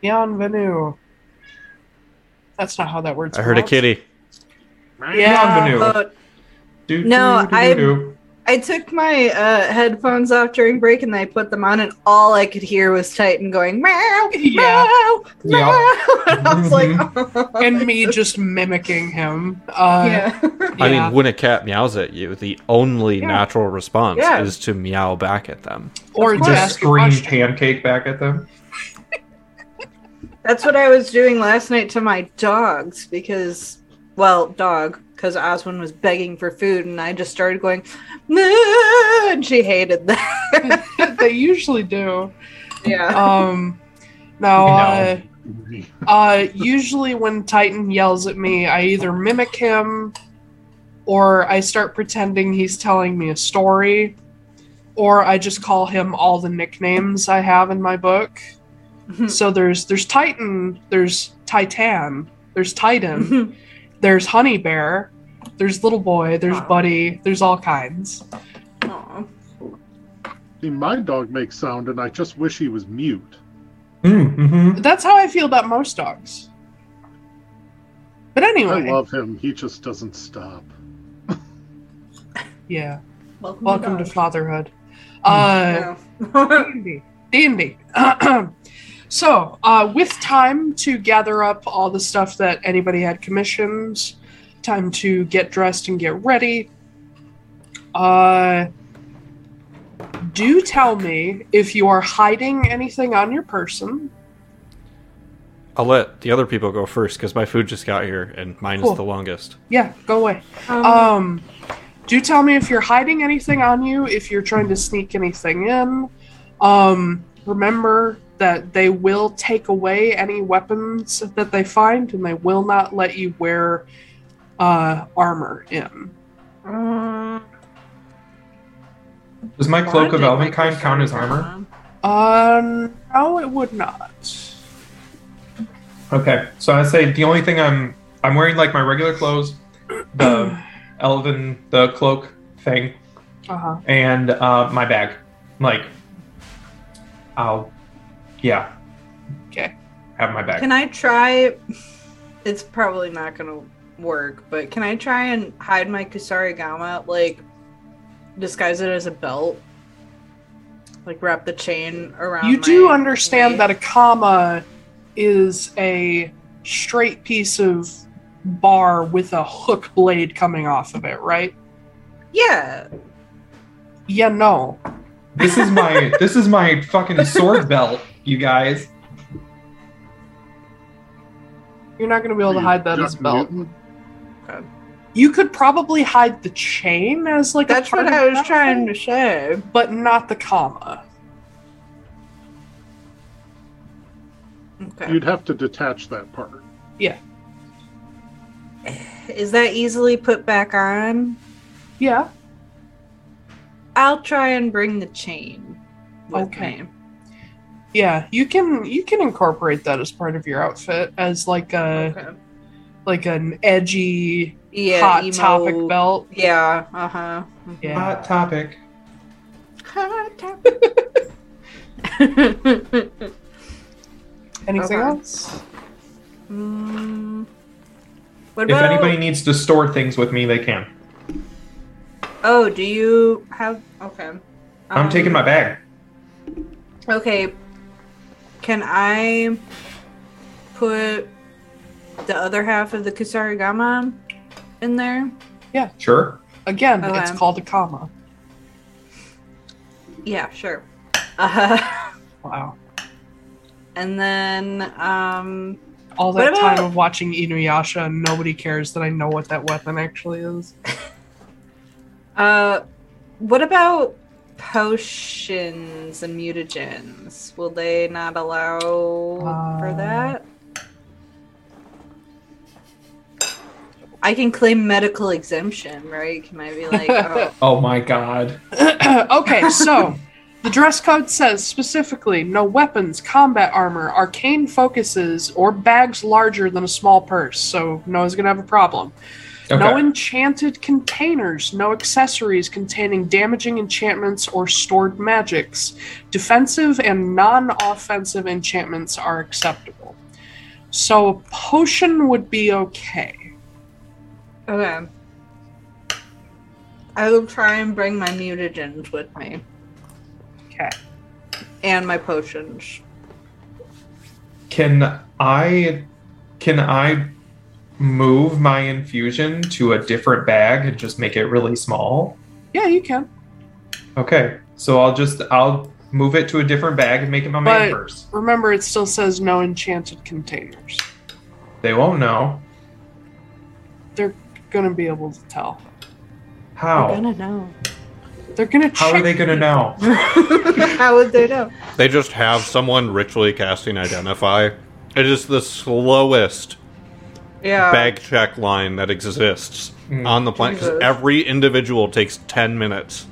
Bienvenue. That's not how that word's I heard a pronounced. kitty. Yeah. Bienvenue. Do, No, do, do, I- do. I took my uh, headphones off during break and I put them on, and all I could hear was Titan going meow, Yeah. meow, Yeah. meow. And I was like, oh. and me just mimicking him. Uh, yeah. I mean, when a cat meows at you, the only Yeah. natural response Yeah. is to meow back at them. or Of to course. Just ask a scream question. pancake back at them. That's what I was doing last night to my dogs because, well, dog, because Oswin was begging for food, and I just started going, "Nah," and she hated that. they usually do. yeah. Um, no, uh, uh, usually when Titan yells at me, I either mimic him or I start pretending he's telling me a story, or I just call him all the nicknames I have in my book. so there's there's Titan, there's Titan, there's Titan, there's Honey Bear, there's Little Boy, there's Aw. Buddy, there's all kinds. Aw. See, my dog makes sound, and I just wish he was mute. Mm-hmm. That's how I feel about most dogs. But anyway, I love him. He just doesn't stop. yeah. Welcome, Welcome to dog. fatherhood. Uh, Yeah. D&D. D&D. So, uh, with time to gather up all the stuff that anybody had commissions, time to get dressed and get ready. Uh, do tell me if you are hiding anything on your person. I'll let the other people go first because my food just got here and mine Cool. is the longest. Yeah, go away. Um, Um, do tell me if you're hiding anything on you, if you're trying to sneak anything in. Um, remember that they will take away any weapons that they find, and they will not let you wear uh, armor in. um, Does my cloak of why Elvenkind count as armor? Uh, no, it would not. Okay, so I say the only thing I'm I'm wearing like my regular clothes, the elven the cloak thing, Uh huh. and uh, my bag. Like, I'll, yeah, Okay. have my bag. Can I try? It's probably not gonna work, but can I try and hide my Kusarigama, like disguise it as a belt? Like wrap the chain around. You do understand waist? that a kama is a straight piece of bar with a hook blade coming off of it, right? Yeah. Yeah, no. This is my this is my fucking sword belt, you guys. You're not going to be able to hide that as belt. Mutant? You could probably hide the chain as like That's a part what I was trying thing, to say. but not the kama. Okay. You'd have to detach that part. Yeah. Is that easily put back on? Yeah. I'll try and bring the chain Okay. me. Yeah, you can you can incorporate that as part of your outfit as like a Okay. like an edgy Yeah. hot emo- topic belt. Yeah. Uh huh. Yeah. Hot topic. Hot topic. Anything Okay. else? Mm, what If about? anybody needs to store things with me, they can. Oh, do you have? Okay. I'm Um, taking my bag. Okay. Can I put the other half of the Kusarigama in there? Yeah. Sure. Again, it's called a kama. Yeah, sure. Uh, Wow. and then, um, All What that about- time of watching Inuyasha and nobody cares that I know what that weapon actually is. uh, what about potions and mutagens? Will they not allow for Uh, that? I can claim medical exemption, right? Can I be like, oh, Oh my god. okay, so the dress code says specifically no weapons, combat armor, arcane focuses, or bags larger than a small purse. So no one's gonna have a problem. No enchanted containers, no accessories containing damaging enchantments or stored magics. Defensive and non offensive enchantments are acceptable. So a potion would be okay. Okay. I will try and bring my mutagens with me Okay. and my potions. Can I can I move my infusion to a different bag and just make it really small? Yeah, you can. Okay. So I'll just I'll move it to a different bag and make it my main But- purse. Remember, it still says no enchanted containers. They won't know. They're gonna be able to tell. How? I'm gonna know. They're gonna. How are they gonna you. know? How would they know? They just have someone ritually casting identify. It is the slowest Yeah. bag check line that exists Mm. on the planet. 'cause because every individual takes ten minutes.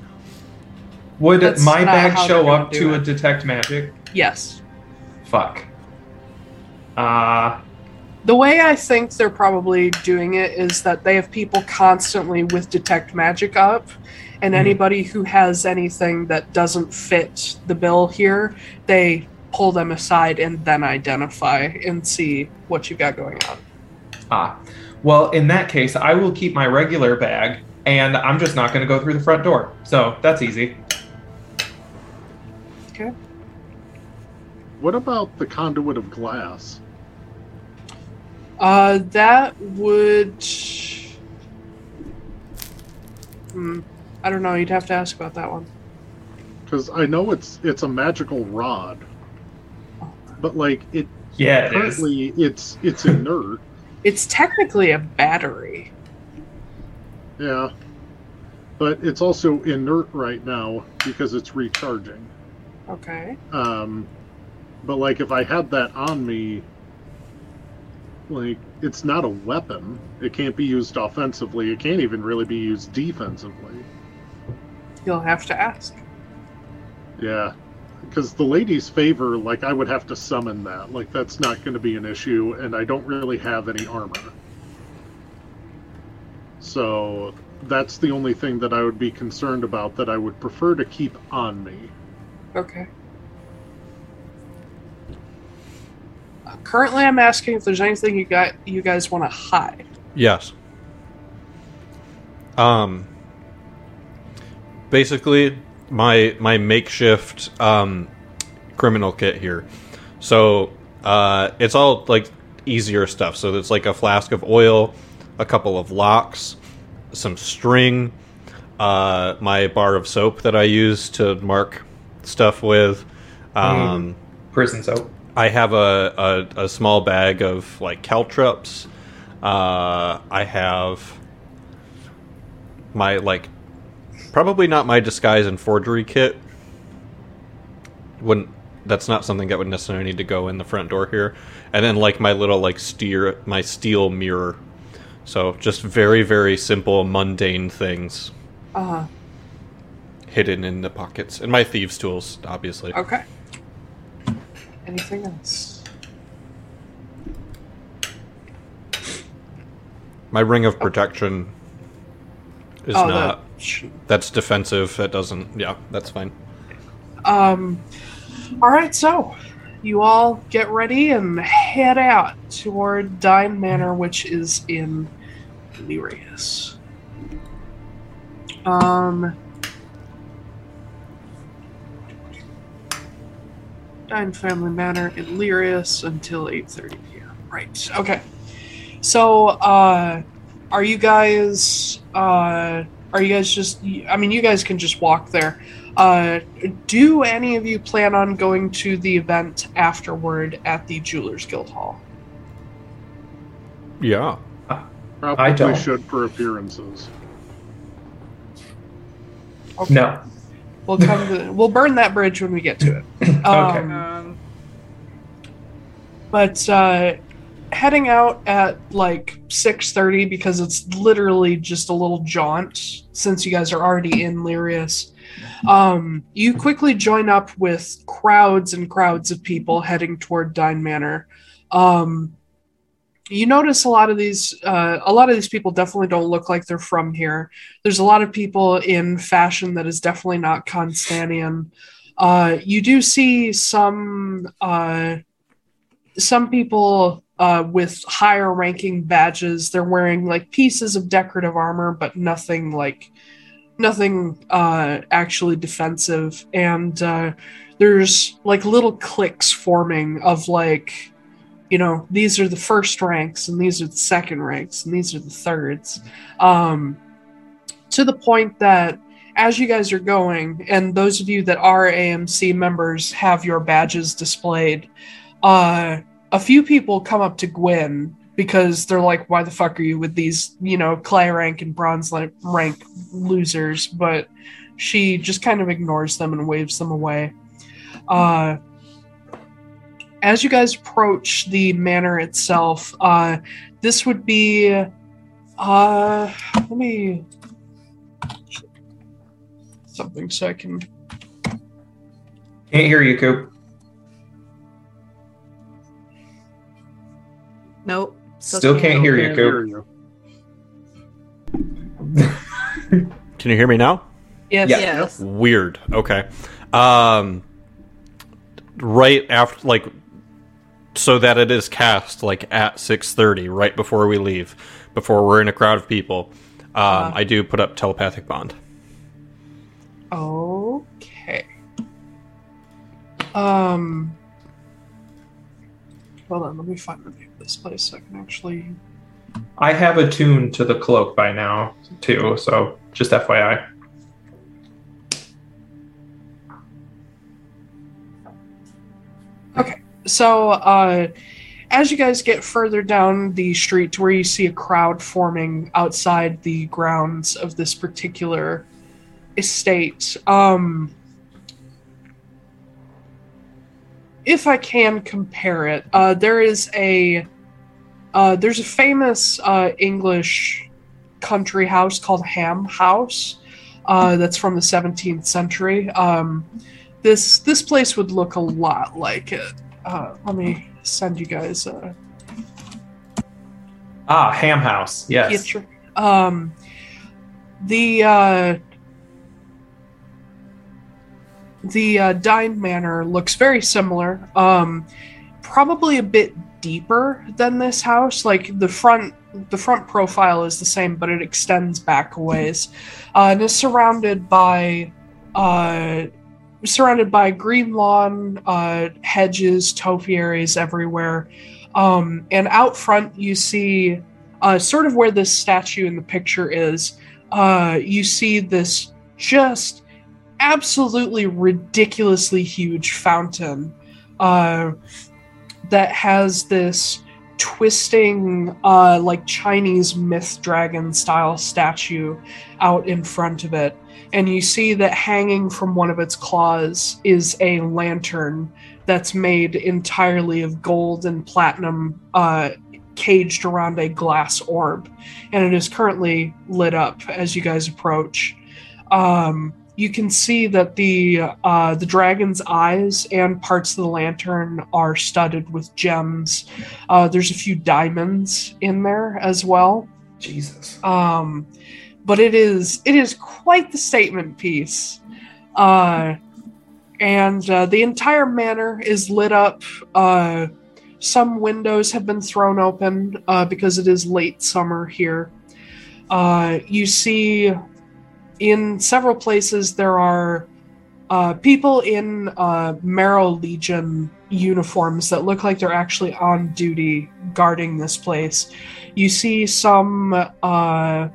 Would That's my bag show up to it. a detect magic? Yes. Fuck. Uh The way I think they're probably doing it is that they have people constantly with detect magic up, and Mhm. anybody who has anything that doesn't fit the bill here, they pull them aside and then identify and see what you've got going on. Ah. Well, in that case, I will keep my regular bag and I'm just not gonna go through the front door. So that's easy. Okay. What about the conduit of glass? Uh, that would. Hmm. I don't know. You'd have to ask about that one. Because I know it's it's a magical rod, but like it Yeah, it is. currently it's it's inert. It's technically a battery. Yeah, but it's also inert right now because it's recharging. Okay. Um, but like if I had that on me, like it's not a weapon. It can't be used offensively. It can't even really be used defensively. You'll have to ask. Yeah, because the lady's favor, like I would have to summon that. Like that's not going to be an issue, and I don't really have any armor. So that's the only thing that I would be concerned about. That I would prefer to keep on me. Okay. Uh, currently, I'm asking if there's anything you got you guys want to hide. Yes. Um. Basically, my my makeshift um, criminal kit here. So uh, it's all like easier stuff. So it's like a flask of oil, a couple of locks, some string, uh, my bar of soap that I use to mark stuff with. Um, Prison soap. I have a, a, a small bag of like caltrops. Uh, I have my like probably not my disguise and forgery kit. Wouldn't that's not something that would necessarily need to go in the front door here. And then like my little like steer my steel mirror. So just very very simple mundane things Uh huh. hidden in the pockets and my thieves tools obviously. Okay. Anything else? My ring of protection is oh, not that That's defensive. That doesn't. Yeah, that's fine. Um, all right, so you all get ready and head out toward Dine Manor, which is in Lyrius. Um, Dine Family Manor in Lyrius until 8:30 p.m. Right. Okay. So, uh, are you guys? Uh, are you guys just? I mean, you guys can just walk there. Uh, do any of you plan on going to the event afterward at the Jewelers Guild Hall? Yeah. Probably don't. should for appearances. Okay. No. We'll come to. We'll burn that bridge when we get to it. Okay. Um, Um, but uh, heading out at like six thirty because it's literally just a little jaunt since you guys are already in Lyrius. Um, you quickly join up with crowds and crowds of people heading toward Dine Manor. Um, you notice a lot of these uh, a lot of these people definitely don't look like they're from here there's a lot of people in fashion that is definitely not constanian uh, you do see some uh, some people uh, with higher ranking badges. They're wearing like pieces of decorative armor but nothing like nothing uh, actually defensive. And uh, there's like little cliques forming of like you know these are the first ranks and these are the second ranks and these are the thirds. Um, to the point that as you guys are going and those of you that are amc members have your badges displayed uh, a few people come up to Gwen because they're like why the fuck are you with these you know clay rank and bronze rank losers but she just kind of ignores them and waves them away uh, as you guys approach the manor itself, uh, this would be. Uh, let me. Something so I can. Can't hear you, Coop. Nope. Still, can't, hear you, Coop. Can you hear me now? Yes. Yeah. Yes. Weird. Okay. Um, right after, like, so that it is cast like at 6:30 right before we leave before we're in a crowd of people um, Uh. i do put up telepathic bond Okay. Um. Hold on, let me find the name of this place so I can actually. I have attuned to the cloak by now, too, so just FYI. Okay, so, uh, as you guys get further down the street to where you see a crowd forming outside the grounds of this particular estate, um, if I can compare it, uh, there is a uh, there's a famous uh, English country house called Ham House uh, that's from the 17th century. Um, this this place would look a lot like it. Uh, let me send you guys a Ah, Ham House. Yes. picture. Um, the uh, the uh, Dine Manor looks very similar. Um, probably a bit deeper than this house. Like the front, the front profile is the same, but it extends back a ways, uh, and is surrounded by uh, surrounded by green lawn, uh, hedges, topiaries everywhere. Um, and out front, you see uh, sort of where this statue in the picture is. Uh, you see this just absolutely ridiculously huge fountain uh, that has this twisting, uh, like Chinese myth dragon style statue out in front of it. And you see that hanging from one of its claws is a lantern that's made entirely of gold and platinum uh, caged around a glass orb. And it is currently lit up as you guys approach. Um, you can see that the uh, the dragon's eyes and parts of the lantern are studded with gems. Uh, there's a few diamonds in there as well. Jesus. um, but it is it is quite the statement piece. Uh, and uh, the entire manor is lit up. Uh, some windows have been thrown open uh, because it is late summer here. Uh, you see in several places there are uh, people in uh, Marrow Legion uniforms that look like they're actually on duty guarding this place. You see some uh,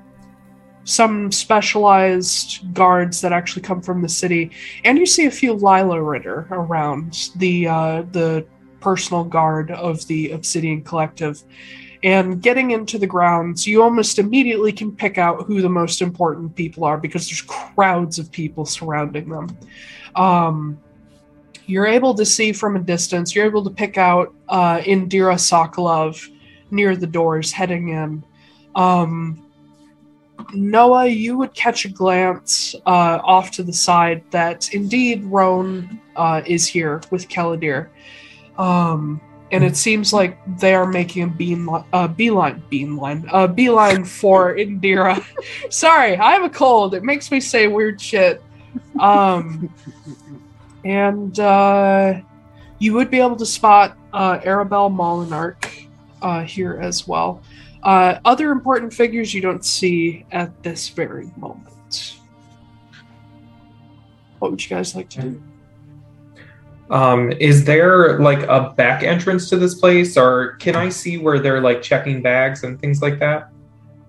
some specialized guards that actually come from the city, and you see a few Lila Ritter around the uh, the personal guard of the Obsidian Collective. And getting into the grounds, you almost immediately can pick out who the most important people are because there's crowds of people surrounding them. Um, you're able to see from a distance, you're able to pick out uh, Indira Sokolov near the doors heading in. Um, Noah, you would catch a glance uh, off to the side that indeed Roan uh, is here with Keladir. Um, and it seems like they are making a beam, uh, beeline, beamline, a beeline for Indira. Sorry, I have a cold. It makes me say weird shit. Um, and uh, you would be able to spot uh, Arabelle Molinarch uh, here as well. Uh, other important figures you don't see at this very moment. What would you guys like to do? Um, is there like a back entrance to this place, or can I see where they're like checking bags and things like that?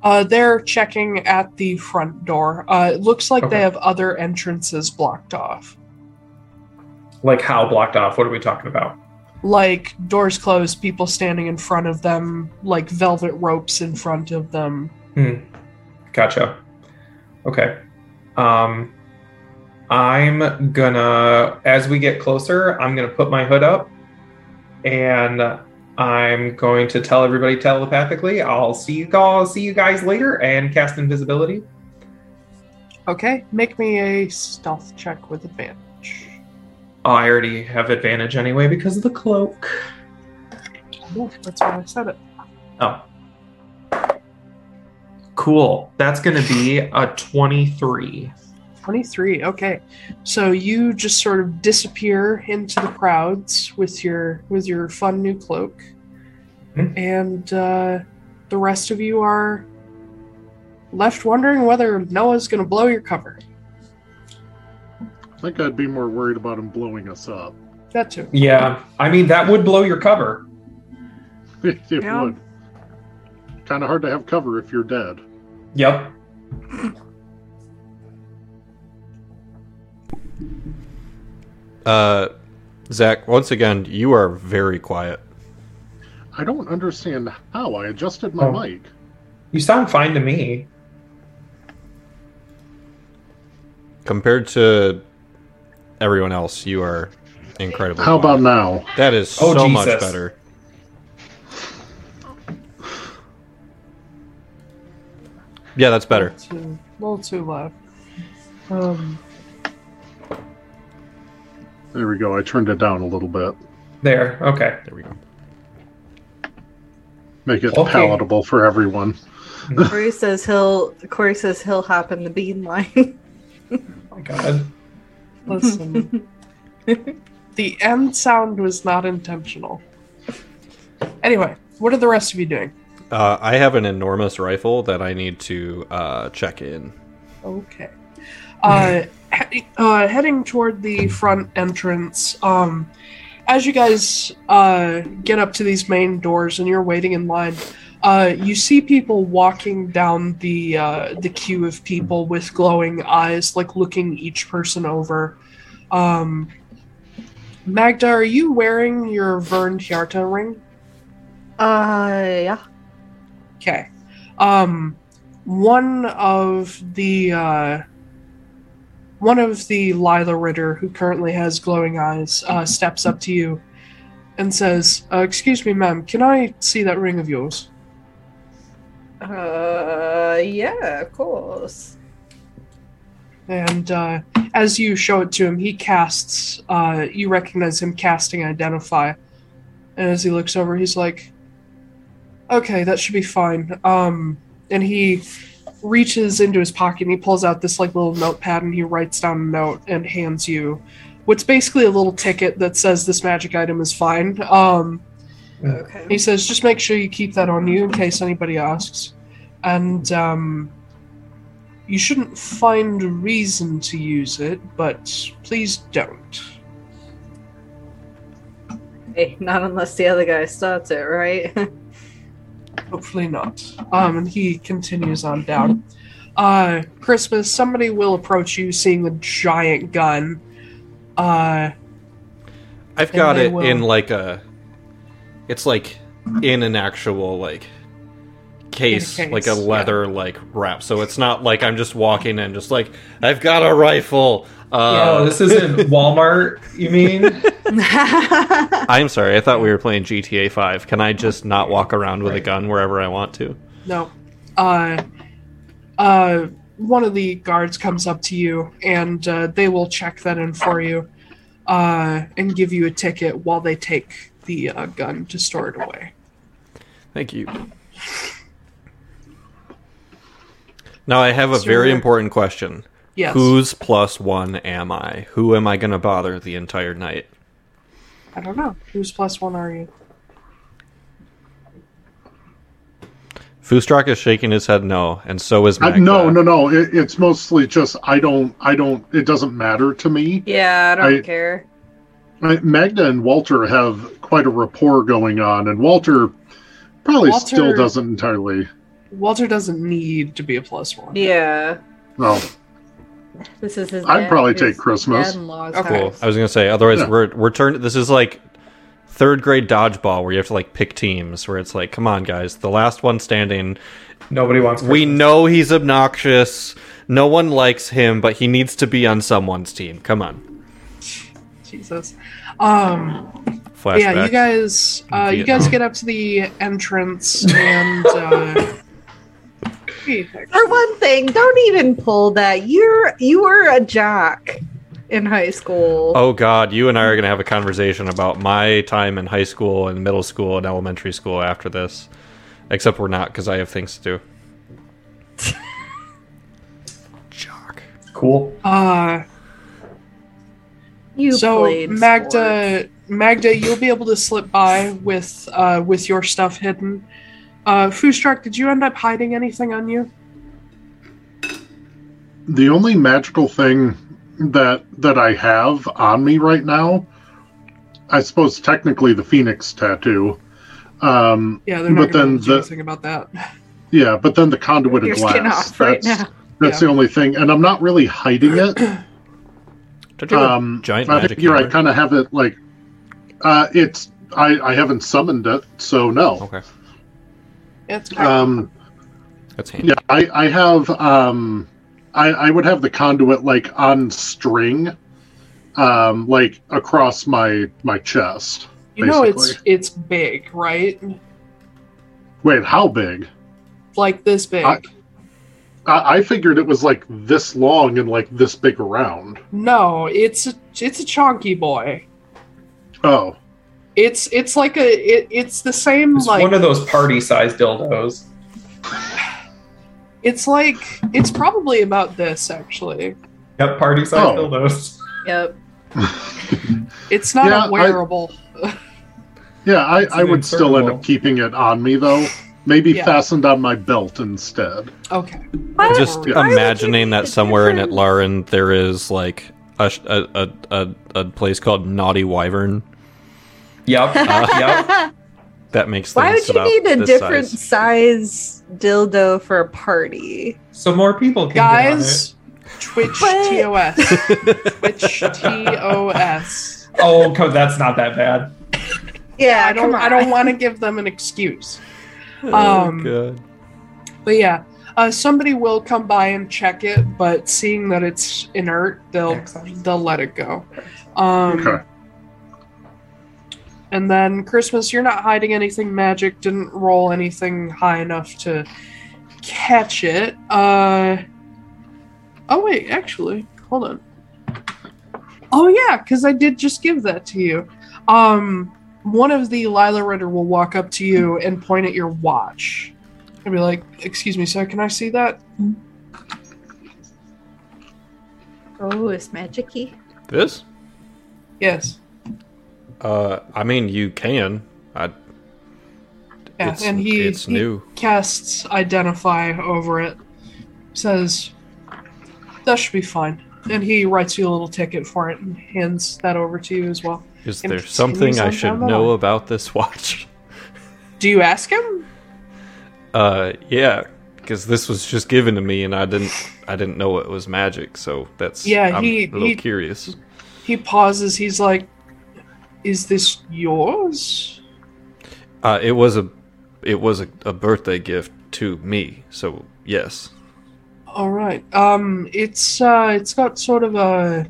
Uh, they're checking at the front door. Uh, it looks like Okay. they have other entrances blocked off. Like how blocked off? What are we talking about? Like doors closed, people standing in front of them, like velvet ropes in front of them. Hmm. Gotcha. Okay. Um, I'm gonna, as we get closer, I'm gonna put my hood up, and I'm going to tell everybody telepathically. I'll see you guys. See you guys later, and cast invisibility. Okay, make me a stealth check with advantage. Oh, I already have advantage anyway because of the cloak. Ooh, that's why I said it. Oh. Cool. That's gonna be a 23. 23 okay so you just sort of disappear into the crowds with your with your fun new cloak Hmm. and uh, the rest of you are left wondering whether noah's going to blow your cover I think I'd be more worried about him blowing us up. that too Yeah, I mean that would blow your cover. it Yeah. would. Kind of hard to have cover if you're dead. Yep. Uh, Zach, once again, you are very quiet. I don't understand how. I adjusted my Oh. mic. You sound fine to me. Compared to everyone else, you are incredibly How about now? That is Oh, so much better. Yeah, that's better. a little too, a little too loud um, There we go. I turned it down a little bit. There. Okay. There we go. Make it Okay. palatable for everyone. Corey says he'll. Corey says he'll hop in the bean line. Oh my god. listen the end sound was not intentional anyway what are the rest of you doing Uh, I have an enormous rifle that I need to uh, check in. Okay. Uh, he- uh, heading toward the front entrance. Um, as you guys uh, get up to these main doors and you're waiting in line, uh, you see people walking down the uh, the queue of people with glowing eyes, like looking each person over. Um, Magda, are you wearing your Vern Hjarta ring? Uh, yeah. Okay. Um, one of the uh, one of the Lila Ritter, who currently has glowing eyes, uh, steps up to you and says, uh, "Excuse me, ma'am. Can I see that ring of yours?" Uh, yeah, of course. And uh, as you show it to him, he casts. Uh, you recognize him casting Identify. And as he looks over, he's like, "Okay, that should be fine." Um, and he reaches into his pocket and he pulls out this like little notepad and he writes down a note and hands you what's basically a little ticket that says this magic item is fine. Um, Okay. he says, just make sure you keep that on you in case anybody asks. And um, you shouldn't find a reason to use it, but please don't. Hey, not unless the other guy starts it, right? Hopefully not. Um, and he continues on down. Uh, Christmas, somebody will approach you seeing the giant gun. Uh, I've got it will- in like a. It's like in an actual like case, case, like a yeah. leather like wrap. So it's not like I'm just walking in, just like I've got a rifle. Oh, Uh, this isn't Walmart, you mean? I'm sorry. I thought we were playing GTA 5. Can I just not walk around with a gun wherever I want to? No. Uh, uh, one of the guards comes up to you and uh, they will check that in for you uh, and give you a ticket while they take the uh, gun to store it away. Thank you. Now I have a Sir. very important question. Yes. Whose plus one am I? Who am I going to bother the entire night? I don't know. Whose plus one are you? Fustrak is shaking his head no, and so is Uh, Magda. no, no, no. It, it's mostly just I don't, I don't. It doesn't matter to me. Yeah, I don't I- care. I, Magda and Walter have quite a rapport going on, and Walter probably Walter- still doesn't entirely. Walter doesn't need to be a plus one. Yeah. No, This is his I'd dad- probably his take Christmas. dad-in-law's Okay. Cool. I was gonna say. Otherwise, Yeah. we're we're turned. This is like third grade dodgeball where you have to like pick teams. Where it's like, come on, guys, the last one standing. Nobody wants. We know he's obnoxious. No one likes him, but he needs to be on someone's team. Come on. Jesus. Um. Flashback. Yeah, you guys. Uh, you guys get up to the entrance and. Uh, hey, For one thing, don't even pull that. You're you were a jock in high school. Oh God, you and I are gonna have a conversation about my time in high school and middle school and elementary school after this. Except we're not because I have things to do. Jock. Cool. Uh, you so Magda, sports. Magda, you'll be able to slip by with uh, with your stuff hidden. Uh, Fustrak, did you end up hiding anything on you? The only magical thing that that I have on me right now, I suppose technically the Phoenix tattoo. Um, Yeah, they're not But going then the- anything about that. yeah, but then the conduit Your of glass. off right that's now. that's Yeah. the only thing, and I'm not really hiding it. Don't you have um, a giant I magic figure I kind of have it like, uh, it's I I haven't summoned it, so no. Okay, It's Um, that's handy. yeah, I I have um, I I would have the conduit like on string, um, like across my my chest. you know it's it's big, right? Wait, how big? Like this big. I- I, I figured it was like this long and like this big around. no, it's a, it's a chunky boy. Oh, It's it's like a it, it's the same It's like one of those party-sized dildos. it's like it's probably about this actually. Yep, party-sized Oh. dildos. Yep. It's not Yeah, a I- wearable. yeah. I I an would still end up keeping it on me though. Maybe Yeah. fastened on my belt instead. Okay. Why- Just Why would you imagining that somewhere in different- there is like a, a, a, a place called Naughty Wyvern. Yep. yep. That makes sense. Why would you need a different size. size dildo for a party? So more people can Guys, Twitch But- TOS. Twitch TOS. get on it. Oh, 'cause that's not that bad. Yeah, I don't I don't want to give them an excuse. Oh, Um, God. But yeah, uh, somebody will come by and check it, but seeing that it's inert, they'll Excellent. they'll let it go. Um, Okay. And then Christmas, you're not hiding anything magic. Didn't roll anything high enough to catch it. Uh. Oh wait, actually, hold on. Oh yeah, because I did just give that to you. Um, one of the Lila Ritter will walk up to you and point at your watch, and be like, "Excuse me, sir, can I see that?" Oh, it's magicy. This? Yes. Uh, I mean, you can. I. Yeah, it's, and he it's he new. casts identify over it. Says that should be fine, and he writes you a little ticket for it and hands that over to you as well. Is and there something I should know about this watch? Do you ask him? Uh, yeah, because this was just given to me, and I didn't. I didn't know it was magic, so that's. Yeah, I'm he- a little he- curious. He pauses. He's like, "Is this yours?" Uh, it was a, it was a, a birthday gift to me, so yes. All right. Um, it's uh, it's got sort of a.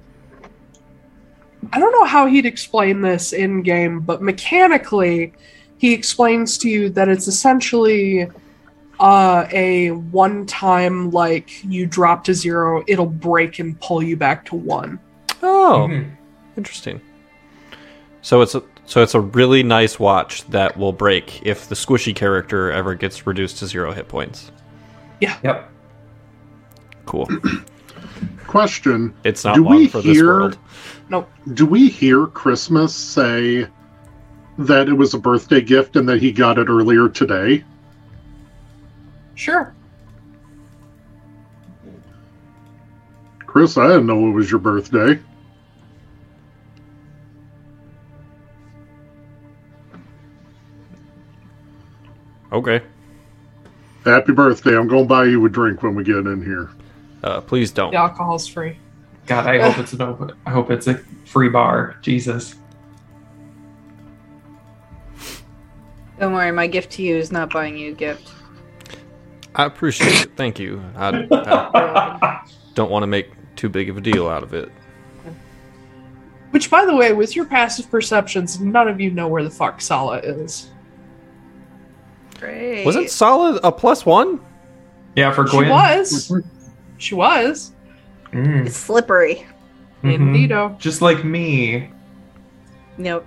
I don't know how he'd explain this in game, but mechanically, he explains to you that it's essentially uh, a one-time like you drop to zero, it'll break and pull you back to one. Oh, Mhm. interesting. So it's a, so it's a really nice watch that will break if the squishy character ever gets reduced to zero hit points. Yeah. Yep. Cool. Question: It's not Do one we for this world. Nope. Do we hear Christmas say that it was a birthday gift and that he got it earlier today? Sure. Chris, I didn't know it was your birthday. Okay. Happy birthday. I'm going to buy you a drink when we get in here. Uh, please don't. The alcohol's free. God, I hope it's an open. I hope it's a free bar. Jesus. Don't worry, my gift to you is not buying you a gift. I appreciate it. Thank you. I, I don't want to make too big of a deal out of it. Which, by the way, with your passive perceptions, none of you know where the fuck Sala is. Great. Wasn't Solid a plus one? Yeah, for Gwen. She was. She was. Mm, It's slippery. mhm. Indeedo. Just like me. Nope.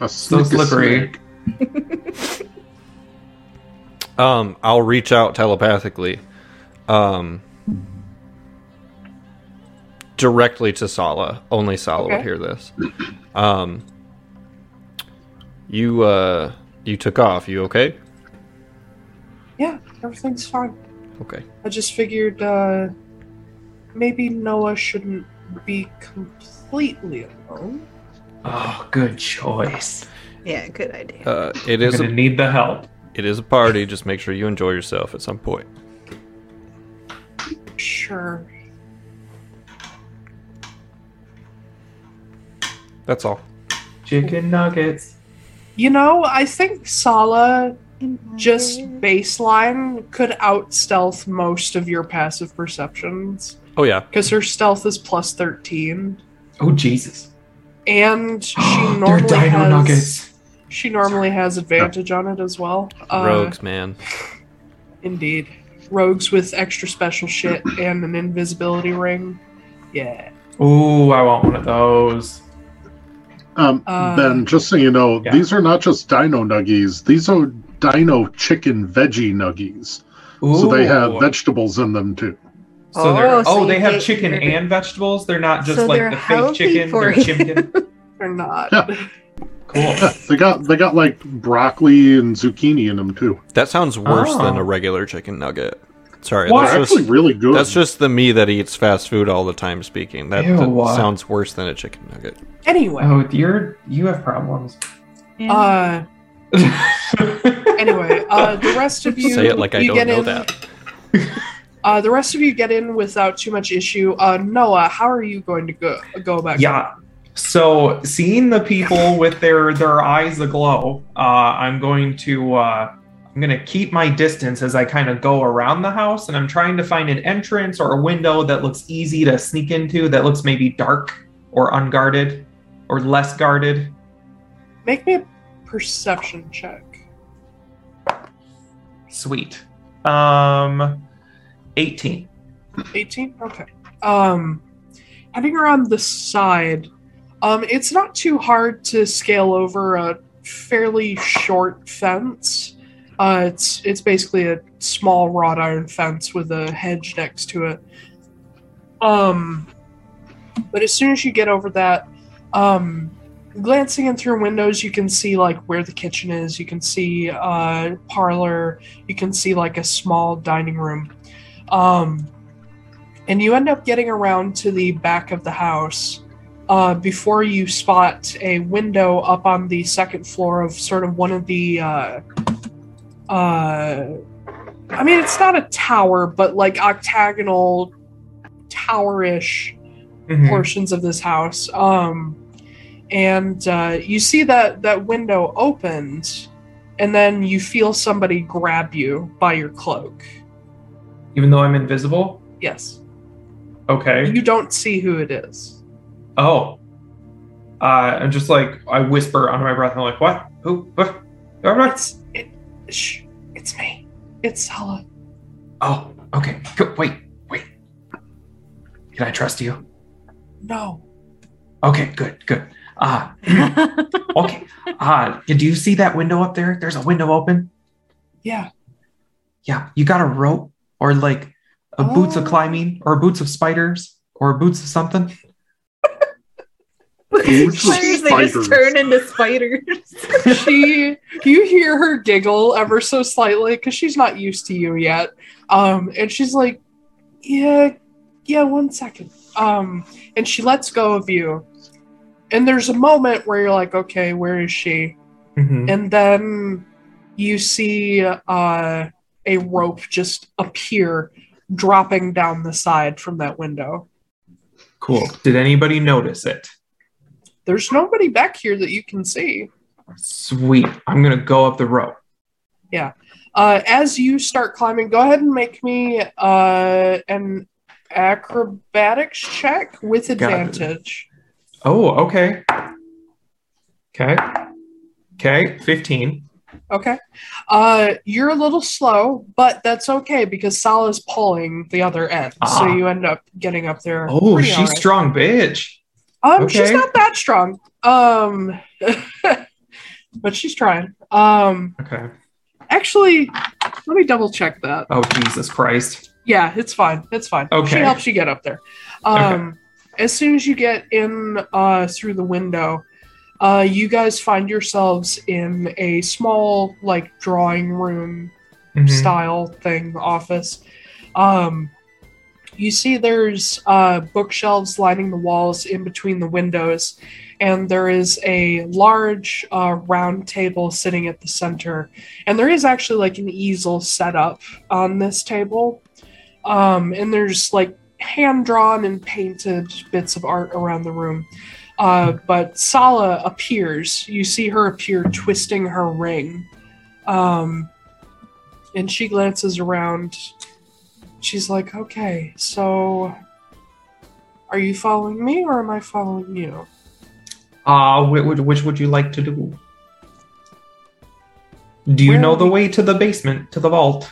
A So slippery. Um, I'll reach out telepathically, um, directly to Sala. Only Sala would hear this. Um, you uh, you took off. You okay? Yeah, everything's fine. Okay. I just figured uh, maybe Noah shouldn't be completely alone. Oh, good choice. Yeah, good idea. Uh, it I'm gonna a, need the help. it is a party. Just make sure you enjoy yourself at some point. Sure. That's all. Chicken nuggets. You know, I think Sala just baseline could out stealth most of your passive perceptions Oh yeah. because her stealth is plus 13 Oh Jesus. and she normally dino has nuggets. she normally has advantage on it as well. Uh, Rogues, man. Indeed. Rogues with extra special shit and an invisibility ring. Yeah. Ooh, I want one of those. Um, Uh, ben, just so you know, Yeah. these are not just dino nuggies. These are dino chicken veggie nuggies. Ooh. So they have vegetables in them too. So they're Oh, oh, they have chicken they're- and vegetables. They're not just So like the fake chicken. They're you. chimkin. They're not. Yeah. Cool. Yeah, they got they got like broccoli and zucchini in them too. That sounds worse Oh. than a regular chicken nugget. Sorry, What? that's They're just actually really good. that's just the me that eats fast food all the time speaking. That, Ew. that sounds worse than a chicken nugget. Anyway, Oh, you're you have problems. uh anyway, uh the rest of you Say it like I don't know in, that. Uh the rest of you get in without too much issue. Uh Noah, how are you going to go go back? Yeah. So seeing the people with their their eyes aglow, uh, I'm going to uh, I'm gonna keep my distance as I kind of go around the house, and I'm trying to find an entrance or a window that looks easy to sneak into, that looks maybe dark or unguarded or less guarded. Make me a perception check. Sweet. Um, 18. 18 okay um heading around the side um it's not too hard to scale over a fairly short fence uh it's it's basically a small wrought iron fence with a hedge next to it um but as soon as you get over that um glancing in through windows you can see like where the kitchen is. You can see uh parlor. You can see like a small dining room. Um and you end up getting around to the back of the house uh, before you spot a window up on the second floor of sort of one of the uh, uh, i mean it's not a tower but like octagonal towerish Mhm. portions of this house. Um, and uh, you see that that window opens, and then you feel somebody grab you by your cloak Even though I'm invisible. yes Okay. you don't see who it is Oh. Uh, I'm just like I whisper under my breath. I'm like, what? Who? What? It's it. Shh. It's me. It's Sala. Oh, okay. Go, wait, wait. Can I trust you? No. Okay, good, good. Uh, okay. Uh, do you see that window up there? There's a window open. Yeah. Yeah. You got a rope or like a boots of Oh. climbing or boots of spiders or boots of something? Boots of Spiders, they just spiders. turn into spiders. she you hear her giggle ever so slightly because she's not used to you yet um and she's like yeah yeah one second um and she lets go of you and there's a moment where you're like okay where is she Mhm. and then you see uh a rope just appear dropping down the side from that window Cool. Did anybody notice it? there's nobody back here that you can see Sweet. I'm gonna go up the rope. Yeah. Uh, as you start climbing, go ahead and make me uh, an acrobatics check with advantage. Oh, okay. Okay. Okay. Fifteen. Okay. Uh, you're a little slow, but that's okay because Sal is pulling the other end, so Ah. you end up getting up there. Oh, she's alright. strong, bitch. Um, she's not that strong. Um, but she's trying. Um, Okay. actually, let me double check that. Oh, Jesus Christ. Yeah, it's fine. It's fine. Okay. She helps you get up there. Um, As soon as you get in uh, through the window, uh, you guys find yourselves in a small, like, drawing room Mhm. style thing office. Um, you see there's uh, bookshelves lining the walls in between the windows, and there is a large uh, round table sitting at the center. And there is actually like an easel set up on this table. Um, and there's like hand drawn and painted bits of art around the room. Uh, but Sala appears. You see her appear twisting her ring. Um, and she glances around. She's like, okay, so are you following me or am I following you? Uh, which, which, would you like to do? Do you Where know the way to the basement, to the vault?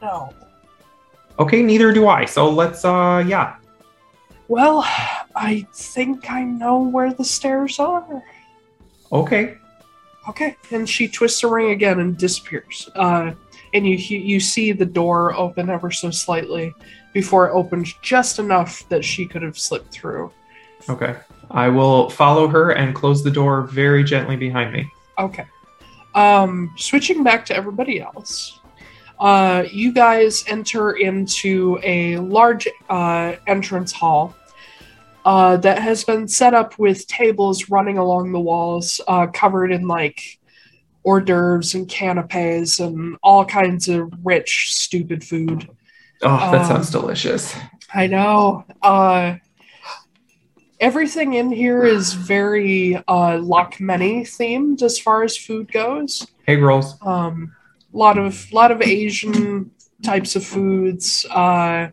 No. Okay, neither do I. So let's, uh, yeah. Well, I think I know where the stairs are. Okay. Okay. And she twists the ring again and disappears. Uh, and you you see the door open ever so slightly before it opens just enough that she could have slipped through. Okay. I will follow her and close the door very gently behind me. Okay. Um, switching back to everybody else. Uh, you guys enter into a large uh, entrance hall uh, that has been set up with tables running along the walls, uh, covered in like hors d'oeuvres and canapes and all kinds of rich, stupid food. Oh, that Um, sounds delicious. I know. Uh, everything in here is very uh, Lochmeny themed as far as food goes. Egg rolls. Um, lot of lot of Asian types of foods. Uh,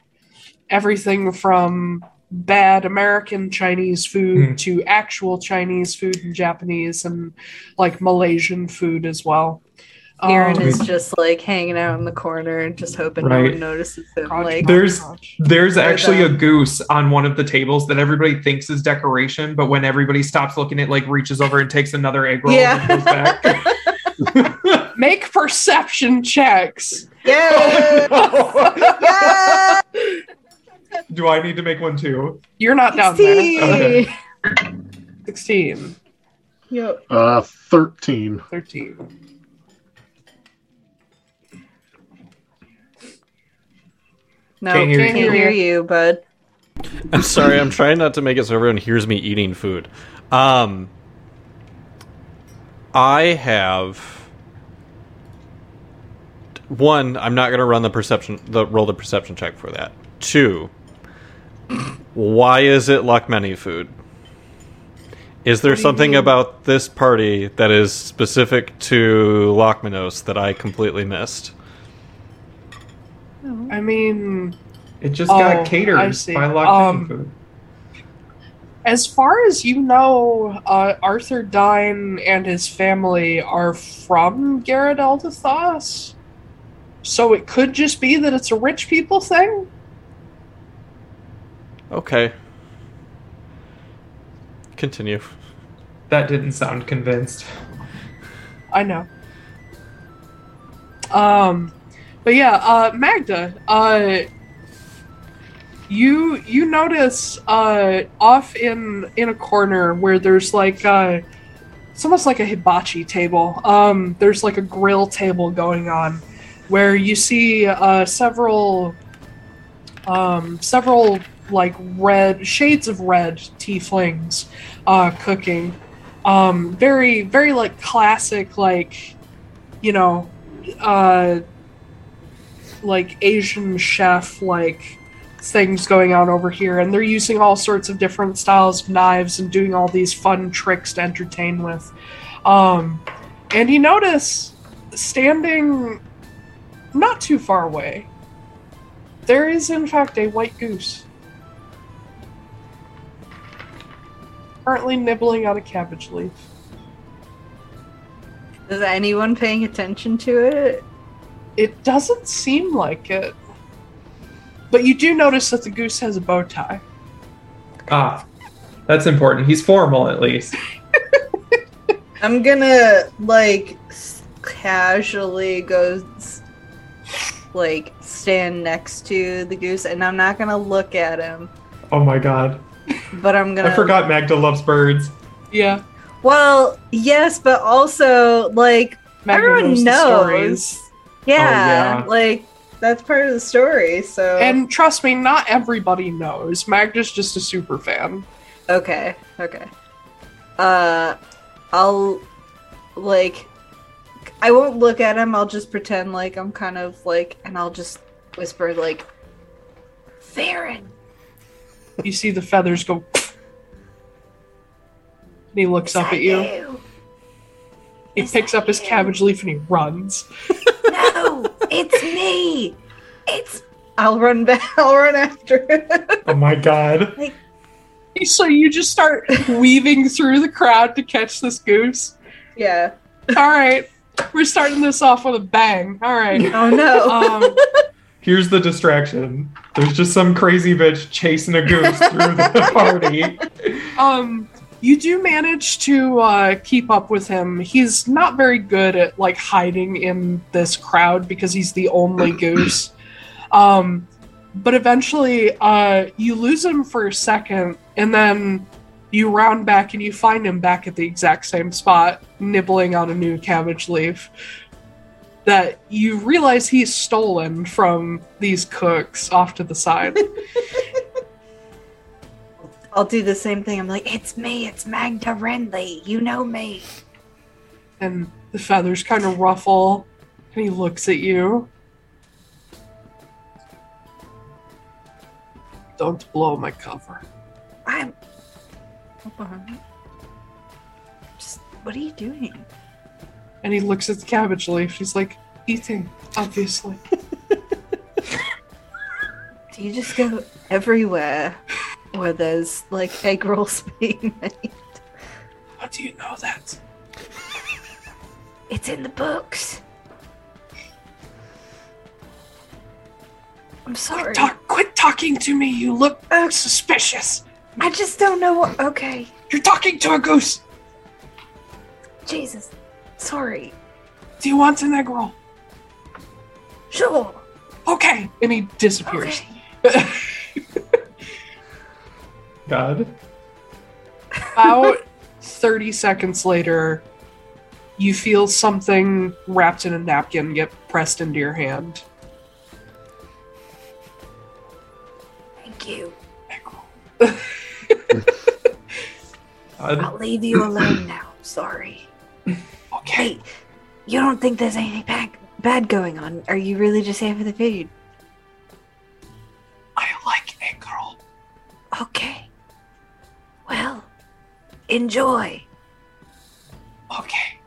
everything from bad American Chinese food Hmm. to actual Chinese food and Japanese and like Malaysian food as well. Aaron Um, is just like hanging out in the corner and just hoping no one notices him. crotch, Like, There's- crotch. There's actually a goose on one of the tables that everybody thinks is decoration, but when everybody stops looking, it like reaches over and takes another egg roll Yeah. and goes back. Make perception checks. yeah, yeah. Do I need to make one too? You're not down there. Okay. 16, Yep. Uh, 13. 13. No, Can't can't hear hear, you. you, bud. I'm sorry, I'm trying not to make it so everyone hears me eating food. Um, I have one. I'm not going to run the perception, the roll the perception check for that. Two. Why is it Lochmeny food? Is there What do you something mean? about this party that is specific to Lochmanos that I completely missed? I mean, It just Oh, got catered by Lock Um, Food. as far as you know, uh, Arthur Dine and his family are from Garrett Eldathos. So it could just be that it's a rich people thing. Okay. Continue. That didn't sound convinced. I know. Um, but yeah, uh, Magda, uh, you you notice uh off in in a corner where there's like uh, it's almost like a hibachi table. Um, there's like a grill table going on, where you see uh several um several like red shades of red tieflings uh cooking. Um very very like classic like you know uh like asian chef like things going on over here. And they're using all sorts of different styles of knives and doing all these fun tricks to entertain with. Um and you notice standing not too far away there is in fact a white goose currently nibbling on a cabbage leaf Is anyone paying attention to it? It doesn't seem like it. But you do notice that the goose has a bow tie. Ah, that's important. He's formal at least. I'm gonna like casually go s- like stand next to the goose, and I'm not gonna look at him, Oh my god. but I'm gonna. I forgot Magda loves birds. Yeah. Well, yes, but also like Magda everyone knows knows. the stories. Yeah, yeah. like that's part of the story. So And trust me, not everybody knows. Magda's just a super fan. Okay, okay. Uh, I'll like. I won't look at him. I'll just pretend like I'm kind of like, and I'll just whisper like, "Farron." You see the feathers go. And he looks up at you. He picks up his cabbage leaf and he runs. No, it's me. It's. I'll run back. I'll run after it. Oh my god. So you just start weaving through the crowd to catch this goose. yeah. All right. We're starting this off with a bang. All right. Oh no. Um, Here's the distraction. There's just some crazy bitch chasing a goose through the party. um, you do manage to uh, keep up with him. He's not very good at like hiding in this crowd because he's the only goose. Um, but eventually, uh, you lose him for a second, and then you round back and you find him back at the exact same spot, nibbling on a new cabbage leaf. That you realize he's stolen from these cooks off to the side. I'll do the same thing. I'm like, "It's me. It's Magda Renly. You know me." and the feathers kind of ruffle, and he looks at you. Don't blow my cover. I'm. Uh-huh. Just, what are you doing? And he looks at the cabbage leaf. He's like, eating, obviously. Do you just go everywhere where there's like egg rolls being made? How do you know that? It's in the books. I'm sorry. Talk, quit talking to me. You look suspicious. I just don't know what. Okay. You're talking to a goose. Jesus. Sorry. Do you want an egg roll? Sure. Okay. And he disappears. Okay. God. About 30 seconds later, you feel something wrapped in a napkin get pressed into your hand. Thank you. Egg roll. God. I'll leave you alone now. Sorry. Okay. Wait. You don't think there's anything bad, bad going on? Are you really just here for the food? I like egg girl. Okay. Well, enjoy. Okay.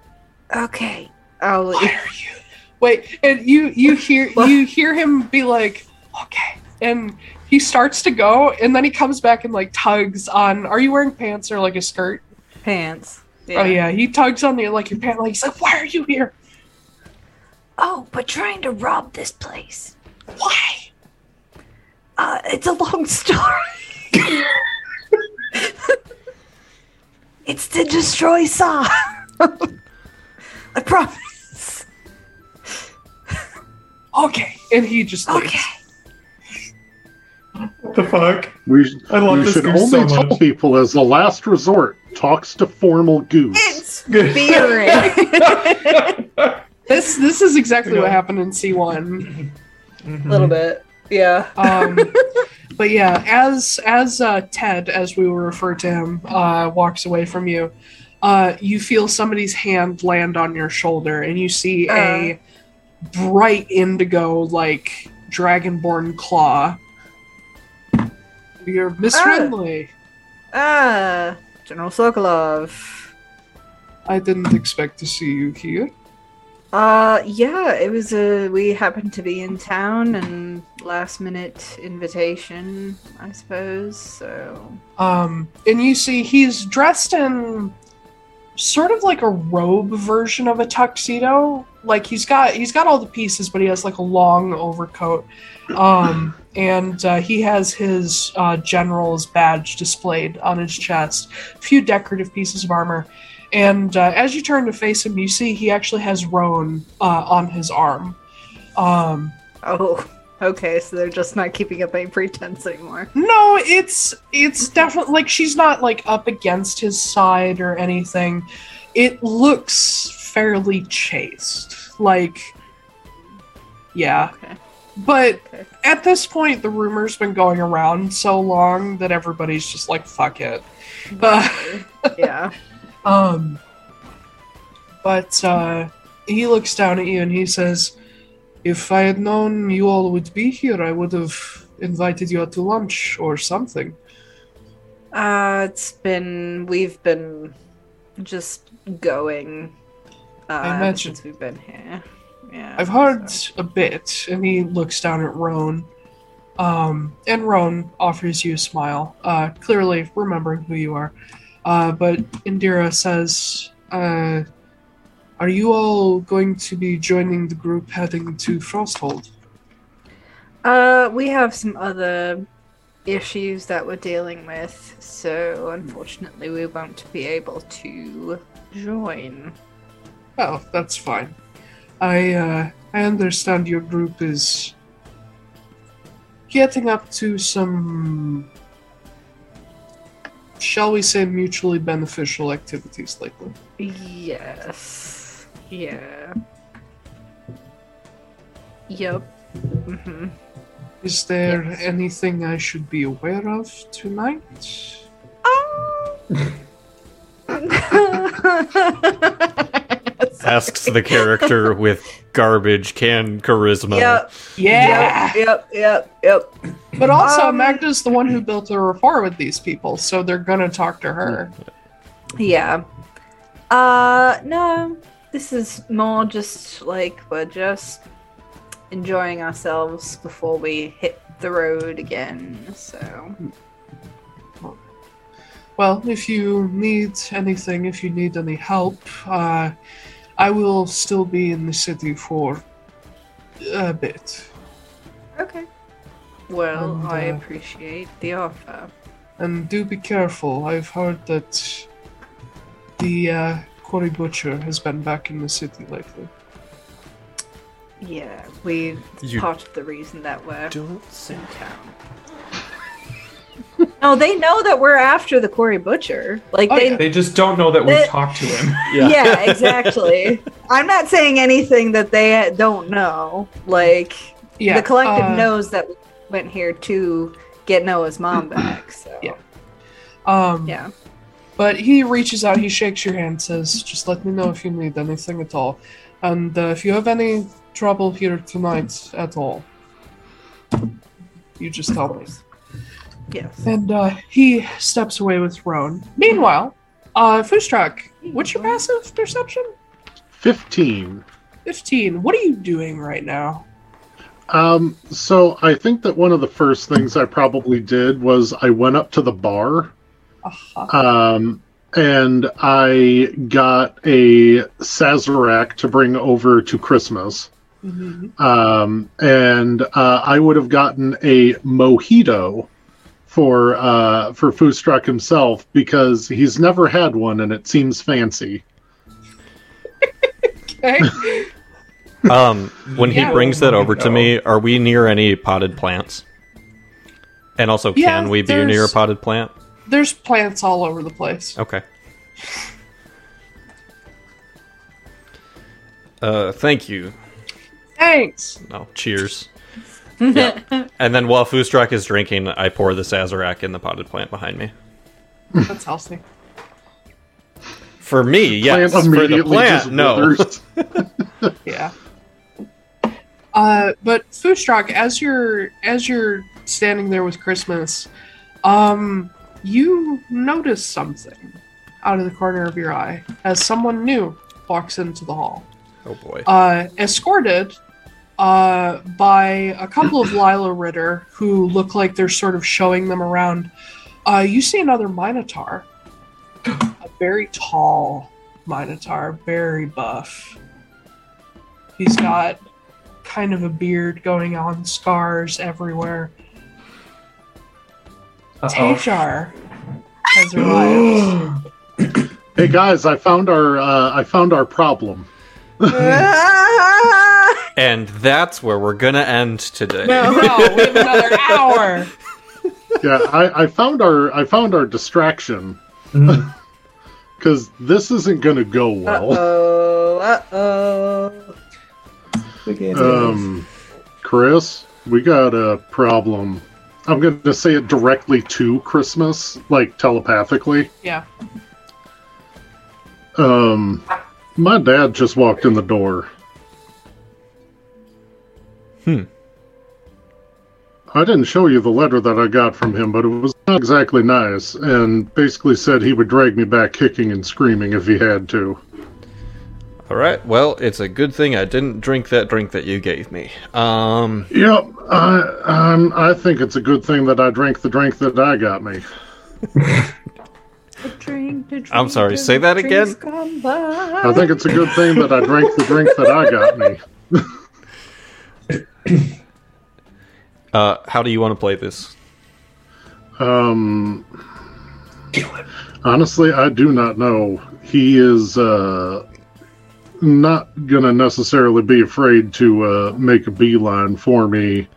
Okay. I'll Why are you? Wait, and you you hear you hear him be like, okay, and he starts to go, and then he comes back and like tugs on. Are you wearing pants or like a skirt? pants. Oh yeah, he tugs on the like your pant. Like he's like, why are you here? Oh, but trying to rob this place. Why? Uh, it's a long story. It's to destroy Sav. I promise. Okay. And he just leaves. Okay. What the fuck? We, I love we this should only so tell people as a last resort talks to formal goose. It's Beering. This this is exactly what happened in C1. A little bit. Yeah. Um, but yeah, as as uh, Ted, as we will refer to him, uh, walks away from you, uh, you feel somebody's hand land on your shoulder, and you see a bright indigo like dragonborn claw. You're Miss Ah. Friendly. Ah, General Sokolov. I didn't expect to see you here. Uh, yeah, it was a. We happened to be in town and last minute invitation, I suppose. So. Um, and you see he's dressed in sort of like a robe version of a tuxedo. Like he's got he's got all the pieces, but he has like a long overcoat. Um, and uh, he has his uh, general's badge displayed on his chest. A few decorative pieces of armor. And uh, as you turn to face him, you see he actually has Roan uh, on his arm. Um, Oh, okay. So they're just not keeping up any pretense anymore. No, it's it's definitely like she's not like up against his side or anything. It looks fairly chaste. Like yeah. Okay. But Okay. at this point the rumor's been going around so long that everybody's just like fuck it. Uh, yeah. um but uh he looks down at you and he says if I had known you all would be here, I would have invited you out to lunch or something. Uh, it's been we've been just going. Uh, I imagine. since we've been here. Yeah. I've heard so- a bit, and he looks down at Roan. Um, and Roan offers you a smile, uh, clearly remembering who you are. Uh, but Indira says, uh, Are you all going to be joining the group heading to Frosthold? Uh, we have some other issues that we're dealing with, so unfortunately we won't be able to join. Well, that's fine. I, uh, I understand your group is getting up to some, shall we say, mutually beneficial activities lately. Yes. Yeah. Yep. hmm Is there Yes. anything I should be aware of tonight? Asks the character with garbage can charisma. Yep. Yeah. Yep. Yep. Yep. But also, Um, Magda's the one who built a rapport with these people, so they're gonna talk to her. Yeah. Uh, no. This is more just like we're just enjoying ourselves before we hit the road again. So. Well, if you need anything, if you need any help, uh, I will still be in the city for a bit. Okay. Well, And, I uh, appreciate the offer. And do be careful. I've heard that the uh, Cory Butcher has been back in the city lately. Yeah, we. It's You- part of the reason that we're Don't in town. No, they know that we're after the Cory Butcher. Like Oh, they. yeah. They just don't know that we've talked to him. Yeah. exactly. I'm not saying anything that they don't know. Like Yeah, the collective uh, knows that we went here to get Noah's mom back. So Yeah. Um, yeah. But he reaches out, he shakes your hand, says, "Just let me know if you need anything at all, and uh, if you have any trouble here tonight at all, you just tell me." Yes. And uh, he steps away with Roan. Meanwhile, uh, Fustrak, what's your passive perception? 15. 15. What are you doing right now? Um, so I think that one of the first things I probably did was I went up to the bar Uh-huh. um, and I got a Sazerac to bring over to Christmas. Mhm. Um, and uh, I would have gotten a mojito for uh, for Fustrak himself because he's never had one and it seems fancy. Okay. Um, when he brings that over to me, are we near any potted plants? And also, Yeah, can we be near a potted plant? There's plants all over the place. Okay. Uh, thank you. Thanks. No, cheers. Yeah. And then while Fustrak is drinking, I pour the Sazerac in the potted plant behind me. That's healthy. For me, yes. Plant For the immediately plant, no. Yeah. Uh, but Fustrak, as you're as you're standing there with Christmas, um, you notice something out of the corner of your eye as someone new walks into the hall, oh boy. uh, escorted uh, by a couple of Lila Ritter who look like they're sort of showing them around. Uh, you see another Minotaur, a very tall Minotaur, very buff. He's got kind of a beard going on, scars everywhere. Uh-oh. Tajar has arrived. Hey guys, I found our uh, I found our problem. And that's where we're gonna end today. no, no, we have another hour. Yeah, I, I found our I found our distraction because this isn't going to go well. Oh, uh oh. Um, Chris, we got a problem. I'm going to say it directly to Christmas, like telepathically. Yeah. Um, my dad just walked in the door. Hmm. I didn't show you the letter that I got from him, but it was not exactly nice, and basically said he would drag me back kicking and screaming if he had to. All right. Well, it's a good thing I didn't drink that drink that you gave me. Um. Yep, I um, I think it's a good thing that I drank the drink that I got me. I'm sorry, say that again? I think it's a good thing that I drank the drink that I got me. Uh, how do you want to play this? Um, honestly, I do not know. He is uh, not gonna necessarily be afraid to uh, make a beeline for me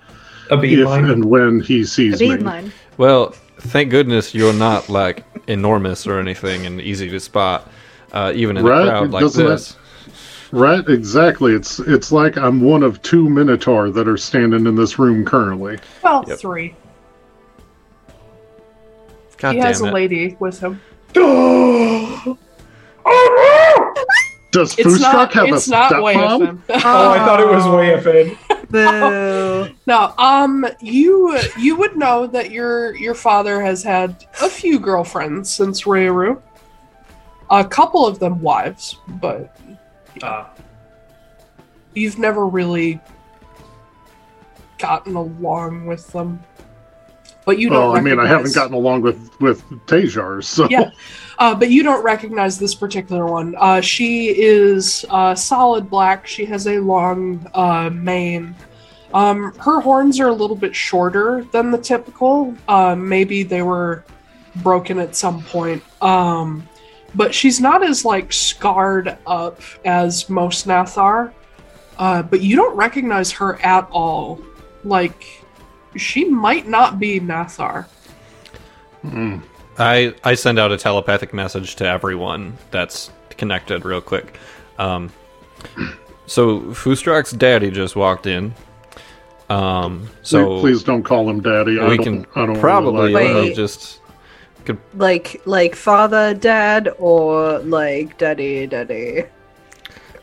A if beeline. and when he sees me. Beeline. Well, thank goodness you're not like enormous or anything and easy to spot, uh, even in Right, a crowd like doesn't this. Right? Exactly. It's it's like I'm one of two Minotaur that are standing in this room currently. Well, Yep. three. God he has damn a lady with him. Does It's Fustrak not. have It's a not way stepmom? with him. oh, I thought it was way offended. Boo. No, um, you you would know that your your father has had a few girlfriends since Reiru. A couple of them wives, but Uh, you've never really gotten along with them. But you don't. I mean, I haven't gotten along with with Tajars, so Yeah. Uh, but you don't recognize this particular one. Uh, she is uh, solid black. She has a long uh, mane. Um, her horns are a little bit shorter than the typical. Uh, maybe they were broken at some point. Um, but she's not as like scarred up as most Nathar. Uh, but you don't recognize her at all. Like she might not be Nathar. Mm. I I send out a telepathic message to everyone that's connected real quick. Um, so Fustrak's daddy just walked in. Um, so please don't call him daddy. I we don't, can I don't probably really like Wait. That. just Like like father, dad, or like daddy, daddy.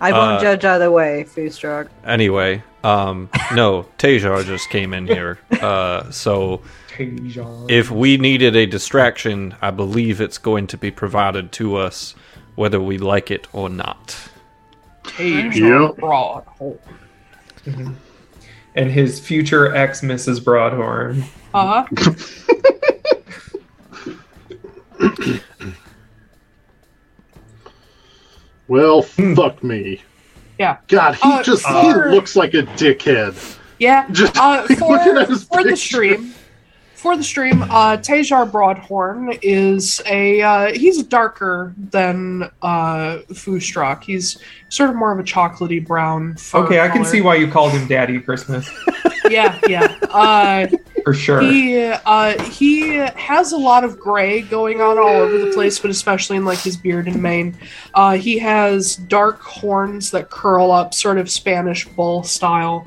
I won't Uh, judge either way, Fustrak. anyway. Um, no, Tajar just came in here. Uh, so Tajon. if we needed a distraction, I believe it's going to be provided to us, whether we like it or not. Tasia Yep. Broadhole. and his future ex, Mrs. Broadhorn. Uh huh. Well, fuck me. Yeah. God, he Uh, just for- he looks like a dickhead. Yeah. Just Uh, looking for at his for the stream, for the stream, uh, Tejar Broadhorn is a uh, he's darker than uh, Fustrak. He's sort of more of a chocolatey brown. fur Okay, I can see why you called him Daddy Christmas Yeah, yeah. For sure. he uh, he has a lot of gray going on all over the place, but especially in like his beard and mane. Uh, he has dark horns that curl up, sort of Spanish bull style.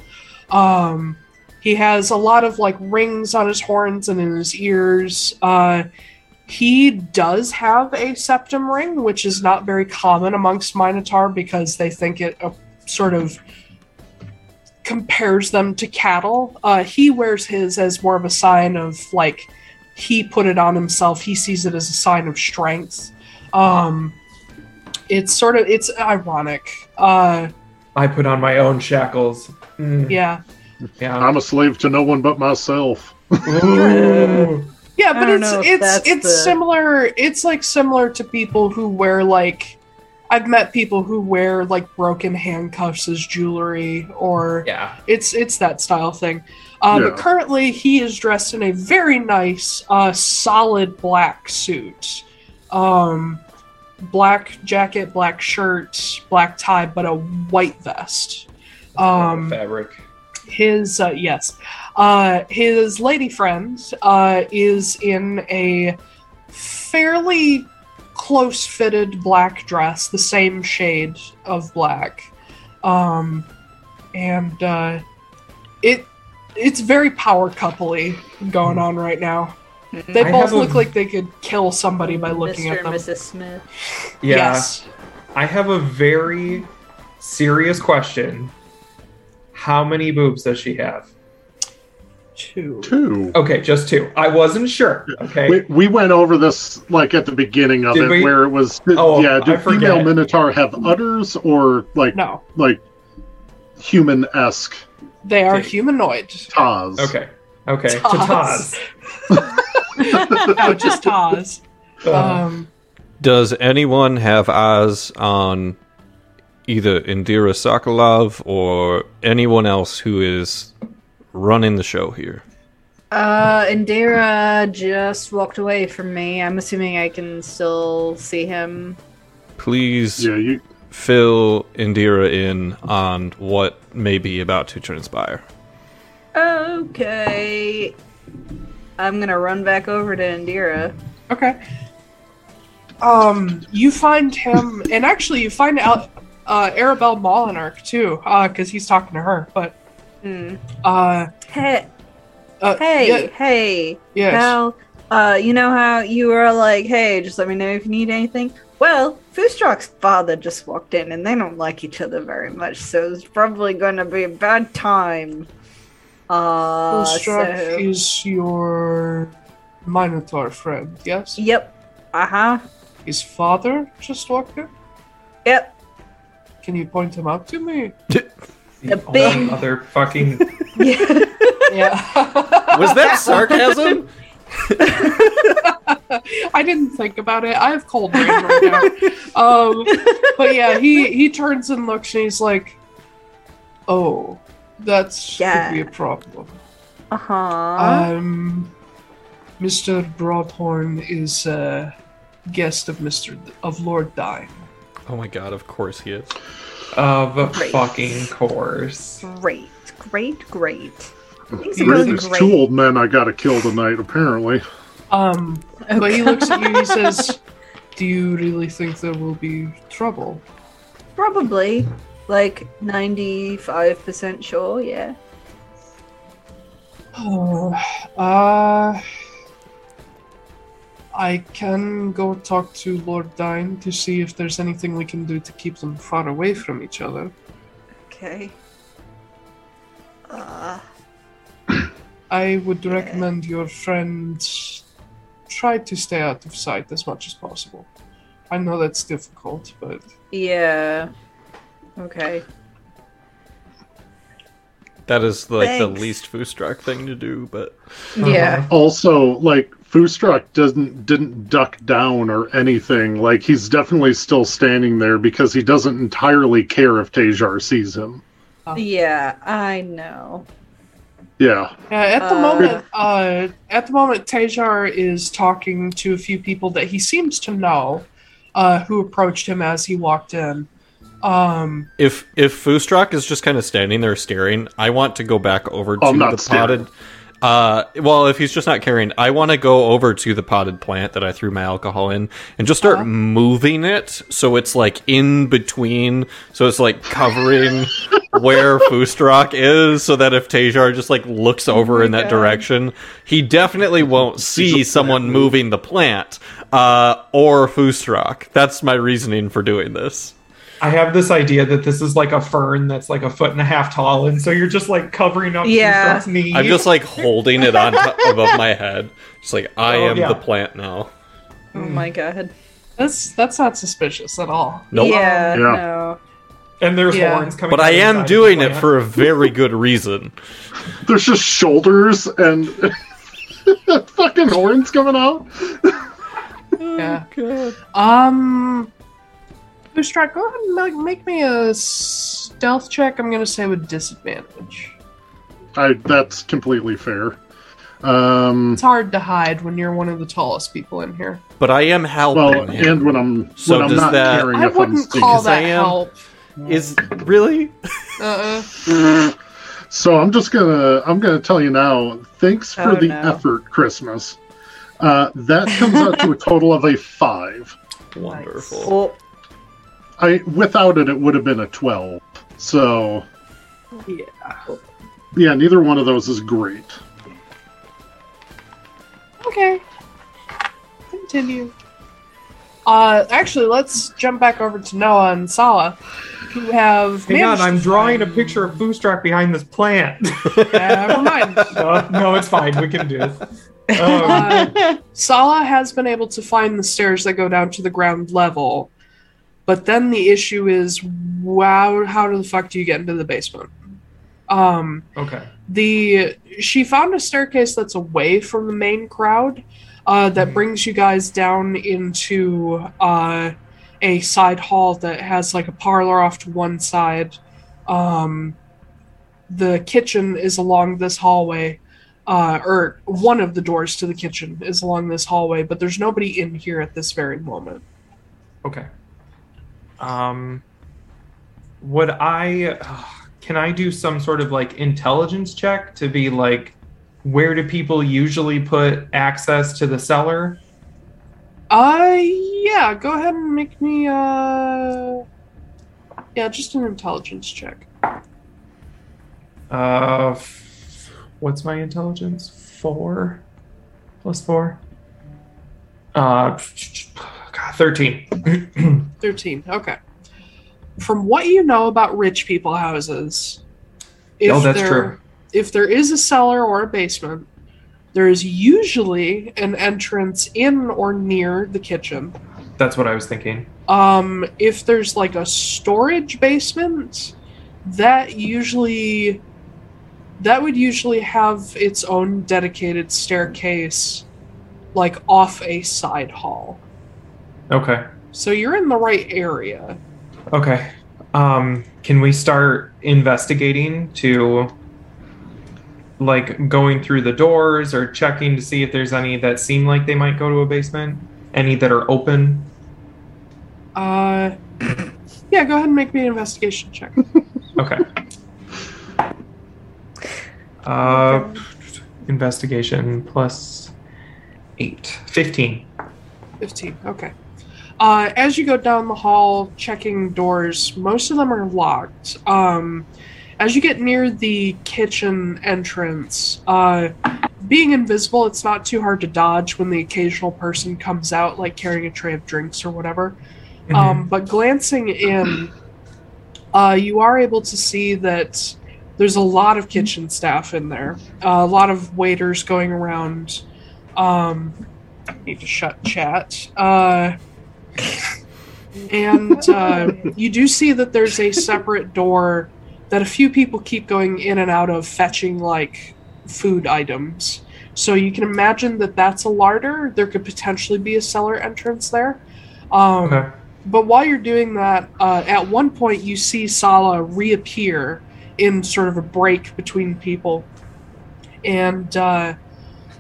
Um, he has a lot of like rings on his horns and in his ears. Uh, he does have a septum ring, which is not very common amongst Minotaur because they think it uh, sort of compares them to cattle. Uh, he wears his as more of a sign of like he put it on himself. He sees it as a sign of strength. Um, it's sort of it's ironic. Uh, I put on my own shackles. Mm, yeah, yeah. I'm a slave to no one but myself. Yeah, but it's it's it's the- similar. It's like similar to people who wear like. I've met people who wear like broken handcuffs as jewelry, or yeah. It's it's that style thing. Uh, Yeah. But currently, he is dressed in a very nice, uh, solid black suit. Um, black jacket, black shirt, black tie, but a white vest. Um, Fabric. his uh, yes, uh, his lady friend uh, is in a fairly close-fitted black dress, the same shade of black, um, and uh, it it's very power coupley going on right now. They I both have a- look like they could kill somebody by looking Mr. at and them. Mrs. Smith. Yeah. Yes. I have a very serious question. How many boobs does she have? Two. Two. Okay, just two. I wasn't sure. Okay. We, we went over this like at the beginning of Did it, we? where it was. Oh, yeah, do I forget. female minotaur have udders or like No, like human esque they are Okay. humanoid. Taz? Okay. Okay. Taz. Taz. no, just Taz. Uh, Um, Does anyone have eyes on either Indira Sokolov or anyone else who is running the show here? Uh, Indira just walked away from me. I'm assuming I can still see him. Please Yeah, you. fill Indira in on what may be about to transpire. Okay. I'm gonna run back over to Indira. Okay. Um, you find him, and actually, you find out uh, Arabelle Molinarch too, because he's talking to her. But Hmm. uh, Hey, uh hey, yeah, hey, yes, Cal. Uh, you know how you were like, hey, just let me know if you need anything? Well, Fustrak's father just walked in and they don't like each other very much, so it's probably gonna be a bad time. Uh, Ulstrak so- is your Minotaur friend, yes? Yep. Uh huh. His father just walked in. Yep. Can you point him out to me? The the big- other fucking. Yeah. Yeah. Was that sarcasm? I didn't think about it. I have cold brain right now. Um, but yeah, he he turns and looks and he's like, "Oh, that's Yeah. could be a problem." Uh huh. Um, Mr. Broadhorn is a guest of Mr. D- of Lord Dine. Oh my god, of course he is. Of Great. fucking course. great, great, great. Things are going There's great. two old men I gotta kill tonight, apparently. Um, but he looks at you. He says, "Do you really think there will be trouble?" Probably like ninety-five percent sure. Yeah. Oh, uh, I can go talk to Lord Dine to see if there's anything we can do to keep them far away from each other. Okay. Uh, I would recommend your friends try to stay out of sight as much as possible. I know that's difficult, but yeah. Okay. That is like Thanks. the least Fustrak thing to do, but Yeah. Also, like Fustrak doesn't didn't duck down or anything. Like he's definitely still standing there because he doesn't entirely care if Tejar sees him. Yeah, I know. Yeah. Yeah, at the Uh, moment, uh, at the moment, Tejar is talking to a few people that he seems to know, uh, who approached him as he walked in. Um, If if Fustrak is just kind of standing there staring, I want to go back over to I'm not the staring. potted. Uh, well, if he's just not carrying, I want to go over to the potted plant that I threw my alcohol in and just start Uh-huh. moving it so it's like in between, so it's like covering where Fustrak is, so that if Tejar just like looks over in that direction, he definitely won't see someone moving the plant uh, or Fustrak. That's my reasoning for doing this. I have this idea that this is like a fern that's like a foot and a half tall, and so you're just like covering up Yeah. Fustrak's knee. I'm just like holding it on top above my head. Just like I Oh, am yeah. the plant now. Oh my god. that's that's not suspicious at all. Nope. Yeah, Yeah. no. and there's Yeah. horns coming. Out. But out I am doing it for a very good reason. There's just shoulders and fucking horns coming out. Yeah. Um, Fustrak, go ahead and make, make me a stealth check. I'm gonna say with disadvantage. I that's completely fair. Um, It's hard to hide when you're one of the tallest people in here. But I am helping well, him. and when I'm So when I'm does not that- caring I if wouldn't sneaking. call Because I that am- help. Is really? Uh-uh. So I'm just gonna I'm gonna tell you now. Thanks for Oh, the no. effort, Christmas. Uh, that comes out to a total of a five. Wonderful. Well, I without it, it would have been a twelve. So Yeah. yeah, neither one of those is great. Okay. Continue. Uh, actually, let's jump back over to Noah and Sala, who have. Hang on, I'm to drawing a picture of Fustrak behind this plant. Never mind. no, no, it's fine. We can do it. Um, Uh, Sala has been able to find the stairs that go down to the ground level, but then the issue is, wow, how the fuck do you get into the basement? Um, okay. the she found a staircase that's away from the main crowd, uh, that brings you guys down into uh, a side hall that has like a parlor off to one side. Um, the kitchen is along this hallway, uh, or one of the doors to the kitchen is along this hallway, but there's nobody in here at this very moment. Okay. Um, would I? Uh, can I do some sort of like intelligence check to be like, where do people usually put access to the cellar? Uh, yeah, go ahead and make me, uh, yeah, just an intelligence check. Uh, f- what's my intelligence? Four plus four. Uh, God, thirteen. 13 okay from what you know about rich people houses Oh, that's there, true. if there is a cellar or a basement there is usually an entrance in or near the kitchen That's what I was thinking. um if there's like a storage basement that usually that would usually have its own dedicated staircase like off a side hall Okay. so you're in the right area Okay. Um, can we start investigating to like going through the doors or checking to see if there's any that seem like they might go to a basement? Any that are open? Uh, yeah, go ahead and make me an investigation check. Okay. Uh, investigation plus eight. 15. 15, okay. Uh, as you go down the hall checking doors, most of them are locked. Um, as you get near the kitchen entrance, uh, being invisible, it's not too hard to dodge when the occasional person comes out, like carrying a tray of drinks or whatever. Um, but glancing in, uh, you are able to see that there's a lot of kitchen staff in there, uh, a lot of waiters going around. Um, need to shut chat. Uh, and uh, you do see that there's a separate door that a few people keep going in and out of, fetching like food items. So you can imagine that that's a larder. There could potentially be a cellar entrance there. Um, Okay. but while you're doing that, uh, at one point you see Sala reappear in sort of a break between people. and uh,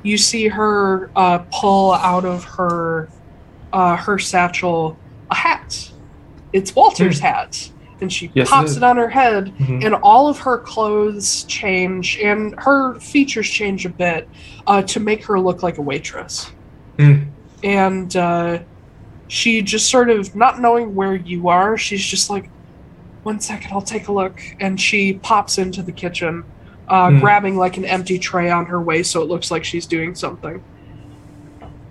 you see her uh, pull out of her uh, her satchel a hat. It's Walter's hat, and she Yes, pops is. it on her head, Mhm. and all of her clothes change, and her features change a bit uh, to make her look like a waitress. Mm. And uh, she just sort of not knowing where you are, she's just like, "One second, I'll take a look," and she pops into the kitchen, uh, Mm. grabbing like an empty tray on her way, so it looks like she's doing something.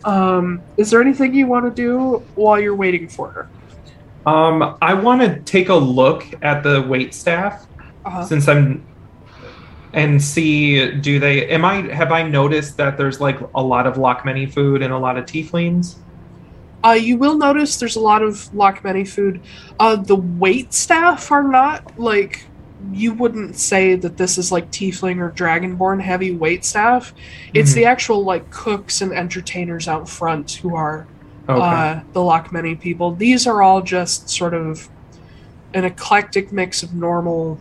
Um, is there anything you want to do while you're waiting for her? Um, I want to take a look at the wait staff Uh-huh. since I'm and see do they am I have I noticed that there's like a lot of Lockmany food and a lot of tieflings? Uh, you will notice there's a lot of Lockmany food. Uh, the wait staff are not like you wouldn't say that this is like tiefling or dragonborn heavy wait staff. It's Mhm. the actual like cooks and entertainers out front who are Okay. uh, the Lockmany people. These are all just sort of an eclectic mix of normal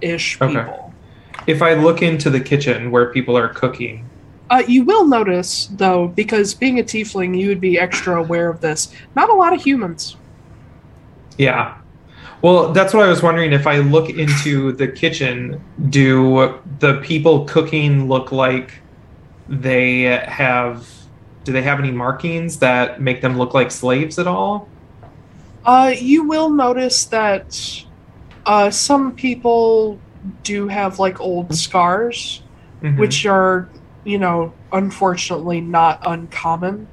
ish Okay. people. if I look into the kitchen where people are cooking, Uh, you will notice, though, because being a tiefling, you would be extra aware of this. Not a lot of humans. yeah. Well, that's what I was wondering. If I look into the kitchen, do the people cooking look like they have? Do they have any markings that make them look like slaves at all? Uh, you will notice that uh, some people do have like old scars, Mhm. which are, you know, unfortunately not uncommon.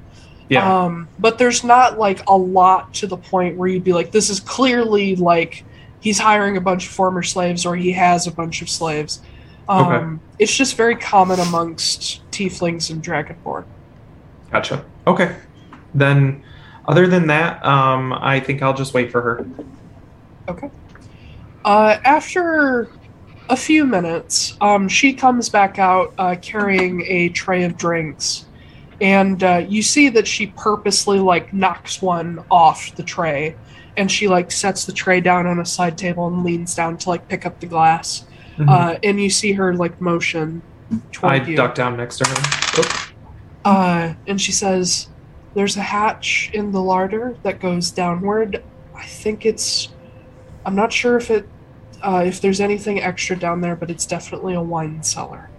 Yeah. Um, but there's not like a lot to the point where you'd be like, this is clearly like he's hiring a bunch of former slaves or he has a bunch of slaves. Um, Okay. It's just very common amongst tieflings and dragonborn. Gotcha. Okay. Then, other than that, um, I think I'll just wait for her. Okay. Uh, after a few minutes, um, she comes back out uh, carrying a tray of drinks, and uh, you see that she purposely like knocks one off the tray, and she like sets the tray down on a side table and leans down to like pick up the glass. Uh, and you see her like motion I you. duck down next to her. Oh, Uh, and she says, "There's a hatch in the larder that goes downward. I think it's. I'm not sure if it, uh, if there's anything extra down there, but it's definitely a wine cellar."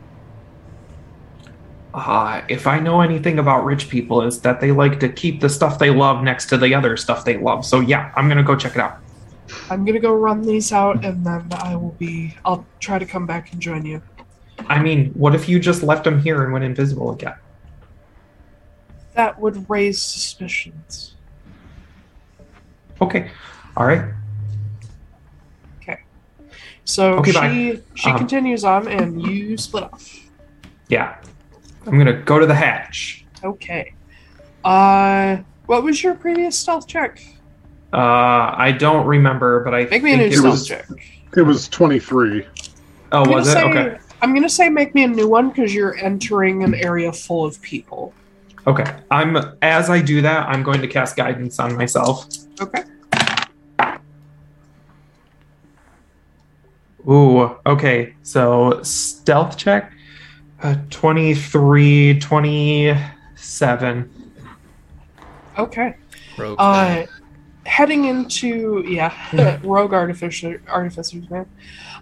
Uh, if I know anything about rich people, is that they like to keep the stuff they love next to the other stuff they love. So yeah, I'm gonna go check it out. I'm gonna go run these out, and then I will be. I'll try to come back and join you. I mean, what if you just left them here and went invisible again? That would raise suspicions. Okay, all right. Okay. So Okay, she bye. she Um, continues on, and you split off. Yeah, I'm gonna go to the hatch. Okay. Uh, what was your previous stealth check? Uh, I don't remember, but I Make me a think new it stealth was. check. It was 23. Oh, I'm gonna was it? say, Okay. I'm gonna say make me a new one because you're entering an area full of people. Okay. I'm as I do that, I'm going to cast guidance on myself. Okay. Ooh, okay. So stealth check uh, 23 27. Okay. Rogue Uh, heading into yeah, rogue artificer artificers man.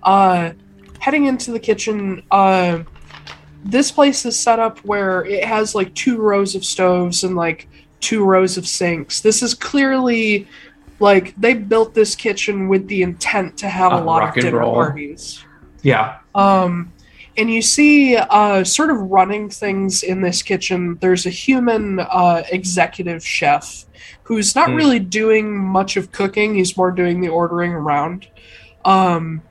Uh, heading into the kitchen. Uh, this place is set up where it has like two rows of stoves and like two rows of sinks. This is clearly like they built this kitchen with the intent to have a Uh, lot of dinner roll. parties. Yeah. Um, and you see, uh, sort of running things in this kitchen. There's a human uh, executive chef who's not Hmm. really doing much of cooking. He's more doing the ordering around. Um,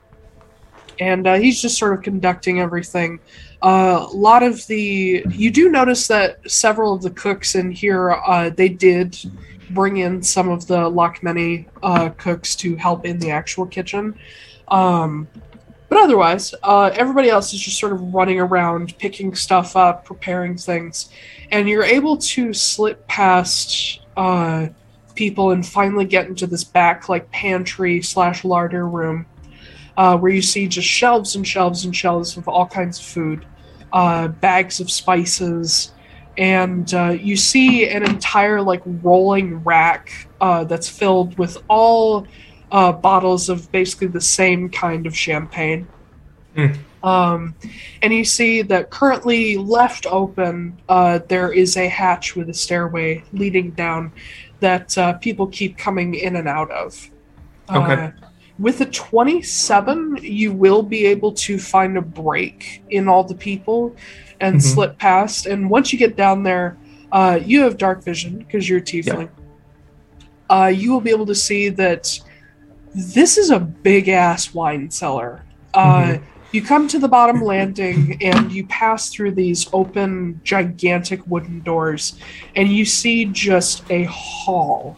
and uh, he's just sort of conducting everything. Uh, a lot of the you do notice that several of the cooks in here uh, they did bring in some of the Lockmany uh, cooks to help in the actual kitchen. Um, but otherwise, uh, everybody else is just sort of running around, picking stuff up, preparing things, and you're able to slip past uh, people and finally get into this back like pantry slash larder room, uh, where you see just shelves and shelves and shelves of all kinds of food. uh, bags of spices, and uh, you see an entire like rolling rack uh, that's filled with all uh, bottles of basically the same kind of champagne. Hmm. Um, and you see that currently left open, uh, there is a hatch with a stairway leading down that uh, people keep coming in and out of. Okay. Uh, with a 27, you will be able to find a break in all the people and Mhm. slip past. And once you get down there, uh, you have dark vision because you're a tiefling. Uh, you will be able to see that this is a big ass wine cellar. Uh, Mhm. You come to the bottom landing and you pass through these open, gigantic wooden doors, and you see just a hall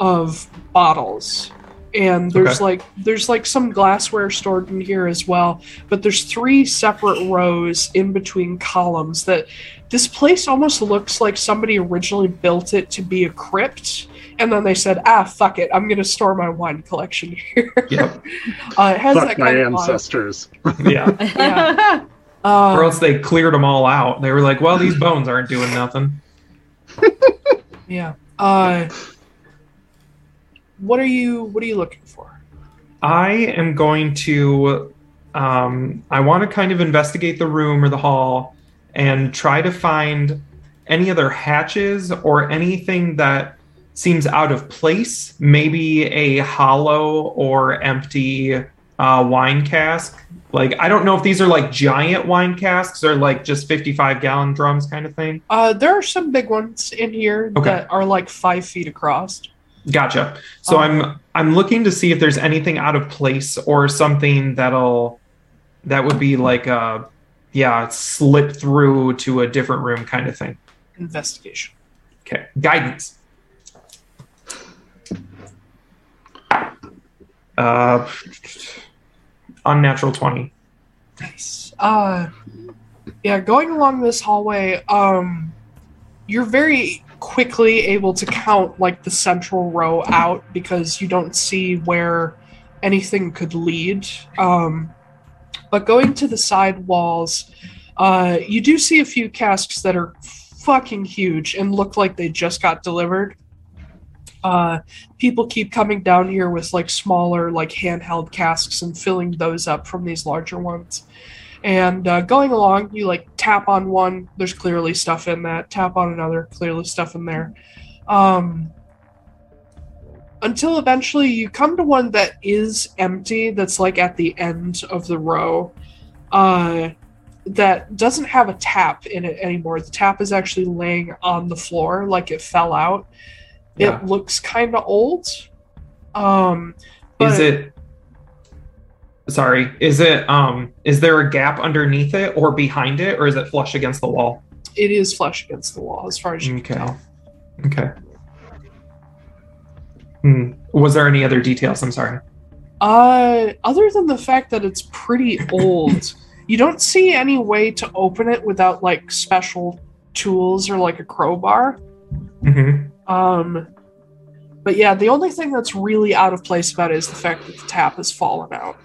of bottles. And there's Okay. like there's like some glassware stored in here as well, but there's three separate rows in between columns that this place almost looks like somebody originally built it to be a crypt and then they said, "Ah, fuck it, I'm gonna store my wine collection here." Yep. uh, it has Fuck that my kind of vibe. ancestors. Yeah. Yeah. Um, or else they cleared them all out. They were like, well, these bones aren't doing nothing. Yeah. Uh, what are you What are you looking for? I am going to. Um, I want to kind of investigate the room or the hall and try to find any other hatches or anything that seems out of place. Maybe a hollow or empty uh, wine cask. Like, I don't know if these are like giant wine casks or like just 55 gallon drums kind of thing. Uh, there are some big ones in here Okay. that are like five feet across. Gotcha. So Um, I'm I'm looking to see if there's anything out of place or something that'll that would be like a yeah slip through to a different room kind of thing. Investigation. Okay, guidance. Uh, unnatural twenty. Nice. Uh, yeah. Going along this hallway, um, you're very quickly able to count like the central row out because you don't see where anything could lead. Um, but going to the side walls, uh, you do see a few casks that are fucking huge and look like they just got delivered. Uh, people keep coming down here with like smaller, like handheld casks and filling those up from these larger ones. And uh, going along, you like tap on one, there's clearly stuff in that. Tap on another, clearly stuff in there. Um, until eventually you come to one that is empty, that's like at the end of the row, uh, that doesn't have a tap in it anymore. The tap is actually laying on the floor like it fell out. Yeah. It looks kind of old. Um, Is it? Sorry. Is it? Um. Is there a gap underneath it or behind it, or is it flush against the wall? It is flush against the wall, as far as you Okay. can tell. Okay. Hmm. Was there any other details? I'm sorry. Uh, other than the fact that it's pretty old, you don't see any way to open it without like special tools or like a crowbar. hmm Um, but yeah, the only thing that's really out of place about it is the fact that the tap has fallen out.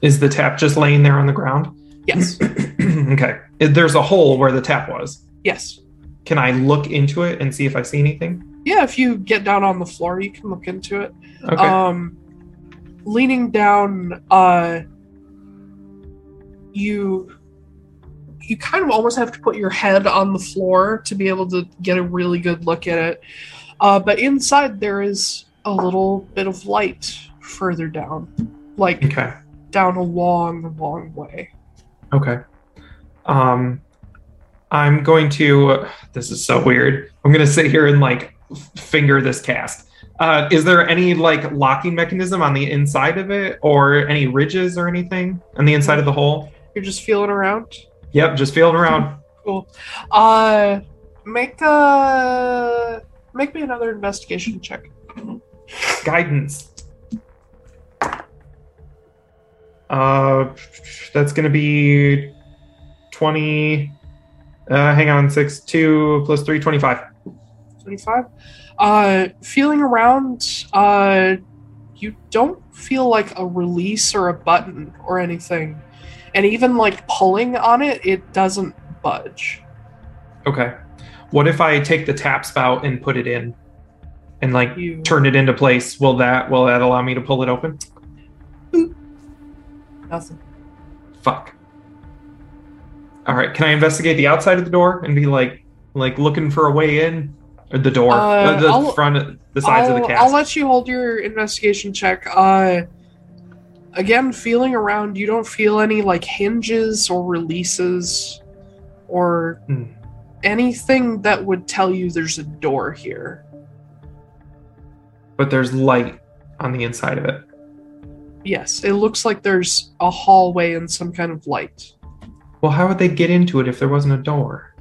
Is the tap just laying there on the ground? Yes, okay. There's a hole where the tap was. yes. Can I look into it and see if I see anything? Yeah, if you get down on the floor, you can look into it. Okay. Um, leaning down, uh, you you kind of almost have to put your head on the floor to be able to get a really good look at it. Uh, but inside there is a little bit of light further down, like okay. down a long, long way. Okay. Um, I'm going to. This is so weird. I'm going to sit here and like finger this cast. Uh, is there any like locking mechanism on the inside of it, or any ridges or anything on the inside of the hole? You're just feeling around. Yep, just feeling around. Cool. Uh, make a make me another investigation check. Guidance. Uh, that's going to be twenty. Uh, hang on, six two plus three, 25. 25 uh feeling around uh you don't feel like a release or a button or anything and even like pulling on it, it doesn't budge. Okay. What if I take the tap spout and put it in, and like You turn it into place? Will that will that allow me to pull it open? nothing. Fuck. All right. Can I investigate the outside of the door and be like like looking for a way in, or the door, Uh, the I'll- front, the sides I'll, of the I'll let you hold your investigation check. Uh, again, feeling around, you don't feel any like hinges or releases or Hmm. anything that would tell you there's a door here. but there's light on the inside of it. Yes, it looks like there's a hallway and some kind of light. Well, how would they get into it if there wasn't a door?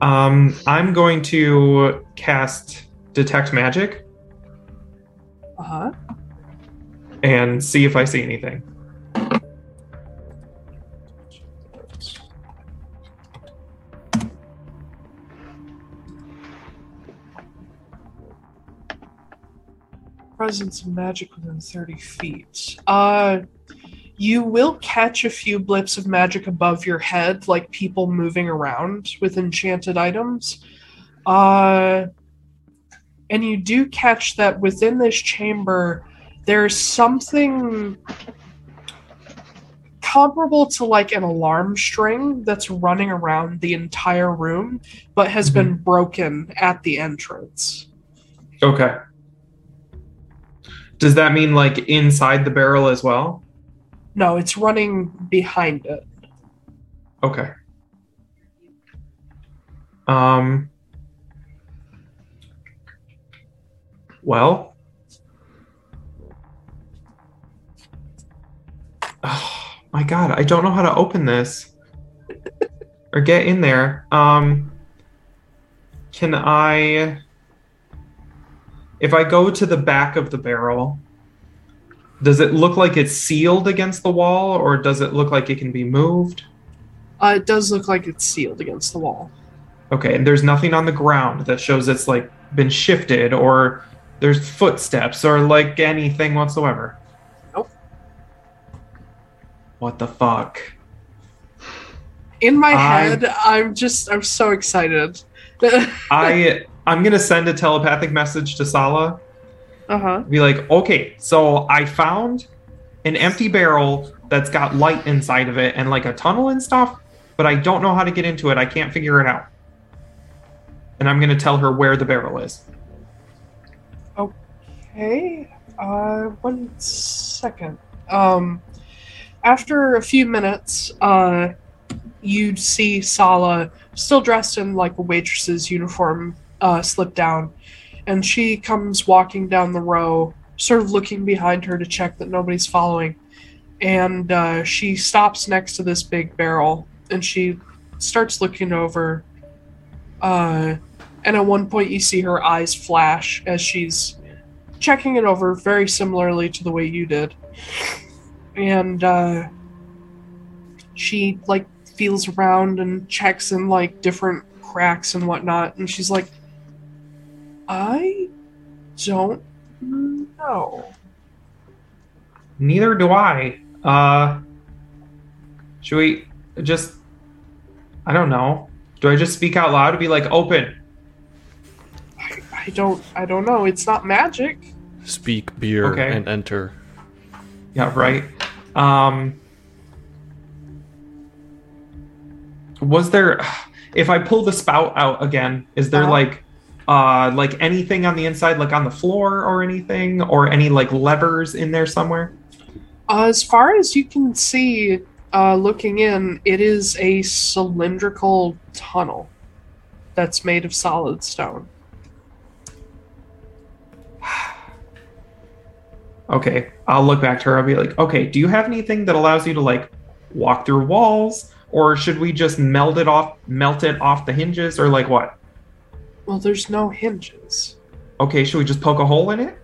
Um, I'm going to cast detect magic Uh huh. and see if I see anything. Presence of magic within 30 feet. Uh, you will catch a few blips of magic above your head, like people moving around with enchanted items. Uh, and you do catch that within this chamber, there's something comparable to like an alarm string that's running around the entire room, but has been broken at the entrance. Okay. Does that mean like inside the barrel as well? No, it's running behind it. Okay. Um. Well. Oh my god, I don't know how to open this or get in there. Um. Can I? If I go to the back of the barrel, does it look like it's sealed against the wall, or does it look like it can be moved? Uh, it does look like it's sealed against the wall. Okay, and there's nothing on the ground that shows it's like been shifted or there's footsteps or like anything whatsoever. Nope. What the fuck? In my I- head, I'm just I'm so excited. I I'm gonna send a telepathic message to Sala. uh huh. Be like, okay, so I found an empty barrel that's got light inside of it and like a tunnel and stuff, but I don't know how to get into it. I can't figure it out. And I'm gonna tell her where the barrel is. Okay. Uh, one second. Um, after a few minutes, uh, you see Sala still dressed in like a waitress's uniform, uh, slip down, and she comes walking down the row, sort of looking behind her to check that nobody's following. And uh, she stops next to this big barrel, and she starts looking over. Uh, and at one point, you see her eyes flash as she's checking it over very similarly to the way you did. And uh she like feels around and checks in like different cracks and whatnot, and she's like, I don't know. Neither do I. Uh should we just I don't know. Do I just speak out loud to be like open? I, I don't I don't know. It's not magic. Speak beer Okay. and enter. Yeah, right. Um Was there if I pull the spout out again, is there Uh-huh. like uh like anything on the inside like on the floor or anything or any like levers in there somewhere? Uh, as far as you can see, uh, looking in, it is a cylindrical tunnel that's made of solid stone. Okay, I'll look back to her. I'll be like, okay, do you have anything that allows you to like walk through walls, or should we just melt it off, melt it off the hinges, or like what? Well, there's no hinges. Okay, should we just poke a hole in it?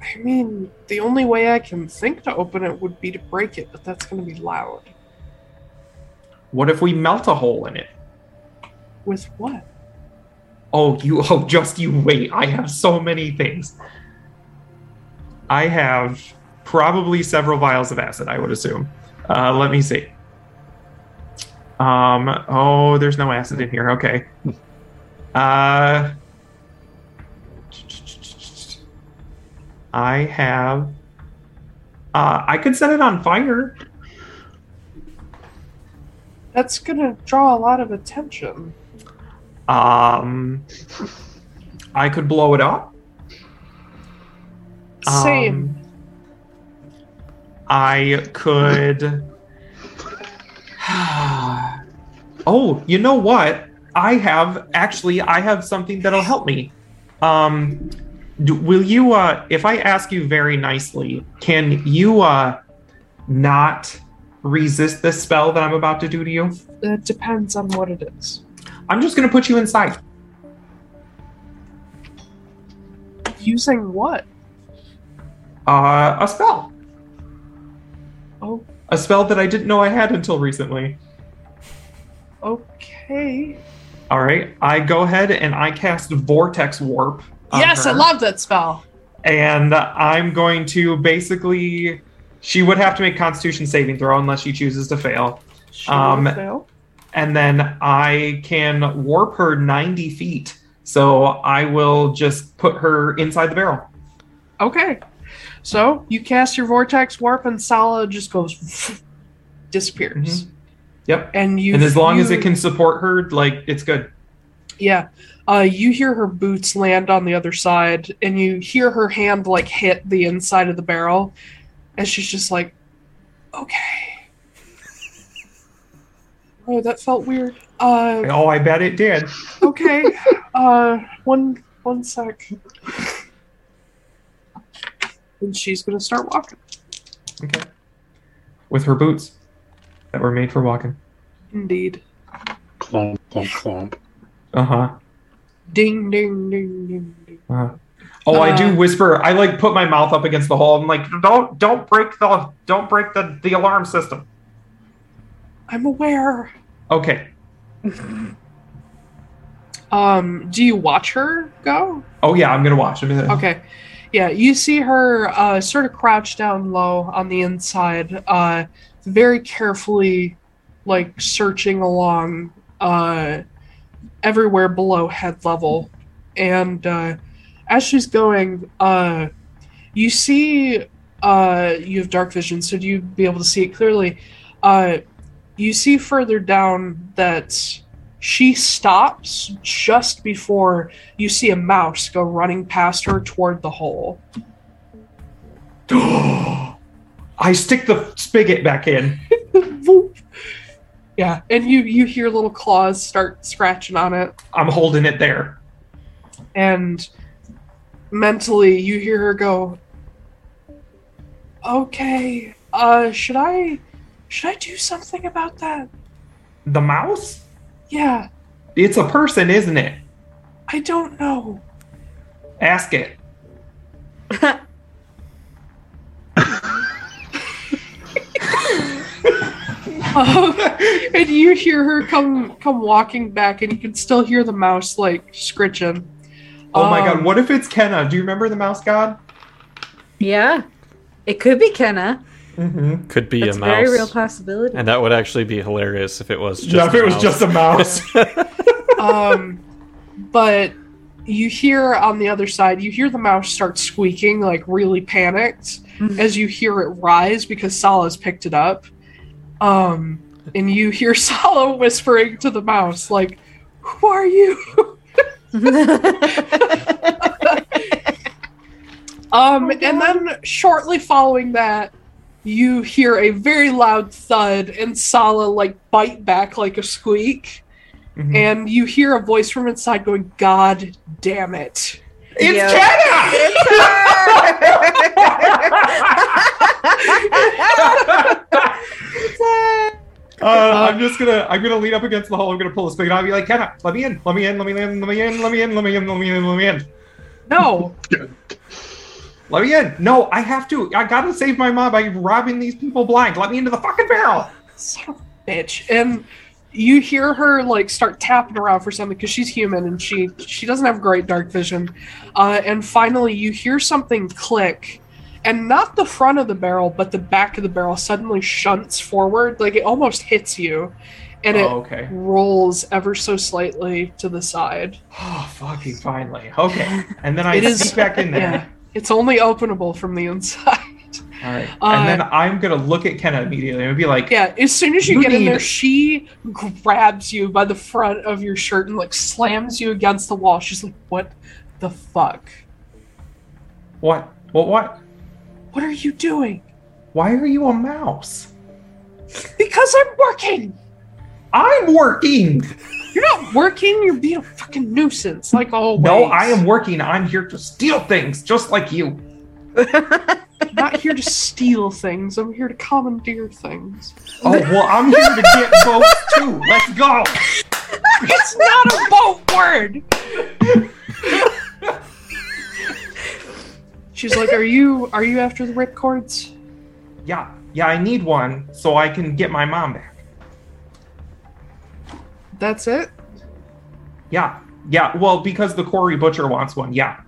I mean, the only way I can think to open it would be to break it, but that's going to be loud. What if we melt a hole in it? With what? Oh, you, oh, just you wait. I have so many things. I have probably several vials of acid, I would assume. Uh, let me see. Um, oh, there's no acid in here. Okay. Uh, I have. Uh, I could set it on fire. That's gonna draw a lot of attention. Um, I could blow it up. Same. Um, I could. oh, you know what? I have actually. I have something that'll help me. Um, do, will you? Uh, if I ask you very nicely, can you uh, not resist this spell that I'm about to do to you? It depends on what it is. I'm just gonna put you inside. Using what? Uh, a spell. Oh, A spell that I didn't know I had until recently. okay. All right, I go ahead and I cast Vortex Warp. yes, I love that spell. And I'm going to basically. She would have to make Constitution saving throw unless she chooses to fail. Sure, Um, fail. And then I can warp her 90 feet. So I will just put her inside the barrel. Okay. So you cast your vortex warp, and Sala just goes disappears. Yep. And you and as long as it can support her, like, it's good. Yeah. Uh, you hear her boots land on the other side, and you hear her hand like hit the inside of the barrel, and she's just like, "Okay." Oh, that felt weird. Uh, Oh, I bet it did. okay. uh, one one sec. And she's gonna start walking. Okay. With her boots that were made for walking. Indeed. Clomp, clomp, clomp. Uh huh. Ding ding ding ding ding. Uh-huh. Oh, I do Uh, whisper. I like put my mouth up against the hole. I'm like, don't, don't break the, don't break the, the alarm system. I'm aware. Okay. Um, do you watch her go? Oh yeah, I'm gonna watch. I'm gonna, Okay. Yeah, you see her uh, sort of crouched down low on the inside, uh, very carefully, like searching along uh, everywhere below head level. And uh, as she's going, uh, you see uh, you have dark vision, so do you be able to see it clearly? You see further down that she stops just before you see a mouse go running past her toward the hole. I stick the spigot back in. Yeah, and you you hear little claws start scratching on it, I'm holding it there. and mentally you hear her go, "Okay, uh, should I should I do something about that?" The mouse? Yeah, It's a person, isn't it? I don't know. Ask it. Um, and you hear her come come walking back, and you can still hear the mouse like scritching. Oh my god, Um, what if it's Kenna? Do you remember the mouse god? Yeah. It could be Kenna. Mm-hmm. Could be That's a a mouse. very real possibility. and that would actually be hilarious if it was just Yeah, if a it was mouse. just a mouse. um, but you hear on the other side, you hear the mouse start squeaking, like really panicked, Mhm. as you hear it rise because Sala's picked it up. Um, and you hear Sala whispering to the mouse, like, "Who are you?" Um, and then shortly following that, you hear a very loud thud, and Sala like bite back like a squeak, Mhm. and you hear a voice from inside going, "God damn it!" It's Yeah. Kenna! Uh, I'm just gonna I'm gonna lean up against the hole. I'm gonna pull the spigot. I'll be like, Kenna, let me in, let me in, let me in, let me in, let me in, let me in, let me in, let me in, No, let me in. No, I have to. I gotta save my mom by robbing these people blind. Let me into the fucking barrel. son of a bitch. And you hear her like start tapping around for something because she's human and she she doesn't have great dark vision. Uh, and finally, you hear something click, and not the front of the barrel, but the back of the barrel suddenly shunts forward, like it almost hits you, and it Oh, okay. rolls ever so slightly to the side. Oh, fucking finally. Okay. And then I sneak back in there. Yeah, it's only openable from the inside. All right. Uh, and then I'm gonna look at Kenna immediately and be like, Yeah, as soon as you, You get in there, she grabs you by the front of your shirt and like slams you against the wall. She's like, "What the fuck? "What? What? What? What are you doing?" Why are you a mouse? Because I'm working. I'm working. You're not working. You're being a fucking nuisance, like always. No, I am working. I'm here to steal things, just like you. I'm not here to steal things. I'm here to commandeer things. Oh well, I'm here to get boats too. Let's go. It's not a boat word. She's like, "Are you are you after the ripcords?" Yeah, yeah. I need one so I can get my mom back. That's it. Yeah, yeah. Well, because the Corey Butcher wants one. Yeah.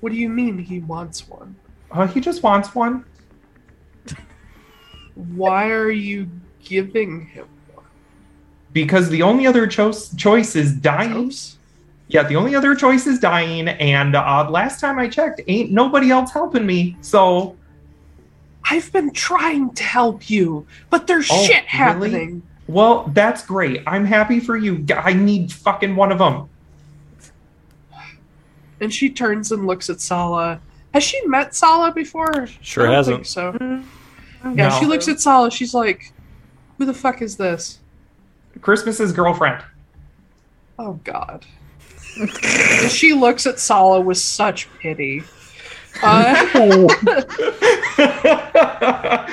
What do you mean he wants one? Uh, he just wants one. Why are you giving him one? Because the only other cho- choice is dying. Yeah, the only other choice is dying, and uh, last time I checked, ain't nobody else helping me. So, I've been trying to help you, but there's Oh, shit really? Happening. well, that's great. I'm happy for you. I need fucking one of them. And she turns and looks at Sala. Has she met Sala before? Sure I don't hasn't. think so. Mm, Yeah, No. she looks at Sala. She's like, "Who the fuck is this?" Christmas's girlfriend. Oh God. and she looks at Sala with such pity. Uh,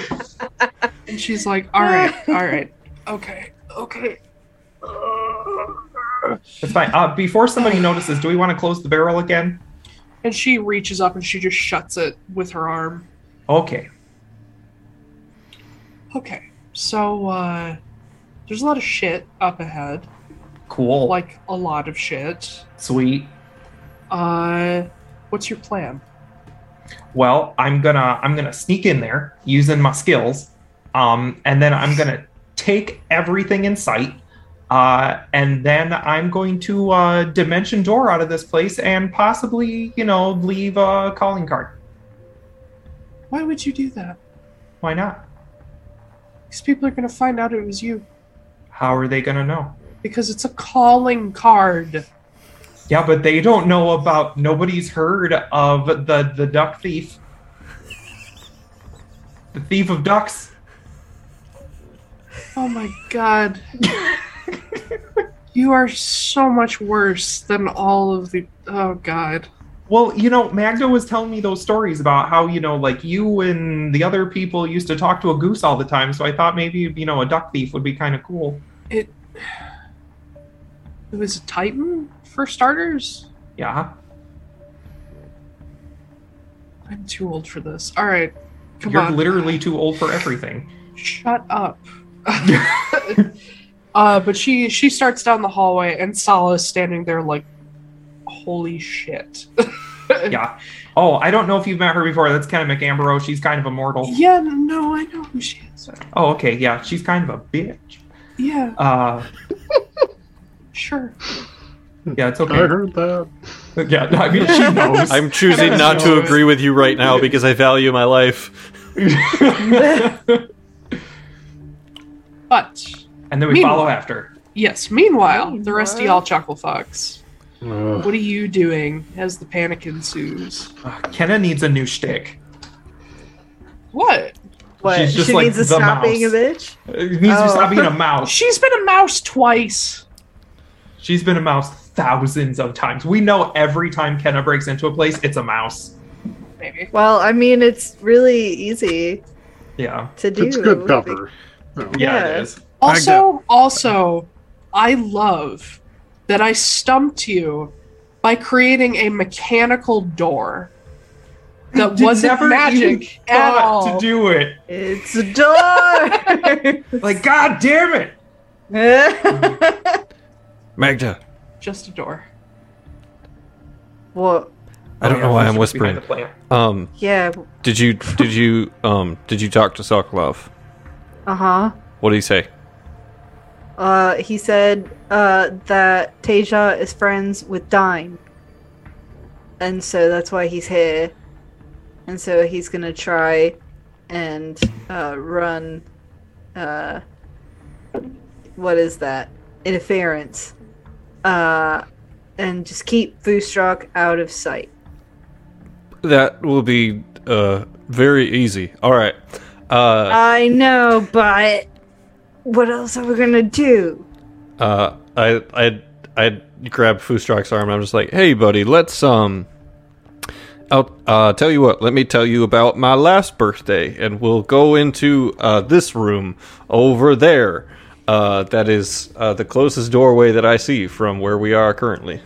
and she's like, "All right, all right, okay, okay." It's fine. Uh, before somebody notices, do we want to close the barrel again? And she reaches up and she just shuts it with her arm. Okay. Okay, so uh, there's a lot of shit up ahead, Cool. like a lot of shit. Sweet. Uh, what's your plan? Well, I'm gonna I'm gonna sneak in there using my skills, um, and then I'm gonna take everything in sight, uh, and then I'm going to uh, dimension door out of this place and possibly, you know, leave a calling card. Why would you do that? Why not? These people are gonna find out it was you How are they gonna know? because it's a calling card. Yeah, but they don't know about. Nobody's heard of the the duck thief, the thief of ducks. Oh my god. you are so much worse than all of the. Oh god. Well, you know, Magda was telling me those stories about how, you know, like you and the other people used to talk to a goose all the time. So I thought maybe, you know, a duck thief would be kind of cool. It. It was a Titan for starters. Yeah. I'm too old for this. All right, come You're on. literally too old for everything. Shut up. uh, but she she starts down the hallway, and Sala is standing there like, holy shit. yeah. Oh, I don't know if you've met her before. That's Kenna McAmbro. She's kind of immortal. Yeah, no, I know who she is. Oh, okay. Yeah. She's kind of a bitch. Yeah, Uh, sure. yeah, it's okay. I heard that. Yeah, I mean, she knows. I'm choosing not to agree with you right now because I value my life. But and then we follow after. yes, meanwhile, the rest of y'all chuckle fucks. Uh, What are you doing as the panic ensues? Uh, Kenna needs a new shtick. What? What? She's just she like needs to the stop being a bitch. It needs to Oh. stop being a mouse. She's been a mouse twice. She's been a mouse thousands of times. We know every time Kenna breaks into a place, it's a mouse. Maybe. Well, I mean, it's really easy Yeah. to do. it's good cover. No. Yeah, Yeah. it is. Also, also, I love that I stumped you by creating a mechanical door that Did wasn't never magic at all. to do it. It's a door. Like, god damn it! Magda, Just a door. what? I don't know why I'm whispering. Behind the plant. Um, Yeah. did you did you um did you talk to Sokolov? Uh huh. What did he say? Uh, he said uh, that Teja is friends with Dime. And so that's why he's here. And so he's gonna try and uh, run. Uh, what is that? Interference. Uh, and just keep Fustrak out of sight. That will be uh very easy. All right. Uh, I know, but what else are we gonna do? uh, I I I grabbed Fustrak's arm. and I'm just like, hey, buddy, let's um. I'll uh, tell you what. Let me tell you about my last birthday, and we'll go into uh, this room over there. Uh, that is uh, the closest doorway that I see from where we are currently.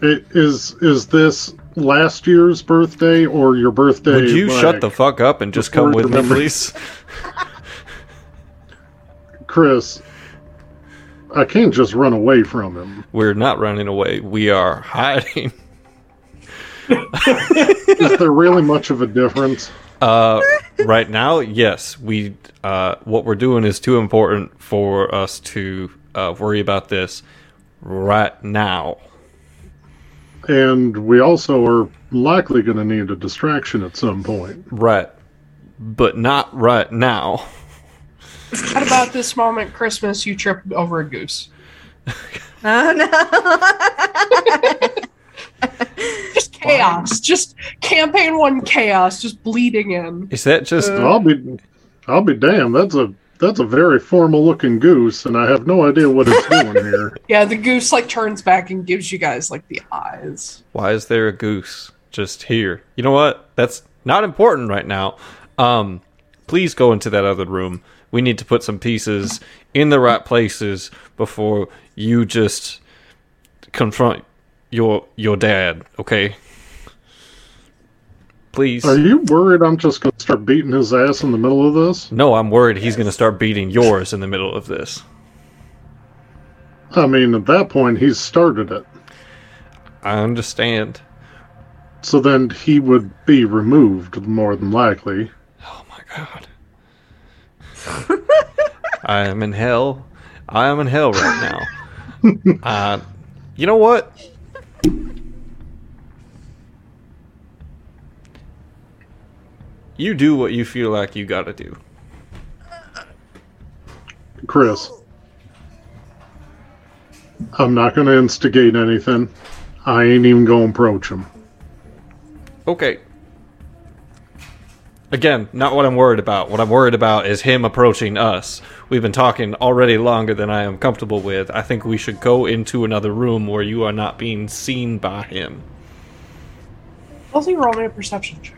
It, is is this last year's birthday or your birthday? Would you shut the fuck up and just come with me, please? Chris? I can't just run away from him. We're not running away. We are hiding. Is there really much of a difference? Uh, right now, yes. We uh, what we're doing is too important for us to uh, worry about this right now. And we also are likely going to need a distraction at some point. Right, but not right now. At about this moment, Christmas, you trip over a goose. Oh no! Just chaos. Just campaign one chaos, just bleeding in. Is that just I'll be, I'll be damned. That's a that's a very formal looking goose, and I have no idea what it's doing here. Yeah, the goose like turns back and gives you guys like the eyes. why is there a goose just here? You know what? That's not important right now. Um, please go into that other room. We need to put some pieces in the right places before you just confront your your dad. Okay. Please. Are you worried I'm just going to start beating his ass in the middle of this? No, I'm worried he's going to start beating yours in the middle of this. I mean, at that point, he's started it. I understand. So then he would be removed, more than likely. Oh my god. I am in hell. I am in hell right now. uh, you know what? You do what you feel like you gotta do. Chris, I'm not going to instigate anything. I ain't even going to approach him. Okay. Again, not what I'm worried about. What I'm worried about is him approaching us. We've been talking already longer than I am comfortable with. I think we should go into another room where you are not being seen by him. Also, roll me a perception check.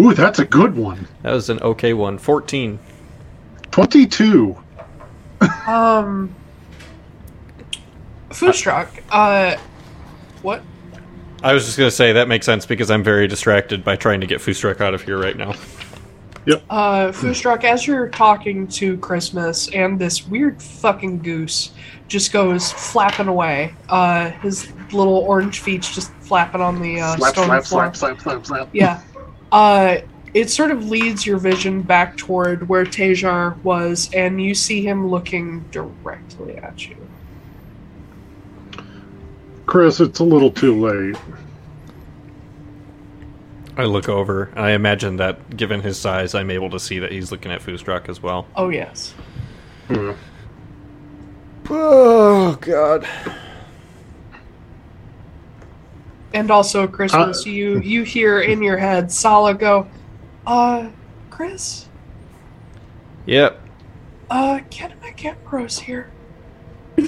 Ooh, that's a good one. That was an okay one. 14. 22. Um, Fustrak. Uh, what? I was just gonna say that makes sense because I'm very distracted by trying to get Fustrak out of here right now. Yep. Uh, Fustrak, as you're talking to Christmas and this weird fucking goose just goes flapping away. Uh, his little orange feet just flapping on the uh, slap, stone slap, floor. slap, slap, slap, slap. Yeah. Uh, it sort of leads your vision back toward where Tejar was, and you see him looking directly at you. Chris, it's a little too late. I look over and I imagine that given his size, I'm able to see that he's looking at Fustrak as well. Oh, yes. Oh god. And also, Christmas, you you hear in your head Sala go, uh, Chris, Yep. uh, Ken McAmbro's here.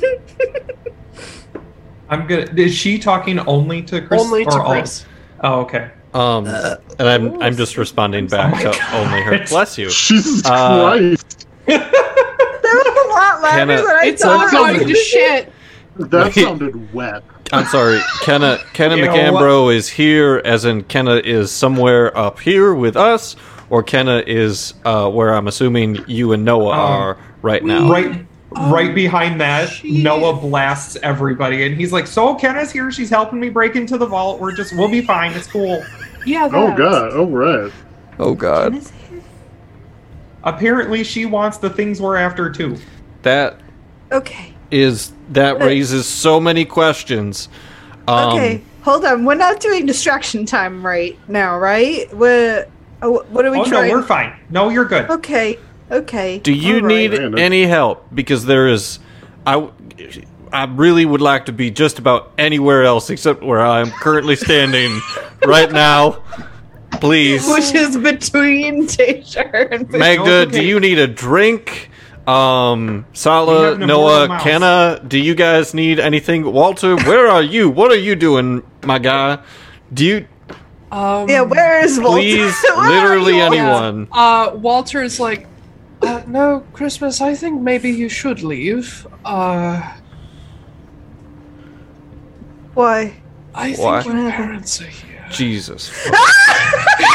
I'm good. Is she talking only to Chris? Only to or all- Chris. Oh, okay. Um, and I'm I'm just responding back Oh my to only her. God. Bless you. Jesus Uh, Christ. That was a lot louder Kenna- than I It's all thought. going to shit. That wait. sounded wet. I'm sorry. Kenna Kenna You know McAmbro is here, as in Kenna is somewhere up here with us, or Kenna is uh, where I'm assuming you and Noah Um, are right now. Right, right behind that, she- Noah blasts everybody, and he's like, "So Kenna's here. She's helping me break into the vault. We're just, we'll be fine. It's cool." Yeah. Oh that. god, oh right. Oh God, Apparently, she wants the things we're after too. That Okay. is that raises so many questions. Um, Okay. Hold on. We're not doing distraction time right now, right? We're. oh, What are we doing? oh no, we're fine. No, you're good. Okay. Okay. Do you all right. need Random. any help? Because there is, I, I really would like to be just about anywhere else except where I'm currently standing right now. Please, Which is between Tasha and Magda, okay. do you need a drink? Um, We Sala, have an immortal Noah, mouse. Kenna, do you guys need anything? Walter, where are you? What are you doing, my guy? Do you Um, Yeah, where is Walter? please, literally anyone? Uh, Walter is like, uh, no, Christmas. I think maybe you should leave. Uh, Why? I think Why? your parents are here. Jesus.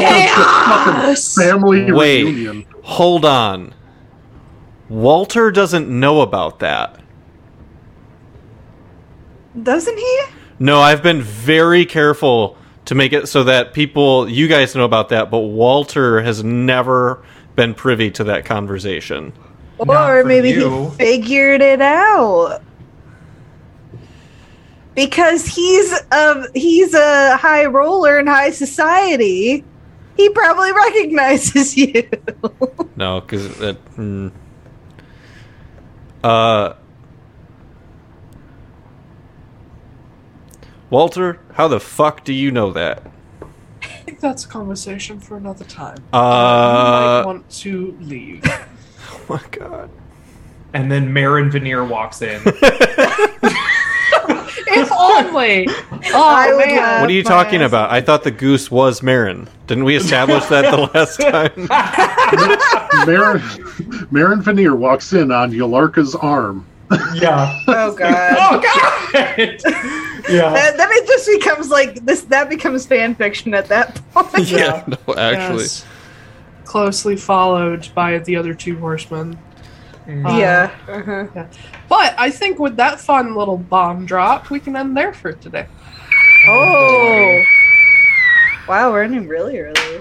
Chaos! Family Wait. reunion. Hold on. Walter doesn't know about that. Doesn't he? No, I've been very careful to make it so that people, you guys know about that, but Walter has never been privy to that conversation. Or maybe you. he figured it out. Because he's a he's a high roller in high society. He probably recognizes you. No, because that. Mm. Uh. Walter, how the fuck do you know that? I think that's a conversation for another time. Uh. you might want to leave. Oh my god. And then Marin Veneer walks in. if only. Oh I man. love- What are you talking ass. about? I thought the goose was Marin. Didn't we establish that the last time? Marin, Marin Veneer walks in on Yalarka's arm. yeah. Oh god. Oh god. yeah. That, then it just becomes like this that becomes fan fiction at that point. yeah, no, actually. Yes. Closely followed by the other two horsemen. Uh, Yeah. Uh-huh. But I think with that fun little bomb drop, we can end there for today. Oh. Wow, we're ending really early.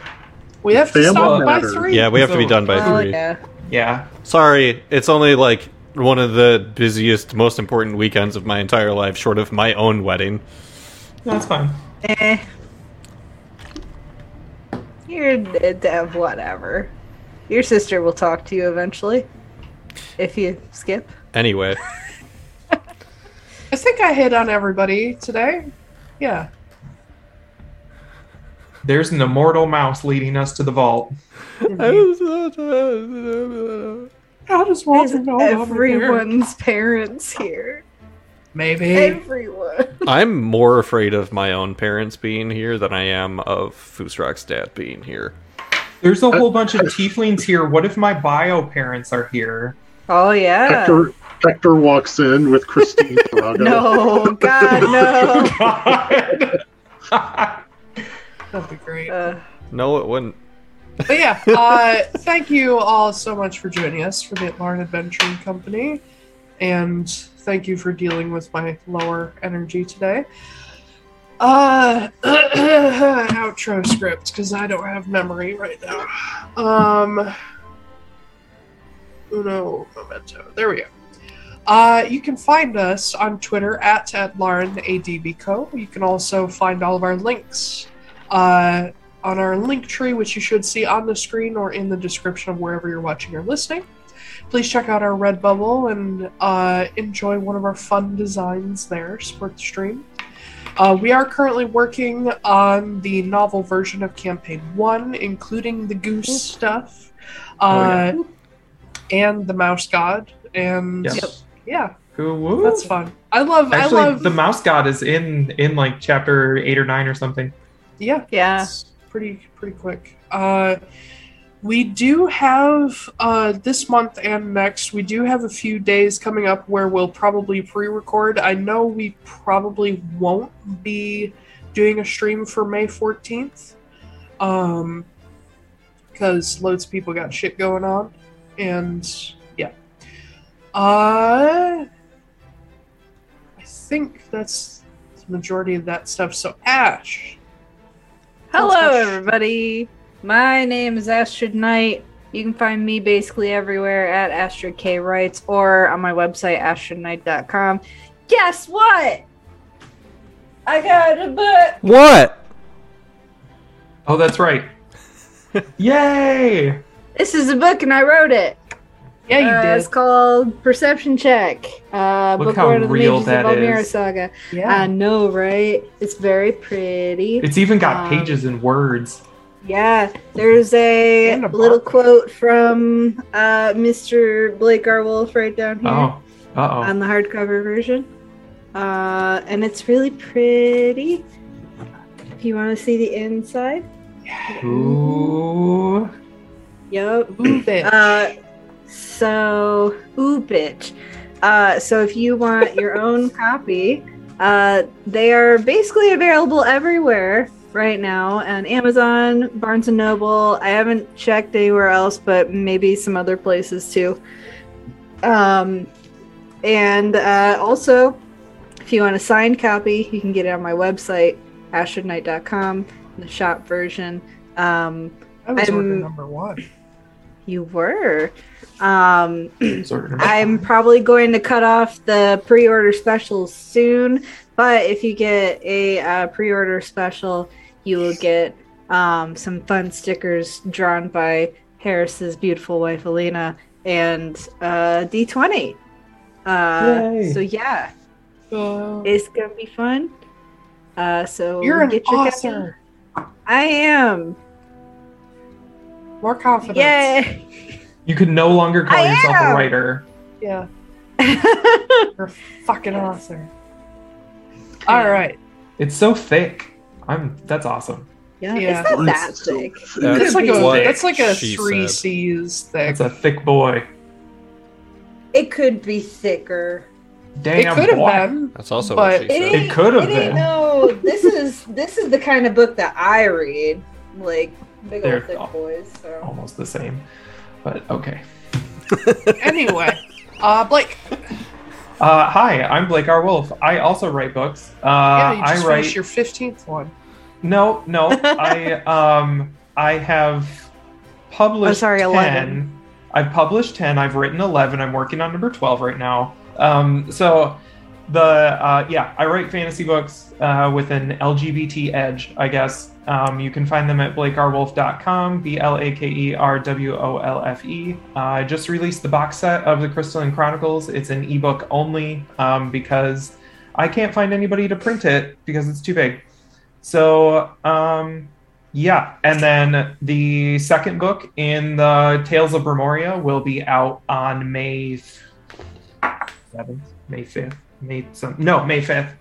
We have to stop by matters. three. Yeah, we have to be done by Oh three. yeah. Yeah. Sorry, it's only like one of the busiest, most important weekends of my entire life, short of my own wedding. That's fine. Eh. You're a whatever. Your sister will talk to you eventually. If you skip. Anyway, I think I hit on everybody today. Yeah. There's an immortal mouse leading us to the vault. How does Walter know about me here? Everyone's parents here. Maybe. Everyone. I'm more afraid of my own parents being here than I am of Fustrak's dad being here. There's a whole bunch of tieflings here. What if my bio parents are here? Oh yeah. Hector, Hector walks in with Christine Drago. No, God no. God. That'd be great. Uh, No, it wouldn't. But yeah, uh, thank you all so much for joining us for the Atlarn Adventuring Company. And thank you for dealing with my lower energy today. Uh, outro script, because I don't have memory right now. Um, uno momento. There we go. Uh, you can find us on Twitter at, at LaurenADBCo. You can also find all of our links uh, on our link tree, which you should see on the screen or in the description of wherever you're watching or listening. Please check out our Redbubble and uh, enjoy one of our fun designs there. Support the stream. Uh, we are currently working on the novel version of Campaign 1, including the goose stuff uh, and the mouse god. And Yes. yeah, Cool. Woo. that's fun. I love, Actually, I love the mouse god is in in like chapter eight or nine or something. Yeah, Yeah. it's pretty pretty quick. Uh, we do have uh, this month and next. We do have a few days coming up where we'll probably pre-record. I know we probably won't be doing a stream for May 14th. Um, because loads of people got shit going on. And yeah. Uh, I think that's the majority of that stuff. So, Ash. Hello, what everybody. My name is Astrid Knight. You can find me basically everywhere at Astrid K Writes or on my website, astridknight.com. Guess what? I got a book. What? Oh, that's right. Yay! This is a book, and I wrote it. Yeah, you Uh, did. It's called Perception Check. Uh, Look book how one of the real Mages that of Elmira is. Saga. yeah. I know, right? It's very pretty. It's even got Um, pages and words. Yeah, there's a, a little quote from uh, Mr. Blake R. Wolfe right down here Oh, uh oh. on the hardcover version. Uh, and it's really pretty. If you want to see the inside, Ooh. Yep. Ooh, bitch. Uh, so, ooh, bitch. Uh, so if you want your own copy, uh, they are basically available everywhere right now on Amazon, Barnes and Noble. I haven't checked anywhere else, but maybe some other places too. Um, and uh, also, if you want a signed copy, you can get it on my website, astridknight.com, the shop version. Um, I was order I'm- number one. You were. Um, I'm probably going to cut off the pre-order specials soon, but if you get a uh, pre-order special, you will get um, some fun stickers drawn by Harris's beautiful wife Alina and uh, D20. Uh, so yeah, it's gonna be fun. Uh, so you're an get your copy. author. I am. More confidence. Yay! You could no longer call I yourself am. a writer. Yeah. You're a fucking author. All right. It's so thick. I'm. That's awesome. yeah, Yeah. it's not that It's so thick. thick. That's like a that's like a three said. C's thing. It's a thick boy. It could be thicker. Damn, It Damn. could have been. That's also But what she It said. It could have been. No, this is this is the kind of book that I read, like big They're old thick all- boys. So Almost the same. But okay. Anyway, uh, Blake. Uh, hi, I'm Blake R. Wolfe. I also write books. Uh, yeah, you I just write. your fifteenth one. No, no. I um I have published Oh, sorry, 10. 11. I've published 10. I've written 11. I'm working on number 12 right now. Um so the uh yeah, I write fantasy books uh with an LGBT edge, I guess. Um you can find them at blakerwolfe.com, B L A K E R W O L F E. Uh, I just released the box set of the Crystalline Chronicles. It's an ebook only um because I can't find anybody to print it because it's too big. So, um, yeah, and then the second book in the Tales of Bremoria will be out on May seventh, May fifth, May some no May fifth,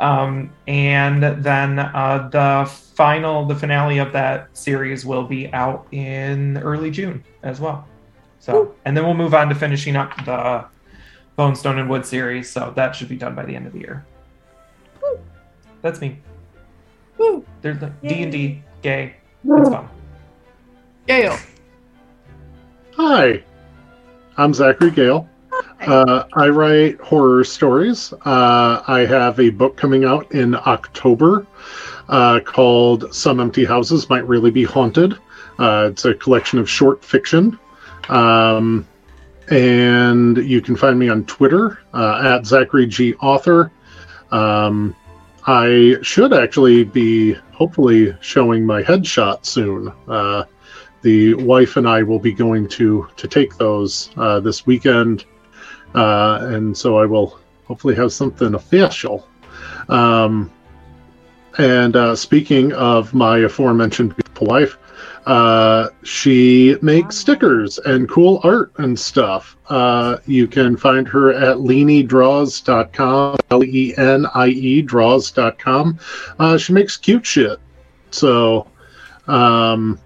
um, and then uh, the final, the finale of that series will be out in early June as well. So, and then we'll move on to finishing up the Bone, Stone, and Wood series. So that should be done by the end of the year. That's me. Woo. There's the D and D gay. It's fun. Gail. Hi, I'm Zachary Gale. Uh, I write horror stories. Uh, I have a book coming out in October uh, called Some Empty Houses Might Really Be Haunted. Uh, it's a collection of short fiction. Um, and you can find me on Twitter uh, at Zachary G. Author. Um, I should actually be hopefully showing my headshot soon. Uh, the wife and I will be going to to take those uh, this weekend, uh, and so I will hopefully have something official. Um, and uh, speaking of my aforementioned beautiful wife, uh, she makes stickers and cool art and stuff. Uh, you can find her at leniedraws.com, L E N I E draws.com. Uh, she makes cute shit. So, um,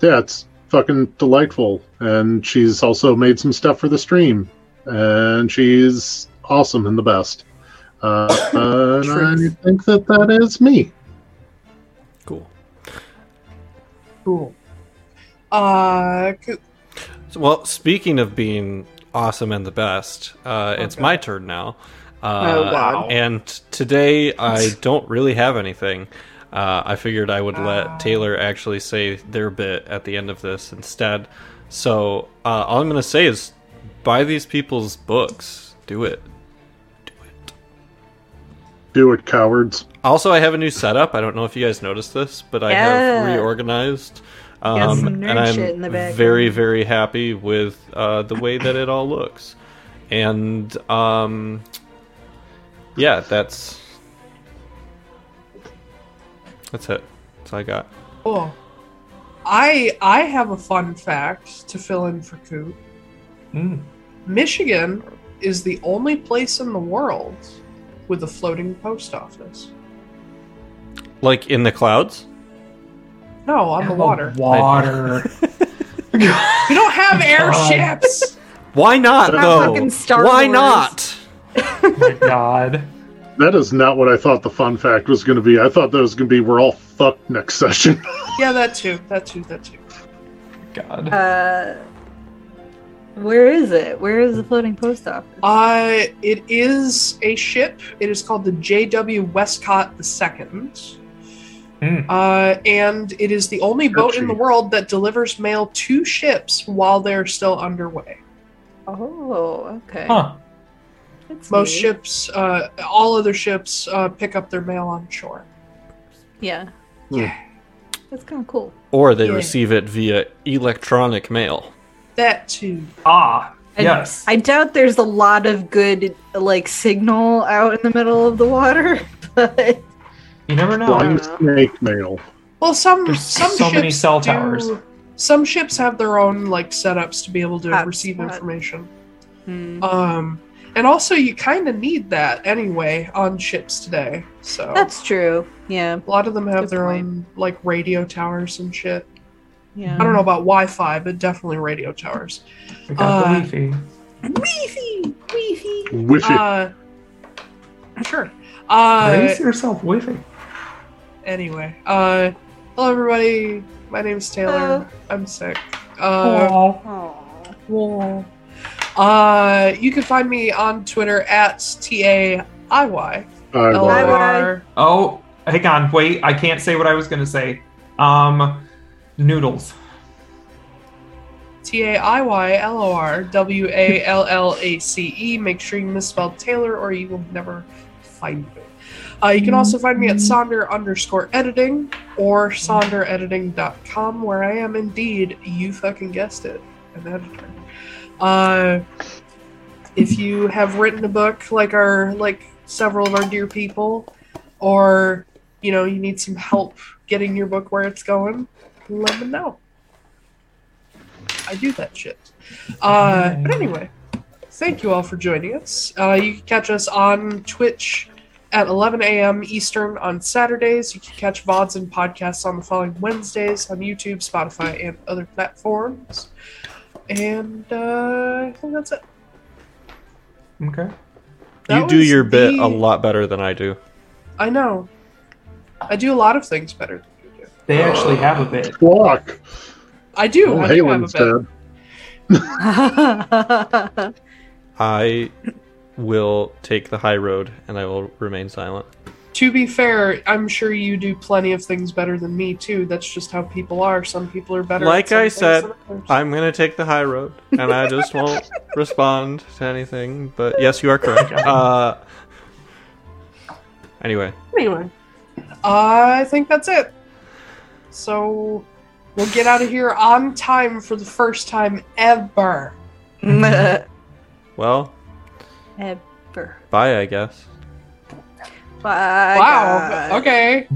yeah, it's fucking delightful. And she's also made some stuff for the stream and she's awesome and the best. Uh, and I think that that is me. Cool. Cool. Uh. So, well, speaking of being awesome and the best, uh, okay. it's my turn now. Uh, oh, wow. And today I don't really have anything. Uh, I figured I would let Taylor actually say their bit at the end of this instead. So uh, all I'm going to say is buy these people's books. Do it. Do it, Do it, cowards. Also, I have a new setup. I don't know if you guys noticed this, but I Yeah. have reorganized. got Um, some nerd and I'm shit in the background. very, very happy with uh, the way that it all looks. And um, yeah, that's that's it. That's all I got. cool. I I have a fun fact to fill in for Coop. Mm. Michigan is the only place in the world with a floating post office. Like in the clouds. No, on the water. Water. We don't have airships. Why not Not though? Star Why Wars. not? oh my god. That is not what I thought the fun fact was going to be. I thought that was going to be we're all fucked next session. yeah, that too. That too. That too. God. Uh, where is it? Where is the floating post office? Uh, it is a ship. It is called the J.W. Westcott II. Hmm. Uh, and it is the only boat in the world that delivers mail to ships while they're still underway. Oh, okay. Huh. That's Most neat. ships, uh, all other ships, uh, pick up their mail on shore. Yeah. Hmm. That's kind of cool. Or they Yeah. receive it via electronic mail. That too. Ah. I- yes. I doubt there's a lot of good like signal out in the middle of the water, but you never know. Flying snake mail. Well, some There's some so ships many cell do- towers. Some ships have their own like setups to be able to Hotspot. receive information. Hmm. Um, and also you kind of need that anyway on ships today. So that's true. Yeah. a lot of them have Good their point. own like radio towers and shit. Yeah. I don't know about Wi-Fi, but definitely radio towers. We got Uh, the Wi-Fi. Wi-Fi, Wi-Fi. Wi-Fi. Uh, sure. Uh, Raise yourself Wi-Fi. anyway, uh, hello everybody. My name's Taylor. Hello. I'm sick. Uh, Aw. Aw. uh, you can find me on Twitter at t a i y I l lied. o r. Oh, hang on. Wait, I can't say what I was gonna say. Um, noodles. T A I Y L O R W A L L A C E. Make sure you misspell Taylor or you will never find me. Uh, you can also find me at Sonder underscore editing or sonderediting.com, where I am indeed, you fucking guessed it, an editor. Uh, if you have written a book like our like several of our dear people, or you know you need some help getting your book where it's going, let me know. I do that shit. Uh, but anyway, thank you all for joining us. Uh, you can catch us on Twitch at 11 a.m. Eastern on Saturdays. You can catch VODs and podcasts on the following Wednesdays on YouTube, Spotify, and other platforms. And uh, I think that's it. Okay. That you do was your bit the- a lot better than I do. I know. I do a lot of things better than you do. They actually have a bit. Squawk. I do. Oh, I do have a Halen's bit. dead. I will take the high road and I will remain silent. To be fair, I'm sure you do plenty of things better than me too. That's just how people are. Some people are better. Like at I said, than. I'm gonna take the high road, and I just won't respond to anything. But yes, you are correct. Uh, anyway, Anyway, I think that's it. So we'll get out of here on time for the first time ever. well, Ever. bye, I guess. Bye. wow. guys. Okay.